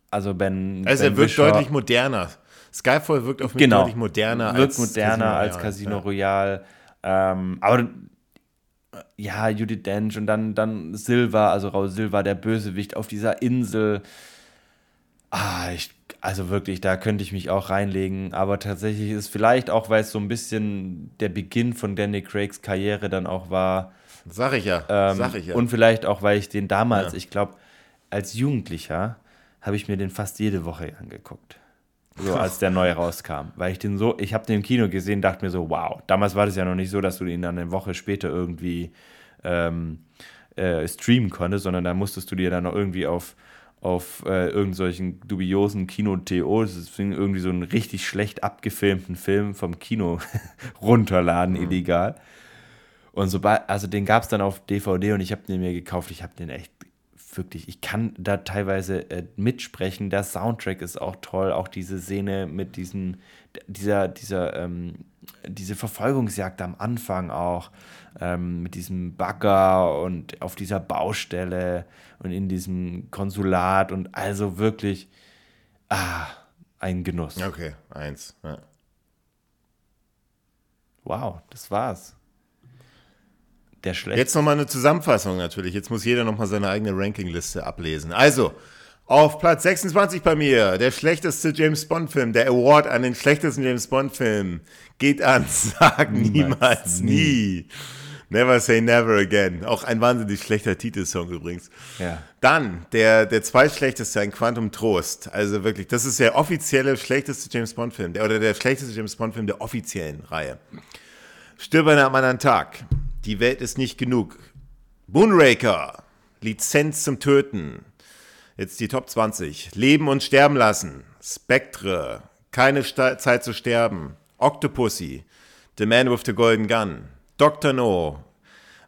also Ben. Also ben er wirkt Wischer, deutlich moderner. Skyfall wirkt auf mich genau, deutlich moderner wirkt als moderner Casino als Casino Royale. Ähm, aber ja, Judith Dench und dann, dann Silva, also Raul Silva, der Bösewicht auf dieser Insel. Ah, ich also wirklich, da könnte ich mich auch reinlegen. Aber tatsächlich ist vielleicht auch, weil es so ein bisschen der Beginn von Danny Craigs Karriere dann auch war. Sag ich ja. Ähm, Sag ich ja. Und vielleicht auch, weil ich den damals, ja. ich glaube, als Jugendlicher habe ich mir den fast jede Woche angeguckt. So als der neu rauskam. Weil ich den so, ich habe den im Kino gesehen, dachte mir so, wow. Damals war das ja noch nicht so, dass du ihn dann eine Woche später irgendwie ähm, äh, streamen konntest, sondern da musstest du dir dann noch irgendwie auf auf äh, irgendwelchen dubiosen Kino-TOs, deswegen irgendwie so einen richtig schlecht abgefilmten Film vom Kino [laughs] runterladen, mhm. illegal. Und sobald, also den gab es dann auf DVD und ich habe den mir gekauft. Ich habe den echt wirklich, ich kann da teilweise äh, mitsprechen. Der Soundtrack ist auch toll, auch diese Szene mit diesem, dieser, dieser, ähm, diese Verfolgungsjagd am Anfang auch, ähm, mit diesem Bagger und auf dieser Baustelle und in diesem Konsulat und also wirklich, ah, ein Genuss. Okay, eins. Ja. Wow, das war's. Der schlecht. Jetzt nochmal eine Zusammenfassung natürlich. Jetzt muss jeder nochmal seine eigene Rankingliste ablesen. Also, auf Platz 26 bei mir, der schlechteste James Bond-Film, der Award an den schlechtesten James Bond-Film geht an [laughs] Sag niemals, niemals nie. nie. Never Say Never Again. Auch ein wahnsinnig schlechter Titelsong übrigens. Ja. Dann der, der zweitschlechteste, ein Quantum Trost. Also wirklich, das ist der offizielle schlechteste James Bond-Film. Oder der schlechteste James Bond-Film der offiziellen Reihe. Stirb an einem anderen Tag. Die Welt ist nicht genug. Moonraker. Lizenz zum Töten. Jetzt die Top 20. Leben und sterben lassen. Spectre. Keine Sta Zeit zu sterben. Octopussy. The Man with the Golden Gun. Dr. No.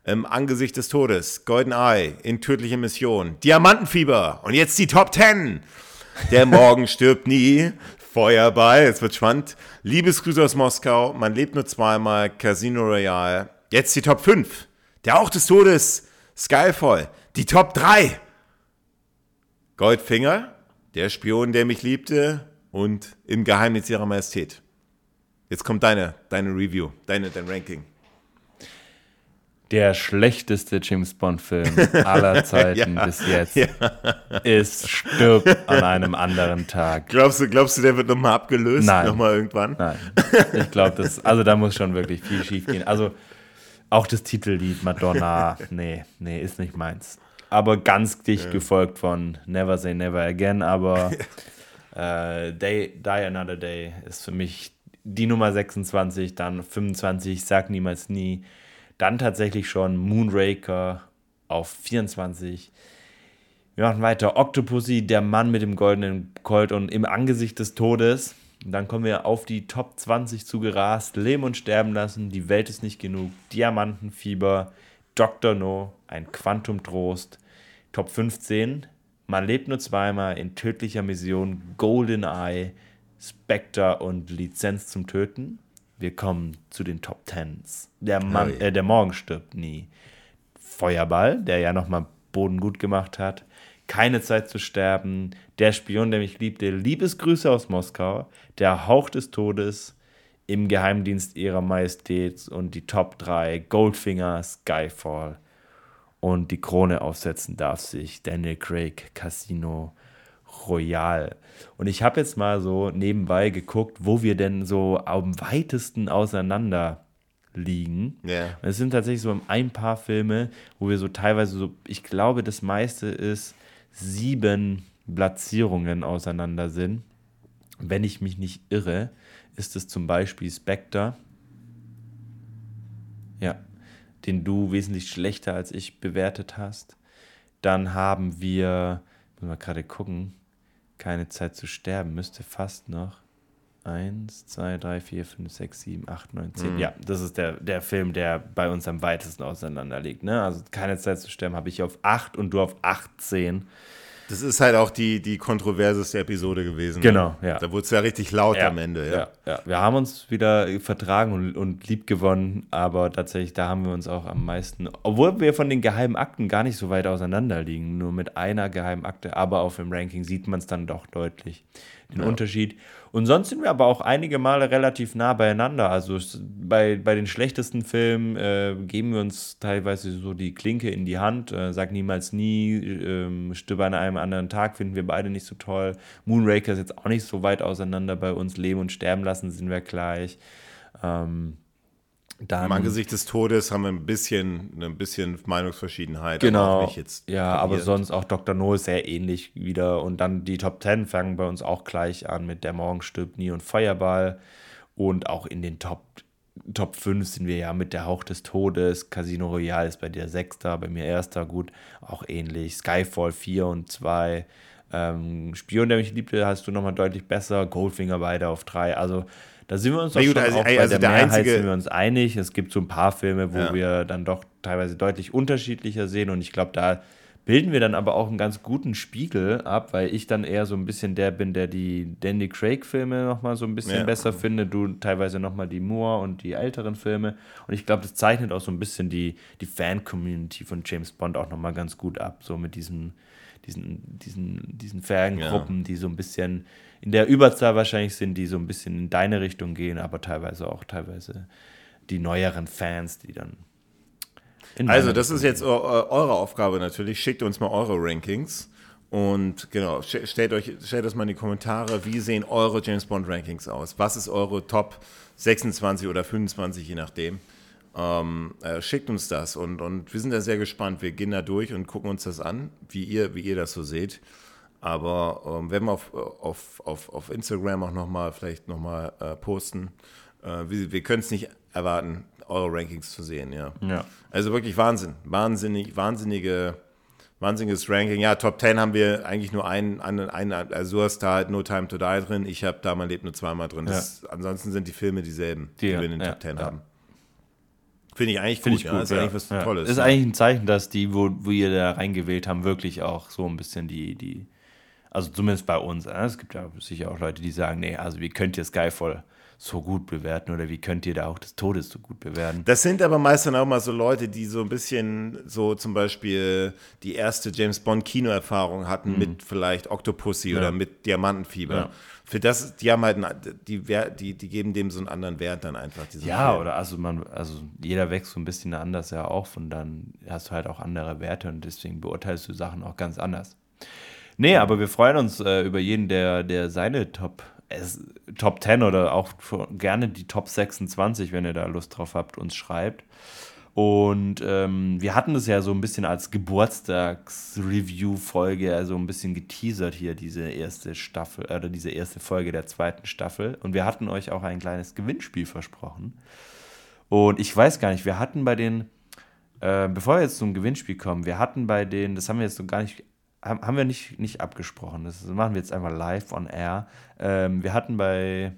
Im Angesicht des Todes. Golden Eye. In tödliche Mission. Diamantenfieber. Und jetzt die Top 10. Der Morgen [laughs] stirbt nie. Feuerball. Es wird spannend. Liebesgrüße aus Moskau. Man lebt nur zweimal. Casino Royale. Jetzt die Top 5. Der Auch des Todes. Skyfall. Die Top 3. Goldfinger. Der Spion, der mich liebte. Und im Geheimnis ihrer Majestät. Jetzt kommt deine, deine Review, deine, dein Ranking. Der schlechteste James Bond-Film aller [laughs] Zeiten ja, bis jetzt ja. ist Stirb an einem anderen Tag. Glaubst du, glaubst du der wird nochmal abgelöst? Nein. Nochmal irgendwann? Nein. Ich glaube, das, also da muss schon wirklich viel schief gehen. Also auch das Titellied Madonna, nee, nee, ist nicht meins. Aber ganz dicht ja. gefolgt von Never Say Never Again, aber [laughs] äh, Day, Die Another Day ist für mich die Nummer 26, dann 25, Sag Niemals Nie, dann tatsächlich schon Moonraker auf 24. Wir machen weiter. Octopussy, der Mann mit dem goldenen Colt und im Angesicht des Todes. Dann kommen wir auf die Top 20 zugerast. Leben und sterben lassen. Die Welt ist nicht genug. Diamantenfieber. Dr. No. Ein Quantumtrost. Top 15. Man lebt nur zweimal in tödlicher Mission. Golden Eye. Spectre und Lizenz zum Töten. Wir kommen zu den Top Tens. Der, Mann, oh, äh, der Morgen stirbt nie. Feuerball, der ja nochmal Boden gut gemacht hat. Keine Zeit zu sterben. Der Spion, der mich liebte. Liebesgrüße aus Moskau. Der Hauch des Todes. Im Geheimdienst ihrer Majestät. Und die Top 3. Goldfinger, Skyfall. Und die Krone aufsetzen darf sich Daniel Craig, Casino Royale. Und ich habe jetzt mal so nebenbei geguckt, wo wir denn so am weitesten auseinander liegen. Yeah. Es sind tatsächlich so ein paar Filme, wo wir so teilweise so, ich glaube, das meiste ist sieben Platzierungen auseinander sind. Wenn ich mich nicht irre, ist es zum Beispiel Spectre. Ja, den du wesentlich schlechter als ich bewertet hast. Dann haben wir, muss mal gerade gucken, keine Zeit zu sterben, müsste fast noch 1, 2, 3, 4, 5, 6, 7, 8, 9, 10. Mhm. Ja, das ist der, der Film, der bei uns am weitesten auseinander liegt. Ne? Also keine Zeit zu sterben habe ich auf 8 und du auf 18. Das ist halt auch die, die kontroverseste Episode gewesen. Genau, ne? ja. Da wurde es ja richtig laut ja, am Ende. Ja. ja. Ja, Wir haben uns wieder vertragen und, und lieb gewonnen, aber tatsächlich, da haben wir uns auch am meisten, obwohl wir von den geheimen Akten gar nicht so weit auseinander liegen, nur mit einer geheimen Akte, aber auf dem Ranking sieht man es dann doch deutlich, den. Unterschied. Und sonst sind wir aber auch einige Male relativ nah beieinander. Also bei, bei den schlechtesten Filmen äh, geben wir uns teilweise so die Klinke in die Hand. Äh, sag niemals nie, äh, Stimme an einem anderen Tag finden wir beide nicht so toll. Moonraker ist jetzt auch nicht so weit auseinander bei uns. Leben und sterben lassen sind wir gleich. Ähm, dann, Im Angesicht des Todes haben wir ein bisschen, ein bisschen Meinungsverschiedenheit. Genau. Aber ja, aber sonst auch Dr. No ist sehr ähnlich wieder. Und dann die Top 10 fangen bei uns auch gleich an mit Der Morgen stirbt nie und Feuerball. Und auch in den Top, Top 5 sind wir ja mit Der Hauch des Todes. Casino Royale ist bei dir Sechster, bei mir Erster, gut, auch ähnlich. Skyfall 4 und 2. Ähm, Spion, der mich liebte, hast du nochmal deutlich besser. Goldfinger beide auf 3. Also da sind wir uns doch gut, schon also, auch bei also der, der Mehrheit sind wir uns einig. Es gibt so ein paar Filme, wo ja. wir dann doch teilweise deutlich unterschiedlicher sehen und ich glaube, da bilden wir dann aber auch einen ganz guten Spiegel ab, weil ich dann eher so ein bisschen der bin, der die Danny Craig-Filme nochmal so ein bisschen ja. besser finde, du teilweise nochmal die Moore und die älteren Filme. Und ich glaube, das zeichnet auch so ein bisschen die, die Fan-Community von James Bond auch nochmal ganz gut ab, so mit diesen, diesen, diesen, diesen Fangruppen, ja. die so ein bisschen in der Überzahl wahrscheinlich sind, die so ein bisschen in deine Richtung gehen, aber teilweise auch teilweise die neueren Fans, die dann also, das ist jetzt eure Aufgabe natürlich. Schickt uns mal eure Rankings. Und genau, stellt euch, stellt das mal in die Kommentare, wie sehen eure James Bond Rankings aus? Was ist eure Top 26 oder 25, je nachdem? Ähm, äh, schickt uns das und, und wir sind da sehr gespannt. Wir gehen da durch und gucken uns das an, wie ihr, wie ihr das so seht. Aber ähm, werden wir auf, auf, auf, auf Instagram auch nochmal, vielleicht nochmal äh, posten. Äh, wir wir können es nicht erwarten, eure Rankings zu sehen, ja. ja. Also wirklich Wahnsinn. Wahnsinnig, wahnsinnige, wahnsinniges Ranking. Ja, Top 10 haben wir eigentlich nur einen, einen, einen also du hast da halt No Time to Die drin, ich habe da mein Leben nur zweimal drin. Das, ja. Ansonsten sind die Filme dieselben, die, die wir in den ja, Top 10 haben. Finde ich eigentlich Find gut, ich gut, ist eigentlich was Tolles. Ist eigentlich ein Zeichen, dass die, wo, wo ihr da reingewählt haben, wirklich auch so ein bisschen die, die, also zumindest bei uns, es gibt ja sicher auch Leute, die sagen, nee, also wie könnt ihr Skyfall so gut bewerten oder wie könnt ihr da auch des Todes so gut bewerten? Das sind aber meist dann auch mal so Leute, die so ein bisschen so zum Beispiel die erste James Bond Kinoerfahrung hatten mhm. mit vielleicht Octopussy ja. oder mit Diamantenfieber. Ja. Für das, die haben halt, die, die, die geben dem so einen anderen Wert dann einfach. Ja, Film. oder also man, also jeder wächst so ein bisschen anders ja auch und dann hast du halt auch andere Werte und deswegen beurteilst du Sachen auch ganz anders. Nee, aber wir freuen uns äh, über jeden, der, der seine Top es, Top 10 oder auch gerne die Top 26, wenn ihr da Lust drauf habt, uns schreibt. Und ähm, wir hatten das ja so ein bisschen als Geburtstags-Review-Folge, also ein bisschen geteasert hier, diese erste Staffel, oder äh, diese erste Folge der zweiten Staffel. Und wir hatten euch auch ein kleines Gewinnspiel versprochen. Und ich weiß gar nicht, wir hatten bei den, äh, bevor wir jetzt zum Gewinnspiel kommen, wir hatten bei den, das haben wir jetzt so gar nicht haben wir nicht, nicht abgesprochen. Das machen wir jetzt einfach live on air. Ähm, wir hatten bei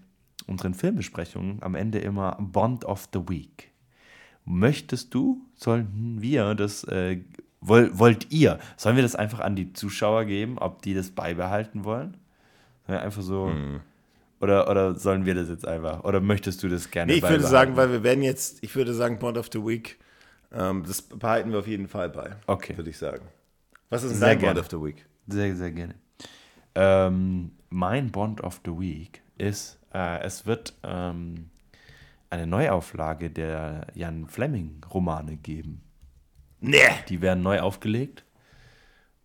unseren Filmbesprechungen am Ende immer Bond of the Week. Möchtest du, sollen wir das, äh, woll, wollt ihr, sollen wir das einfach an die Zuschauer geben, ob die das beibehalten wollen? Einfach so. Hm. Oder, oder sollen wir das jetzt einfach? Oder möchtest du das gerne? Nee, ich würde sagen, weil wir werden jetzt, ich würde sagen, Bond of the Week, ähm, das behalten wir auf jeden Fall bei. Okay. Würde ich sagen. Was ist dein Bond of the Week? Sehr, sehr gerne. Ähm, mein Bond of the Week ist, äh, es wird ähm, eine Neuauflage der Jan Fleming-Romane geben. Nee. Die werden neu aufgelegt.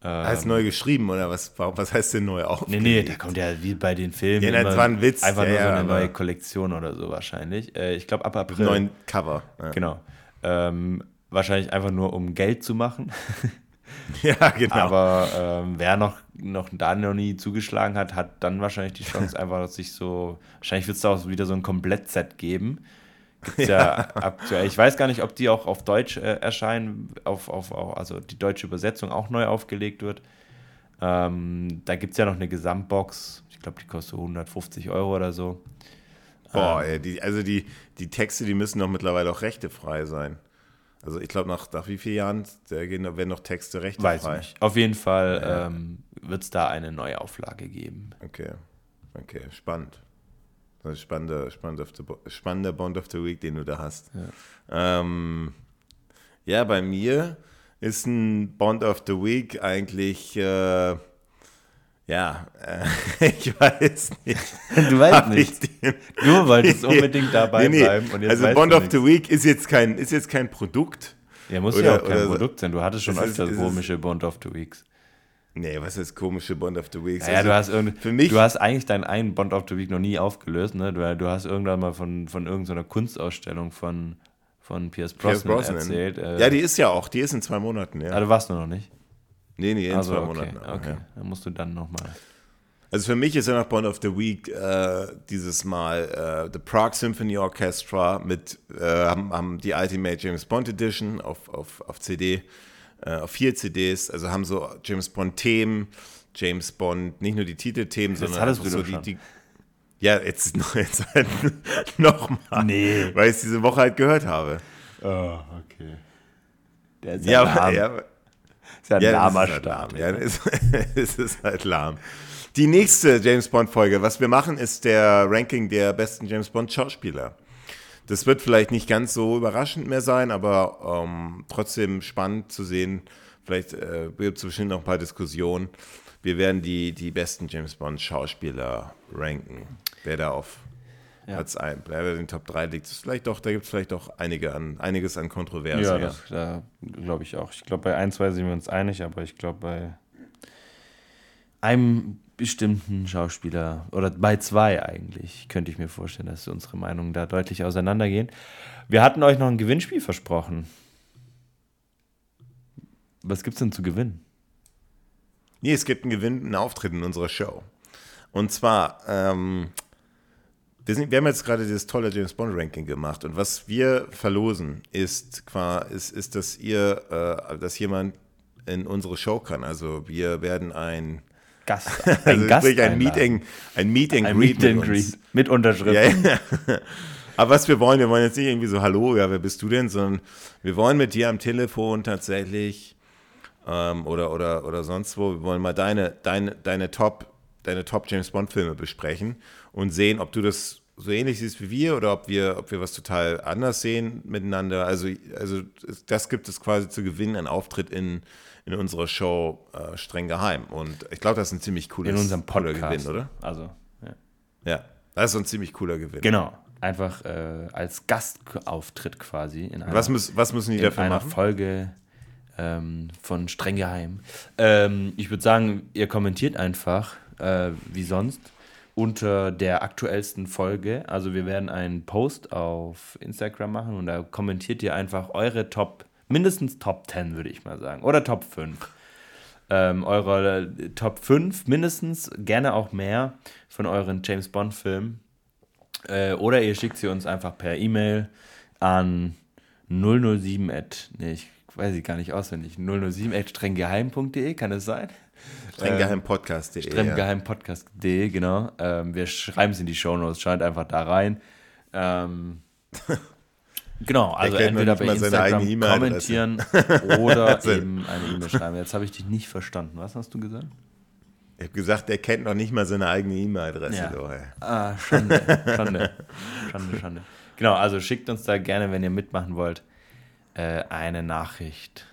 Ähm, heißt neu geschrieben oder was? Was heißt denn neu aufgelegt? Nee, nee, da kommt ja wie bei den Filmen. Ja, das war ein Witz. Einfach ja, nur so eine neue Kollektion oder so wahrscheinlich. Äh, ich glaube ab April. Neuen Cover. Ja. Genau. Ähm, wahrscheinlich einfach nur um Geld zu machen. [laughs] [laughs] Ja, genau. Aber ähm, wer noch, noch da noch nie zugeschlagen hat, hat dann wahrscheinlich die Chance, [laughs] einfach sich so. Wahrscheinlich wird es da auch wieder so ein Komplettset geben. Gibt's [laughs] ja, ja aktuell. Ich weiß gar nicht, ob die auch auf Deutsch äh, erscheinen, auf, auf, auf, also die deutsche Übersetzung auch neu aufgelegt wird. Ähm, da gibt es ja noch eine Gesamtbox. Ich glaube, die kostet 150 Euro oder so. Boah, ähm, ey, die, also die, die Texte, die müssen doch mittlerweile auch rechtefrei sein. Also ich glaube, nach, nach wie vielen Jahren werden noch Texte recht Weiß frei? Nicht. Auf jeden Fall ja. ähm, wird es da eine Neuauflage geben. Okay, okay, spannend. Das ist spannender, spannender, spannender Bond of the Week, den du da hast. Ja, ähm, ja bei mir ist ein Bond of the Week eigentlich... Äh, ja, äh, [laughs] ich weiß nicht. Du weißt nicht. du wolltest unbedingt dabei nee, nee. bleiben. also Bond of the Week ist jetzt kein, ist jetzt kein Produkt. Ja, muss oder, ja auch kein Produkt sein. Du hattest schon öfter komische Bond of the Weeks. Nee, was ist komische Bond of the Weeks? Ja, also, du hast für mich du hast eigentlich deinen einen Bond of the Week noch nie aufgelöst, ne? Du, du hast irgendwann mal von, von irgendeiner Kunstausstellung von, von Pierce Brosnan, Pierce Brosnan. erzählt. Äh, ja, die ist ja auch, die ist in zwei Monaten, ja. Ah, du warst nur noch nicht? Nee, nee, in also, zwei okay, Monaten. Auch, okay, ja. dann musst du dann nochmal. Also für mich ist ja noch Bond of the Week äh, dieses Mal äh, The Prague Symphony Orchestra mit, äh, haben, haben, die Ultimate James Bond Edition auf, auf, auf CD, äh, auf vier CDs, also haben so James Bond Themen, James Bond, nicht nur die Titelthemen, sondern einfach so die, die, Ja, jetzt, [laughs] jetzt halt [laughs] nochmal, nee. weil ich es diese Woche halt gehört habe. Oh, okay. Der ist ja, ja, ist ja ein ja, lahmer ist halt Start. Lahm. Ja, es, es [laughs] ist halt lahm. Die nächste James Bond-Folge, was wir machen, ist der Ranking der besten James Bond-Schauspieler. Das wird vielleicht nicht ganz so überraschend mehr sein, aber ähm, trotzdem spannend zu sehen. Vielleicht äh, gibt es bestimmt noch ein paar Diskussionen. Wir werden die, die besten James Bond-Schauspieler ranken. Wer da auf ja. Platz 1, wer in den Top 3 liegt. Vielleicht doch, da gibt es vielleicht doch einige an, einiges an Kontroversen. Ja, das, da glaube ich auch. Ich glaube, bei 1, 2 sind wir uns einig, aber ich glaube, bei einem bestimmten Schauspieler oder bei zwei eigentlich könnte ich mir vorstellen, dass unsere Meinungen da deutlich auseinandergehen. Wir hatten euch noch ein Gewinnspiel versprochen. Was gibt es denn zu gewinnen? Nee, es gibt einen Gewinn, einen Auftritt in unserer Show. Und zwar, ähm, wir, sind, wir haben jetzt gerade dieses tolle James Bond Ranking gemacht und was wir verlosen ist, ist, ist dass ihr, äh, dass jemand in unsere Show kann. Also wir werden ein Gast, [laughs] ein also Gast ein Meeting, ein Meeting ein Greet, Meet mit, Greet mit Unterschrift. Ja, ja. [laughs] Aber was wir wollen, wir wollen jetzt nicht irgendwie so, hallo, ja, wer bist du denn, sondern wir wollen mit dir am Telefon tatsächlich ähm, oder, oder, oder sonst wo, wir wollen mal deine, deine, deine Top, deine Top James Bond Filme besprechen und sehen, ob du das so ähnlich siehst wie wir oder ob wir, ob wir was total anders sehen miteinander. Also, also das gibt es quasi zu gewinnen, ein Auftritt in, in unserer Show äh, streng geheim. Und ich glaube, das ist ein ziemlich cooles, in unserem Podcast, Gewinn, oder? Also, ja. Ja, das ist ein ziemlich cooler Gewinn. Genau. Einfach äh, als Gastauftritt quasi. In einer, was, muss, was müssen die dafür machen? In einer Folge ähm, von streng geheim. Ähm, ich würde sagen, ihr kommentiert einfach, äh, wie sonst, unter der aktuellsten Folge. Also wir werden einen Post auf Instagram machen und da kommentiert ihr einfach eure Top mindestens Top 10, würde ich mal sagen. Oder Top 5. Ähm, eure Top 5 mindestens, gerne auch mehr von euren James Bond-Filmen. Äh, oder ihr schickt sie uns einfach per E-Mail an 007 at, nee, ich weiß ich gar nicht auswendig, 007 at strenggeheim.de, kann es sein? Strenggeheimpodcast.de. Strenggeheimpodcast.de, genau. Ähm, wir schreiben es in die Show Notes, scheint einfach da rein. Ähm, [laughs] Genau, also entweder bei Instagram kommentieren [laughs] oder eben eine E-Mail schreiben. Jetzt habe ich dich nicht verstanden. Was hast du gesagt? Ich habe gesagt, er kennt noch nicht mal seine eigene E-Mail-Adresse. Ja. Ah, Schande, [laughs] Schande, Schande, Schande. Genau, also schickt uns da gerne, wenn ihr mitmachen wollt, äh, eine Nachricht.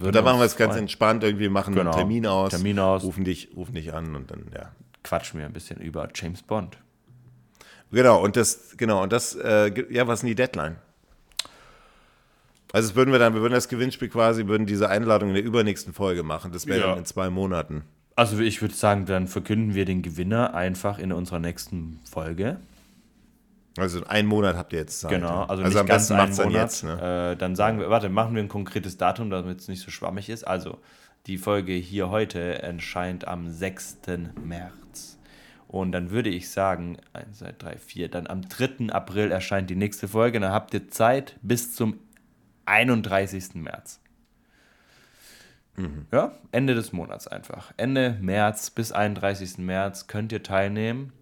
Und da machen wir es ganz entspannt, irgendwie machen genau. einen Termin aus, Termin aus, rufen dich, rufen dich an und dann, ja. Quatschen wir ein bisschen über James Bond. Genau, und das, genau, und das, äh, ja, was ist denn die Deadline? Also würden wir dann, wir würden das Gewinnspiel quasi, würden diese Einladung in der übernächsten Folge machen. Das wäre ja. dann in zwei Monaten. Also ich würde sagen, dann verkünden wir den Gewinner einfach in unserer nächsten Folge. Also einen Monat habt ihr jetzt Zeit. Genau, also, also nicht am ganz einen Monat. Dann, jetzt, ne? äh, dann sagen wir, warte, machen wir ein konkretes Datum, damit es nicht so schwammig ist. Also die Folge hier heute erscheint am 6. März. Und dann würde ich sagen, 1, 2, 3, 4, dann am 3. April erscheint die nächste Folge. Dann habt ihr Zeit bis zum 31. März. Mhm. Ja, Ende des Monats einfach. Ende März bis 31. März könnt ihr teilnehmen.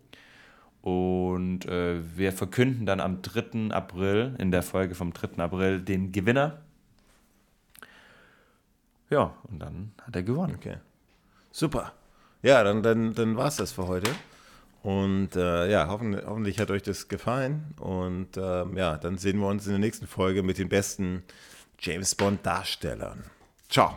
Und äh, wir verkünden dann am 3. April, in der Folge vom 3. April, den Gewinner. Ja, und dann hat er gewonnen. Okay. Super. Ja, dann, dann, dann war es das für heute. Und äh, ja, hoffentlich, hoffentlich, hat euch das gefallen. Und äh, ja, dann sehen wir uns in der nächsten Folge mit den besten James Bond Darstellern. Ciao.